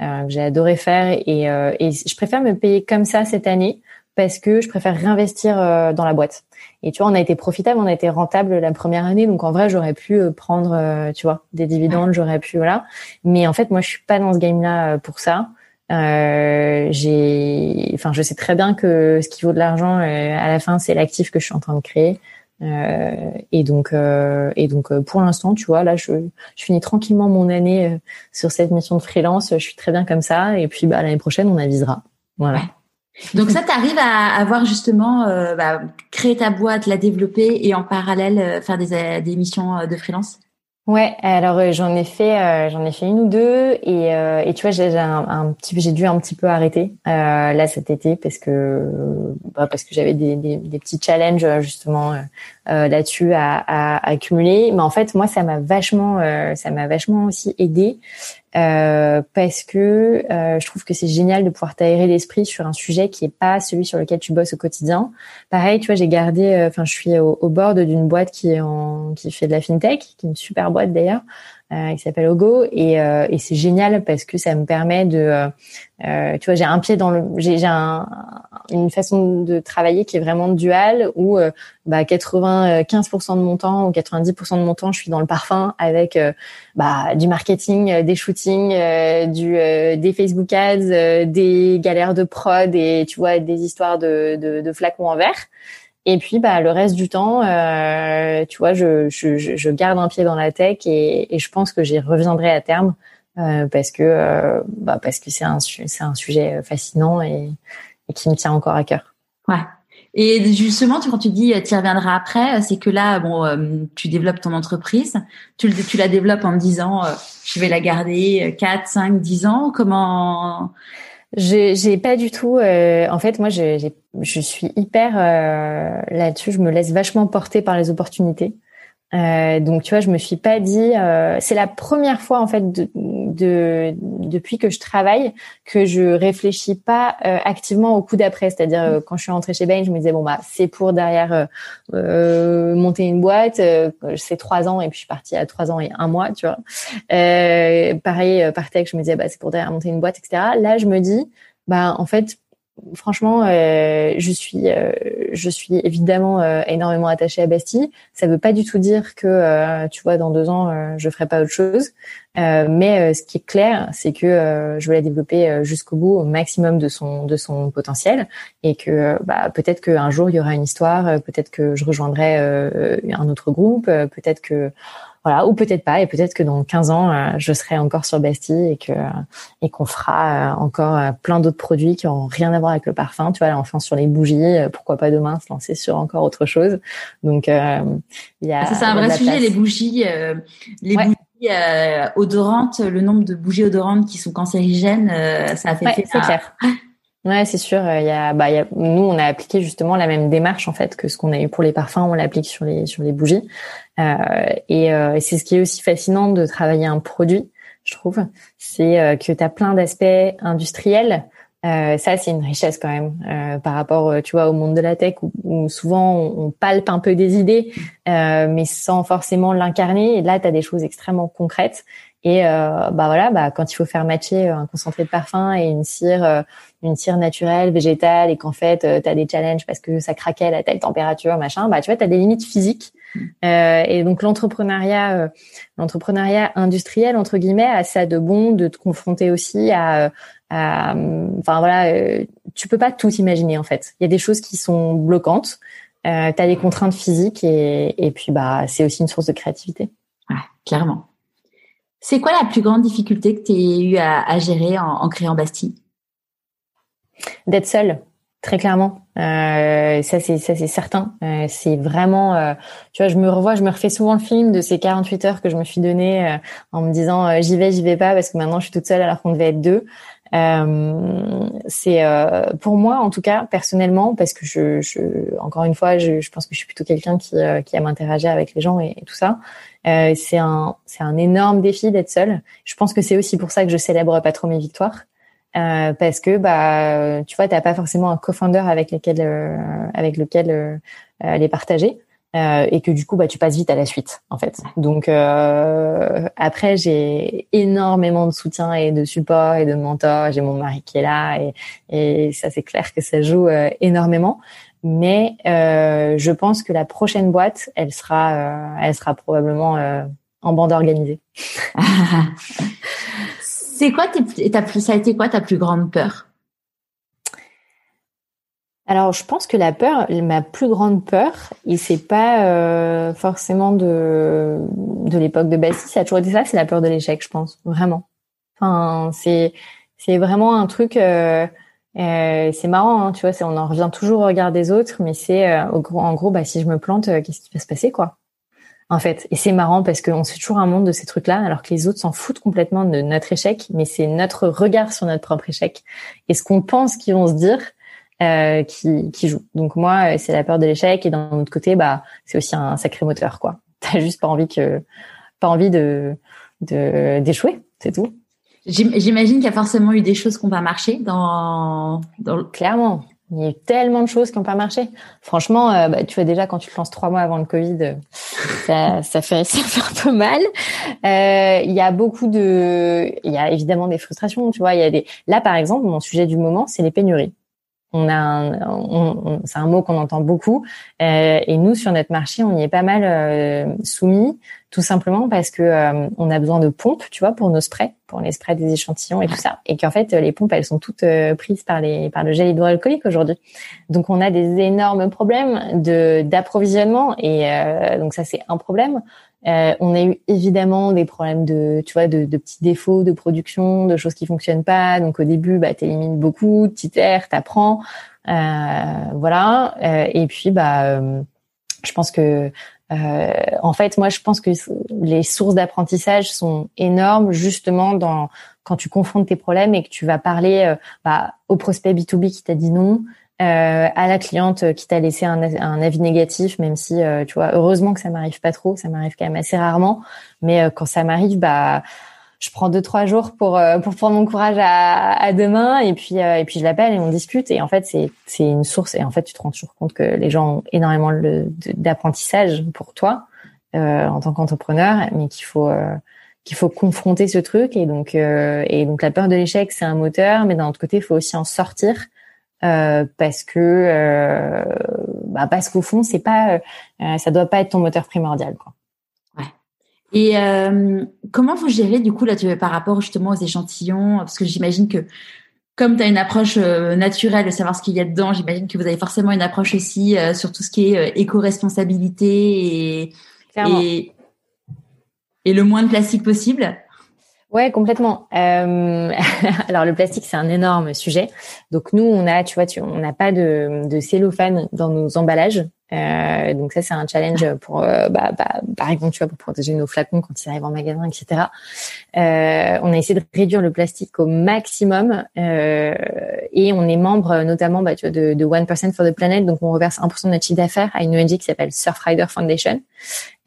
Speaker 2: que j'ai adoré faire et, euh, et je préfère me payer comme ça cette année parce que je préfère réinvestir dans la boîte. Et tu vois, on a été profitable, on a été rentable la première année, donc en vrai, j'aurais pu prendre, tu vois, des dividendes, j'aurais pu, voilà. Mais en fait, moi, je suis pas dans ce game-là pour ça. Euh, j'ai, enfin, je sais très bien que ce qui vaut de l'argent à la fin, c'est l'actif que je suis en train de créer. Euh, et donc, euh, et donc euh, pour l'instant, tu vois, là, je, je finis tranquillement mon année sur cette mission de freelance. Je suis très bien comme ça. Et puis, bah, l'année prochaine, on avisera. Voilà.
Speaker 1: Donc ça, tu arrives à avoir justement euh, bah, créer ta boîte, la développer et en parallèle faire des, des missions de freelance?
Speaker 2: Ouais, alors euh, j'en ai fait euh, j'en ai fait une ou deux et, euh, et tu vois j'ai un, un, petit j'ai dû un petit peu arrêter là cet été parce que bah, parce que j'avais des, des, des, petits challenges justement là-dessus à, à, accumuler mais en fait moi ça m'a vachement ça m'a vachement aussi aidé euh, parce que euh, je trouve que c'est génial de pouvoir t'aérer l'esprit sur un sujet qui est pas celui sur lequel tu bosses au quotidien. Pareil, tu vois, j'ai gardé, euh, enfin, je suis au, au bord d'une boîte qui est en, qui fait de la fintech, qui est une super boîte d'ailleurs, euh, qui s'appelle Ogo et, euh, et c'est génial parce que ça me permet de euh, euh tu vois j'ai un pied dans le j'ai un, une façon de travailler qui est vraiment dual où bah 95% de mon temps ou 90% de mon temps je suis dans le parfum avec bah du marketing des shootings du des Facebook ads des galères de prod et tu vois des histoires de de, de flacons en verre et puis, bah, le reste du temps, euh, tu vois, je, je, je, garde un pied dans la tech et, et je pense que j'y reviendrai à terme euh, parce que, euh, bah, parce que c'est un, c'est un sujet fascinant et, et, qui me tient encore à cœur.
Speaker 1: Ouais. Et justement, tu, quand tu dis tu y reviendras après, c'est que là, bon, euh, tu développes ton entreprise, tu, tu la développes en me disant, euh, je vais la garder 4, 5, 10 ans. Comment?
Speaker 2: J'ai pas du tout. Euh, en fait, moi, je, je suis hyper euh, là-dessus. Je me laisse vachement porter par les opportunités. Euh, donc tu vois, je me suis pas dit. Euh, c'est la première fois en fait de, de, depuis que je travaille que je réfléchis pas euh, activement au coup d'après. C'est-à-dire euh, quand je suis rentrée chez Bain, je me disais bon bah c'est pour derrière monter une boîte. c'est trois ans et puis je suis partie à trois ans et un mois, tu vois. pareil par tech, je me disais bah c'est pour derrière monter une boîte, etc. Là, je me dis bah en fait franchement, euh, je suis, euh, je suis évidemment euh, énormément attachée à Bastille. Ça veut pas du tout dire que, tu vois, dans deux ans, je ferai pas autre chose. mais ce qui est clair, c'est que je veux la développer jusqu'au bout, au maximum de son de son potentiel, et que bah, peut-être qu'un jour il y aura une histoire, peut-être que je rejoindrai un autre groupe, peut-être que voilà, ou peut-être pas, et peut-être que dans 15 ans, euh, je serai encore sur Bastille et que et qu'on fera euh, encore euh, plein d'autres produits qui ont rien à voir avec le parfum. Tu vois, là, enfin sur les bougies, pourquoi pas demain se lancer sur encore autre chose. Donc, il y a.
Speaker 1: C'est un vrai sujet, les bougies, les bougies odorantes, le nombre de bougies odorantes qui sont cancérigènes, ça a fait.
Speaker 2: Ouais, clair. Ouais, c'est sûr. Il y a, bah, y a, nous, on a appliqué justement la même démarche en fait que ce qu'on a eu pour les parfums, on l'applique sur les sur les bougies. Euh, et, euh, et c'est ce qui est aussi fascinant de travailler un produit, je trouve, c'est euh, que tu as plein d'aspects industriels. Euh, ça, c'est une richesse quand même euh, par rapport, tu vois, au monde de la tech où, souvent on, palpe un peu des idées, mais sans forcément l'incarner. Et là, tu as des choses extrêmement concrètes. Et bah voilà, bah quand il faut faire matcher un concentré de parfum et une cire, une cire naturelle, végétale, et qu'en fait tu as des challenges parce que ça craquait à telle température, machin, bah tu vois, tu as des limites physiques euh, et donc l'entrepreneuriat, euh, l'entrepreneuriat industriel entre guillemets, a ça de bon de te confronter aussi à, à enfin voilà, euh, tu peux pas tout imaginer en fait. Il y a des choses qui sont bloquantes. Euh, tu as des contraintes physiques et, et puis bah c'est aussi une source de créativité.
Speaker 1: Ouais, clairement. C'est quoi la plus grande difficulté que tu as eu à, gérer en, créant Bastille?
Speaker 2: D'être seule Très clairement, euh, ça c'est certain. Euh, c'est vraiment, euh, tu vois, je me revois, je me refais souvent le film de ces 48 heures que je me suis donné euh, en me disant j'y vais, j'y vais pas parce que maintenant je suis toute seule alors qu'on devait être deux. C'est pour moi en tout cas personnellement parce que je, je encore une fois, je, je, pense que je suis plutôt quelqu'un qui qui aime interagir avec les gens et, tout ça. c'est un c'est un énorme défi d'être seule. Je pense que c'est aussi pour ça que je célèbre pas trop mes victoires euh, parce que bah tu vois t'as pas forcément un co-founder avec lequel euh, avec lequel euh, les partager et que du coup bah tu passes vite à la suite en fait. Donc après j'ai énormément de soutien et de support et de mentor j'ai mon mari qui est là et, et ça c'est clair que ça joue énormément. Mais je pense que la prochaine boîte elle sera elle sera probablement en bande organisée.
Speaker 1: C'est quoi ta ça a été quoi ta plus grande peur?
Speaker 2: Alors, je pense que la peur, ma plus grande peur, et c'est pas euh, forcément de de l'époque de Bastille, ça a toujours été ça, c'est la peur de l'échec, je pense, vraiment. Enfin, c'est c'est vraiment un truc. Euh, euh, c'est marrant, hein, tu vois, on en revient toujours au regard des autres, mais c'est en gros, bah si je me plante, qu'est-ce qui va se passer, quoi? En fait. Et c'est marrant parce qu'on se fait toujours un monde de ces trucs-là, alors que les autres s'en foutent complètement de notre échec, mais c'est notre regard sur notre propre échec et ce qu'on pense qu'ils vont se dire euh, qui, qui joue. Donc moi, euh, c'est la peur de l'échec et d'un autre côté, bah c'est aussi un sacré moteur, quoi. T'as juste pas envie que, pas envie de d'échouer, c'est tout.
Speaker 1: J'imagine qu'il y a forcément eu des choses qui n'ont pas marché dans, dans...
Speaker 2: Clairement. Il y a eu tellement de choses qui n'ont pas marché. Franchement, euh, bah, tu vois déjà quand tu te lances trois mois avant le Covid, euh, ça, ça, fait, ça fait un peu mal. Euh, il y a beaucoup de, il y a évidemment des frustrations. Tu vois, il y a des. Là, par exemple, mon sujet du moment, c'est les pénuries. On a, on, c'est un mot qu'on entend beaucoup, euh, et nous sur notre marché, on y est pas mal euh, soumis, tout simplement parce que euh, on a besoin de pompes, tu vois, pour nos sprays, pour les sprays des échantillons et tout ça, et qu'en fait les pompes elles sont toutes prises par les par le gel hydroalcoolique aujourd'hui. Donc on a des énormes problèmes de d'approvisionnement, et donc ça c'est un problème. Euh, on a eu évidemment des problèmes de, tu vois, de, petits défauts de production, de choses qui fonctionnent pas. Donc au début, bah, t'élimines beaucoup, t'itères, t'apprends, euh, voilà. Euh, et puis, bah, euh, je pense que, euh, en fait, moi, je pense que les sources d'apprentissage sont énormes, justement, dans quand tu confrontes tes problèmes et que tu vas parler bah, au prospect B2B qui t'a dit non, euh, à la cliente qui t'a laissé un, un, avis négatif, même si euh, tu vois, heureusement que ça m'arrive pas trop, ça m'arrive quand même assez rarement, mais euh, quand ça m'arrive, bah je prends deux trois jours pour pour prendre mon courage à, à demain et puis et puis je l'appelle et on discute. Et en fait c'est c'est une source et en fait tu te rends toujours compte que les gens ont énormément d'apprentissage pour toi en tant qu'entrepreneur, mais qu'il faut qu'il faut confronter ce truc. Et donc et donc la peur de l'échec c'est un moteur, mais d'un autre côté il faut aussi en sortir euh, parce que euh, bah parce qu'au fond c'est pas euh, ça doit pas être ton moteur primordial quoi.
Speaker 1: Ouais. Et euh, comment vous gérez du coup là tu par rapport justement aux échantillons? Parce que j'imagine que comme tu as une approche naturelle de savoir ce qu'il y a dedans, j'imagine que vous avez forcément une approche aussi sur tout ce qui est éco-responsabilité et, et, et le moins de plastique possible.
Speaker 2: Ouais, complètement. Euh, alors le plastique, c'est un énorme sujet. Donc nous, on a, tu vois, tu, on n'a pas de, de cellophane dans nos emballages. Euh, donc ça, c'est un challenge pour, euh, bah, bah, par exemple, tu vois, pour protéger nos flacons quand ils arrivent en magasin, etc. Euh, on a essayé de réduire le plastique au maximum euh, et on est membre notamment, bah, tu vois, de, de 1% for the Planet. Donc on reverse 1% de notre chiffre d'affaires à une ONG qui s'appelle Surfrider Foundation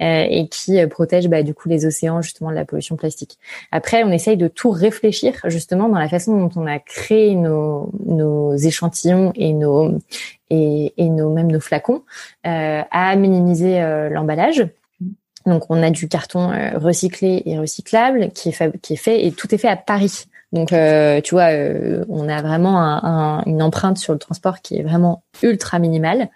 Speaker 2: euh, et qui protège bah, du coup les océans justement de la pollution plastique. Après, on essaye de tout réfléchir justement dans la façon dont on a créé nos, nos échantillons et nos et, et nos, même nos flacons euh, à minimiser euh, l'emballage. Donc on a du carton euh, recyclé et recyclable qui est, qui est fait et tout est fait à Paris. Donc euh, tu vois, euh, on a vraiment un, une empreinte sur le transport qui est vraiment ultra minimale.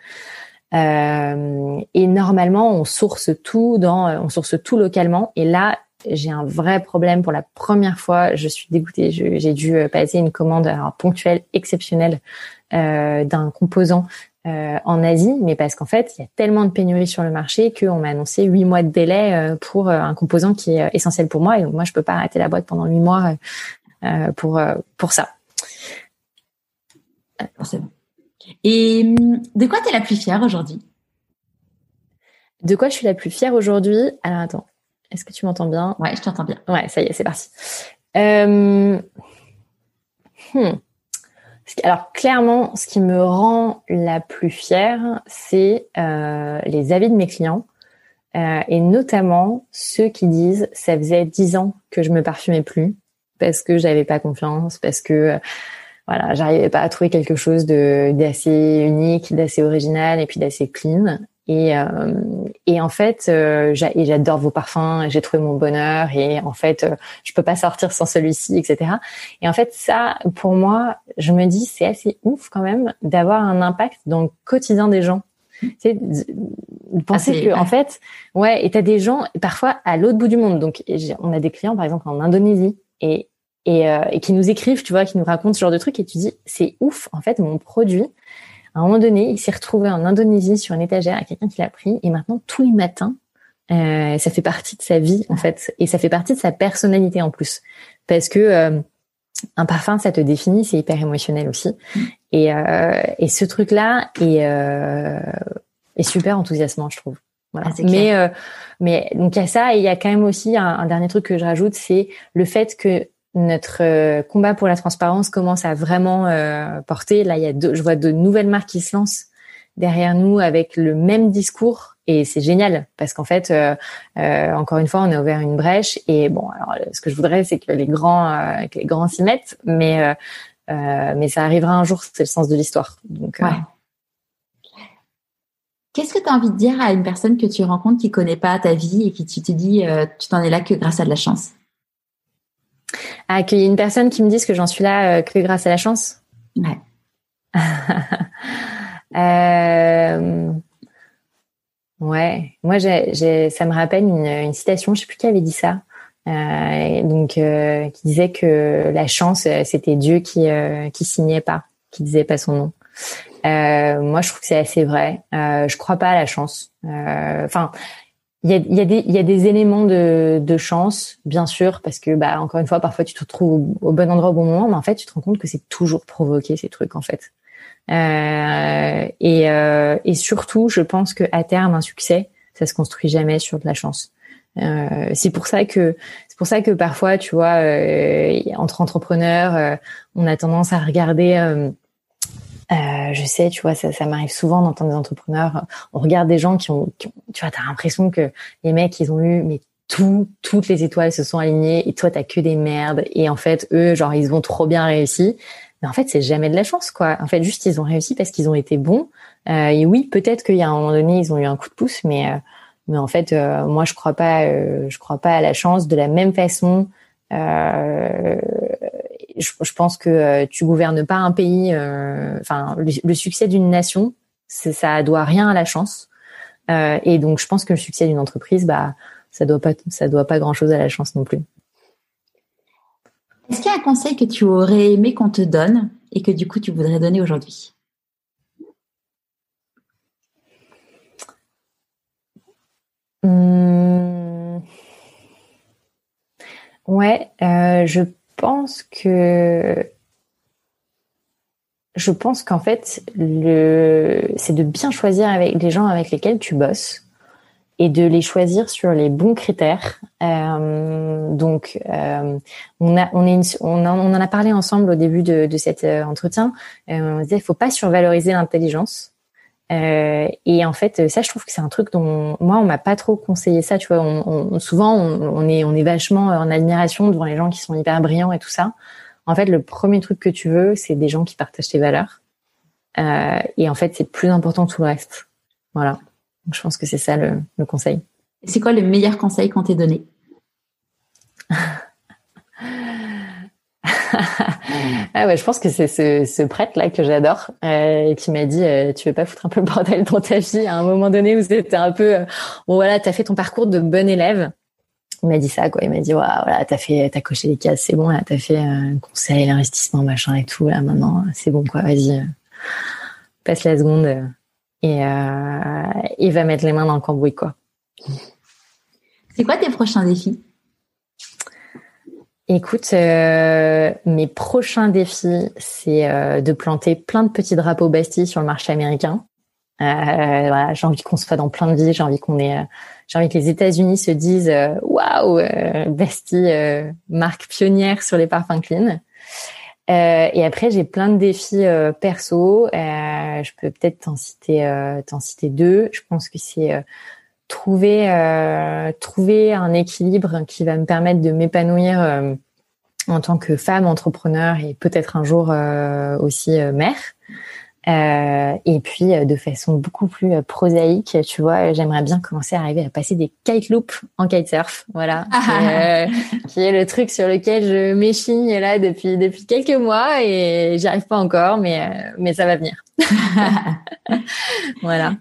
Speaker 2: Euh, et normalement, on source tout dans, on source tout localement. Et là, j'ai un vrai problème pour la première fois. Je suis dégoûtée. J'ai dû passer une commande ponctuelle, exceptionnelle, euh, d'un composant euh, en Asie, mais parce qu'en fait, il y a tellement de pénuries sur le marché qu'on m'a annoncé huit mois de délai euh, pour un composant qui est essentiel pour moi. Et donc moi, je peux pas arrêter la boîte pendant huit mois pour pour ça.
Speaker 1: Forcément. Et hum, de quoi tu es la plus fière aujourd'hui?
Speaker 2: De quoi je suis la plus fière aujourd'hui? Alors attends, est-ce que tu m'entends bien?
Speaker 1: Ouais, je t'entends bien.
Speaker 2: Ouais, ça y est, c'est parti. Euh... Hmm. Alors clairement, ce qui me rend la plus fière, c'est euh, les avis de mes clients euh, et notamment ceux qui disent ça faisait dix ans que je me parfumais plus parce que j'avais pas confiance, parce que voilà, j'arrivais pas à trouver quelque chose de d'assez unique, d'assez original et puis d'assez clean. Et, euh, et en fait, euh, j'adore vos parfums, j'ai trouvé mon bonheur et en fait, euh, je peux pas sortir sans celui-ci, etc. Et en fait, ça, pour moi, je me dis, c'est assez ouf quand même d'avoir un impact dans le quotidien des gens. C'est de penser ah, que, en fait, ouais, et t'as des gens parfois à l'autre bout du monde. Donc, on a des clients, par exemple, en Indonésie, et et, euh, et qui nous écrivent, tu vois, qui nous racontent ce genre de trucs, et tu dis, c'est ouf, en fait, mon produit, à un moment donné, il s'est retrouvé en Indonésie sur une étagère à quelqu'un qui l'a pris. Et maintenant tous les matins, euh, ça fait partie de sa vie en fait. Et ça fait partie de sa personnalité en plus. Parce que euh, un parfum ça te définit, c'est hyper émotionnel aussi. Et, euh, et ce truc là est, euh, est super enthousiasmant je trouve. Voilà. Ah, mais euh, mais donc il y a ça et il y a quand même aussi un, un dernier truc que je rajoute, c'est le fait que notre euh, combat pour la transparence commence à vraiment euh, porter. Là, il y a deux, je vois de nouvelles marques qui se lancent derrière nous avec le même discours et c'est génial parce qu'en fait, euh, encore une fois, on a ouvert une brèche et bon, alors ce que je voudrais, c'est que les grands, que les grands s'y mettent, mais mais ça arrivera un jour. C'est le sens de l'histoire. Donc. Ouais.
Speaker 1: Qu'est-ce que tu as envie de dire à une personne que tu rencontres qui connaît pas ta vie et qui tu te dis tu t'en es là que grâce à de la chance?
Speaker 2: Y ait une personne qui me dise que j'en suis là euh, que grâce à la chance.
Speaker 1: Ouais.
Speaker 2: euh... Ouais. Moi, j'ai, ça me rappelle une, une, citation. Je sais plus qui avait dit ça. Euh, donc, euh, qui disait que la chance, c'était Dieu qui euh, qui signait pas, qui disait pas son nom. moi, je trouve que c'est assez vrai. je crois pas à la chance. Enfin, il y a, y, a y a des éléments de, de chance, bien sûr, parce que bah encore une fois, parfois tu te retrouves au, bon endroit au bon moment, mais en fait, tu te rends compte que c'est toujours provoqué ces trucs en fait. Euh, et, euh, et surtout, je pense que à terme, un succès, ça se construit jamais sur de la chance. Euh, c'est pour ça que c'est pour ça que parfois, tu vois, euh, entre entrepreneurs, euh, on a tendance à regarder euh, je sais, tu vois, ça, ça m'arrive souvent d'entendre des entrepreneurs. On regarde des gens qui ont, qui ont tu vois, t'as l'impression que les mecs, ils ont eu, mais tout, toutes les étoiles se sont alignées et toi, t'as que des merdes. Et en fait, eux, genre, ils ont trop bien réussi. Mais en fait, c'est jamais de la chance, quoi. En fait, juste, ils ont réussi parce qu'ils ont été bons. Euh, et oui, peut-être qu'il y a un moment donné, ils ont eu un coup de pouce, mais, euh, mais en fait, euh, moi, je crois pas, euh, je crois pas à la chance de la même façon. Euh, je, je, pense que euh, tu gouvernes pas un pays. Euh, enfin, le, succès d'une nation, ça doit rien à la chance. Euh, et donc, je pense que le succès d'une entreprise, bah, ça doit pas, ça doit pas grand chose à la chance non plus.
Speaker 1: Est-ce qu'il y a un conseil que tu aurais aimé qu'on te donne et que du coup tu voudrais donner aujourd'hui?
Speaker 2: Mmh. Ouais, euh, je pense que je pense qu'en fait le c'est de bien choisir avec les gens avec lesquels tu bosses et de les choisir sur les bons critères. Euh, donc euh, on a on en a parlé ensemble au début de, de cet euh, entretien. Euh, on disait il faut pas survaloriser l'intelligence. Euh, et en fait, ça, je trouve que c'est un truc dont moi, on m'a pas trop conseillé ça. Tu vois, on, souvent, on, est, on est vachement en admiration devant les gens qui sont hyper brillants et tout ça. En fait, le premier truc que tu veux, c'est des gens qui partagent tes valeurs. Euh, et en fait, c'est plus important que tout le reste. Voilà. Donc, je pense que c'est ça le, le conseil.
Speaker 1: C'est quoi le meilleur conseil qu'on t'ait donné
Speaker 2: ah ouais, je pense que c'est ce, ce prêtre là que j'adore euh, qui m'a dit euh, tu veux pas foutre un peu le bordel dans ta vie à un moment donné où c'était un peu euh, bon voilà t'as fait ton parcours de bon élève. Il m'a dit ça quoi, il m'a dit voilà t'as fait t'as coché les cases c'est bon là t'as fait un conseil l'investissement machin et tout là maintenant c'est bon quoi vas-y euh, passe la seconde et il va mettre les mains dans le cambouis quoi.
Speaker 1: C'est quoi tes prochains défis?
Speaker 2: Écoute, euh, mes prochains défis, c'est euh, de planter plein de petits drapeaux Bastille sur le marché américain. Euh, voilà, j'ai envie qu'on soit dans plein de villes, j'ai envie qu'on ait, j'ai envie que les États-Unis se disent waouh, Bastille, marque pionnière sur les parfums clean. et après, j'ai plein de défis perso. je peux peut-être t'en citer, t'en citer deux. Je pense que c'est trouver euh, trouver un équilibre qui va me permettre de m'épanouir euh, en tant que femme entrepreneur et peut-être un jour euh, aussi mère. et puis de façon beaucoup plus prosaïque, tu vois, j'aimerais bien commencer à arriver à passer des kite loops en kitesurf, voilà, qui, est, le truc sur lequel je m'échigne là depuis depuis quelques mois et j'y arrive pas encore, mais mais ça va venir. voilà.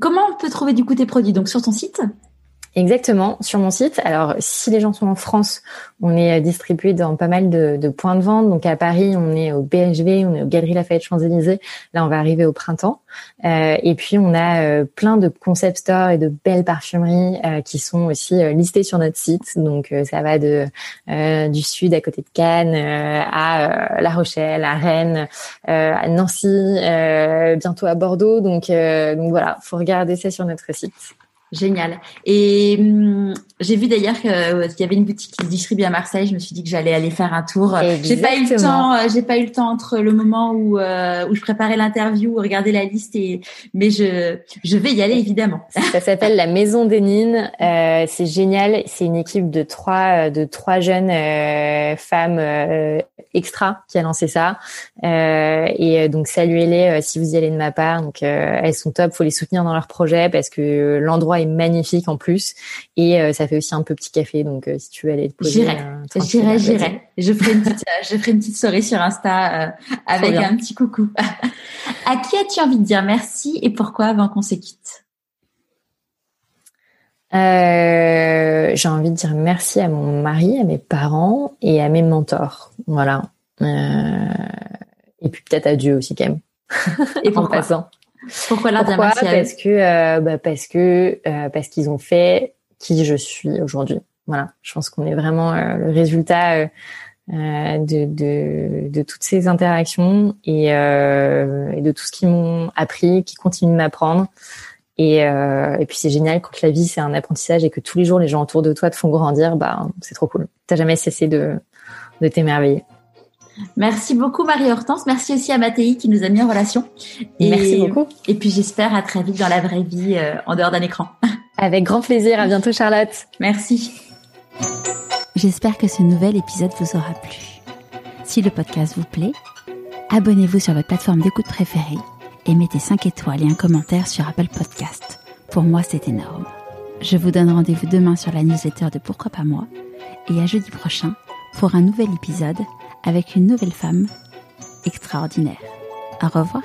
Speaker 1: Comment on peut trouver du coup tes produits? Donc sur ton site?
Speaker 2: Exactement, sur mon site. Alors, si les gens sont en France, on est euh, distribué dans pas mal de, de, points de vente. Donc à Paris, on est au BHV, on est au Galeries Lafayette Champs-Élysées. Là, on va arriver au printemps. Euh, et puis, on a euh, plein de concept stores et de belles parfumeries euh, qui sont aussi listées sur notre site. Donc, ça va de du sud à côté de Cannes à La Rochelle, à Rennes, à Nancy, bientôt à Bordeaux. Donc, donc voilà, faut regarder ça sur notre site.
Speaker 1: Génial. Et hum, j'ai vu d'ailleurs qu'il y avait une boutique qui se distribue à Marseille. Je me suis dit que j'allais aller faire un tour. J'ai pas eu le temps. Euh, j'ai pas eu le temps entre le moment où euh, où je préparais l'interview, regarder la liste et mais je je vais y aller évidemment.
Speaker 2: Ça s'appelle la Maison des Nines. Euh, c'est génial. C'est une équipe de trois de trois jeunes femmes extra qui a lancé ça. et donc saluez-les si vous y allez de ma part. Donc elles sont top. Faut les soutenir dans leur projet parce que l'endroit est magnifique en plus et euh, ça fait aussi un peu petit café. Donc euh, si tu veux aller te poser,
Speaker 1: j'irai, euh, j'irai, j'irai. Je ferai une petite, je ferai une petite soirée sur Insta avec un petit coucou. à qui as-tu envie de dire merci et pourquoi avant qu'on se quitte
Speaker 2: J'ai envie de dire merci à mon mari, à mes parents et à mes mentors. Voilà. et puis peut-être à Dieu aussi quand même.
Speaker 1: Et en passant. Pourquoi
Speaker 2: Pourquoi Parce que euh, bah parce que euh, parce qu'ils ont fait qui je suis aujourd'hui. Voilà, je pense qu'on est vraiment euh, le résultat de, de, de toutes ces interactions et, et de tout ce qu'ils m'ont appris, qui continuent de m'apprendre. Et, et puis c'est génial quand la vie c'est un apprentissage et que tous les jours les gens autour de toi te font grandir, bah c'est trop cool. T'as jamais cessé de de t'émerveiller.
Speaker 1: Merci beaucoup Marie-Hortense. Merci aussi à Mathéi qui nous a mis en relation.
Speaker 2: Et, Merci beaucoup.
Speaker 1: Et puis j'espère à très vite dans la vraie vie, euh, en dehors d'un écran.
Speaker 2: Avec grand plaisir. À bientôt Charlotte.
Speaker 1: Merci.
Speaker 3: J'espère que ce nouvel épisode vous aura plu. Si le podcast vous plaît, abonnez-vous sur votre plateforme d'écoute préférée et mettez 5 étoiles et un commentaire sur Apple Podcast. Pour moi, c'est énorme. Je vous donne rendez-vous demain sur la newsletter de Pourquoi pas moi et à jeudi prochain pour un nouvel épisode avec une nouvelle femme extraordinaire. Au revoir.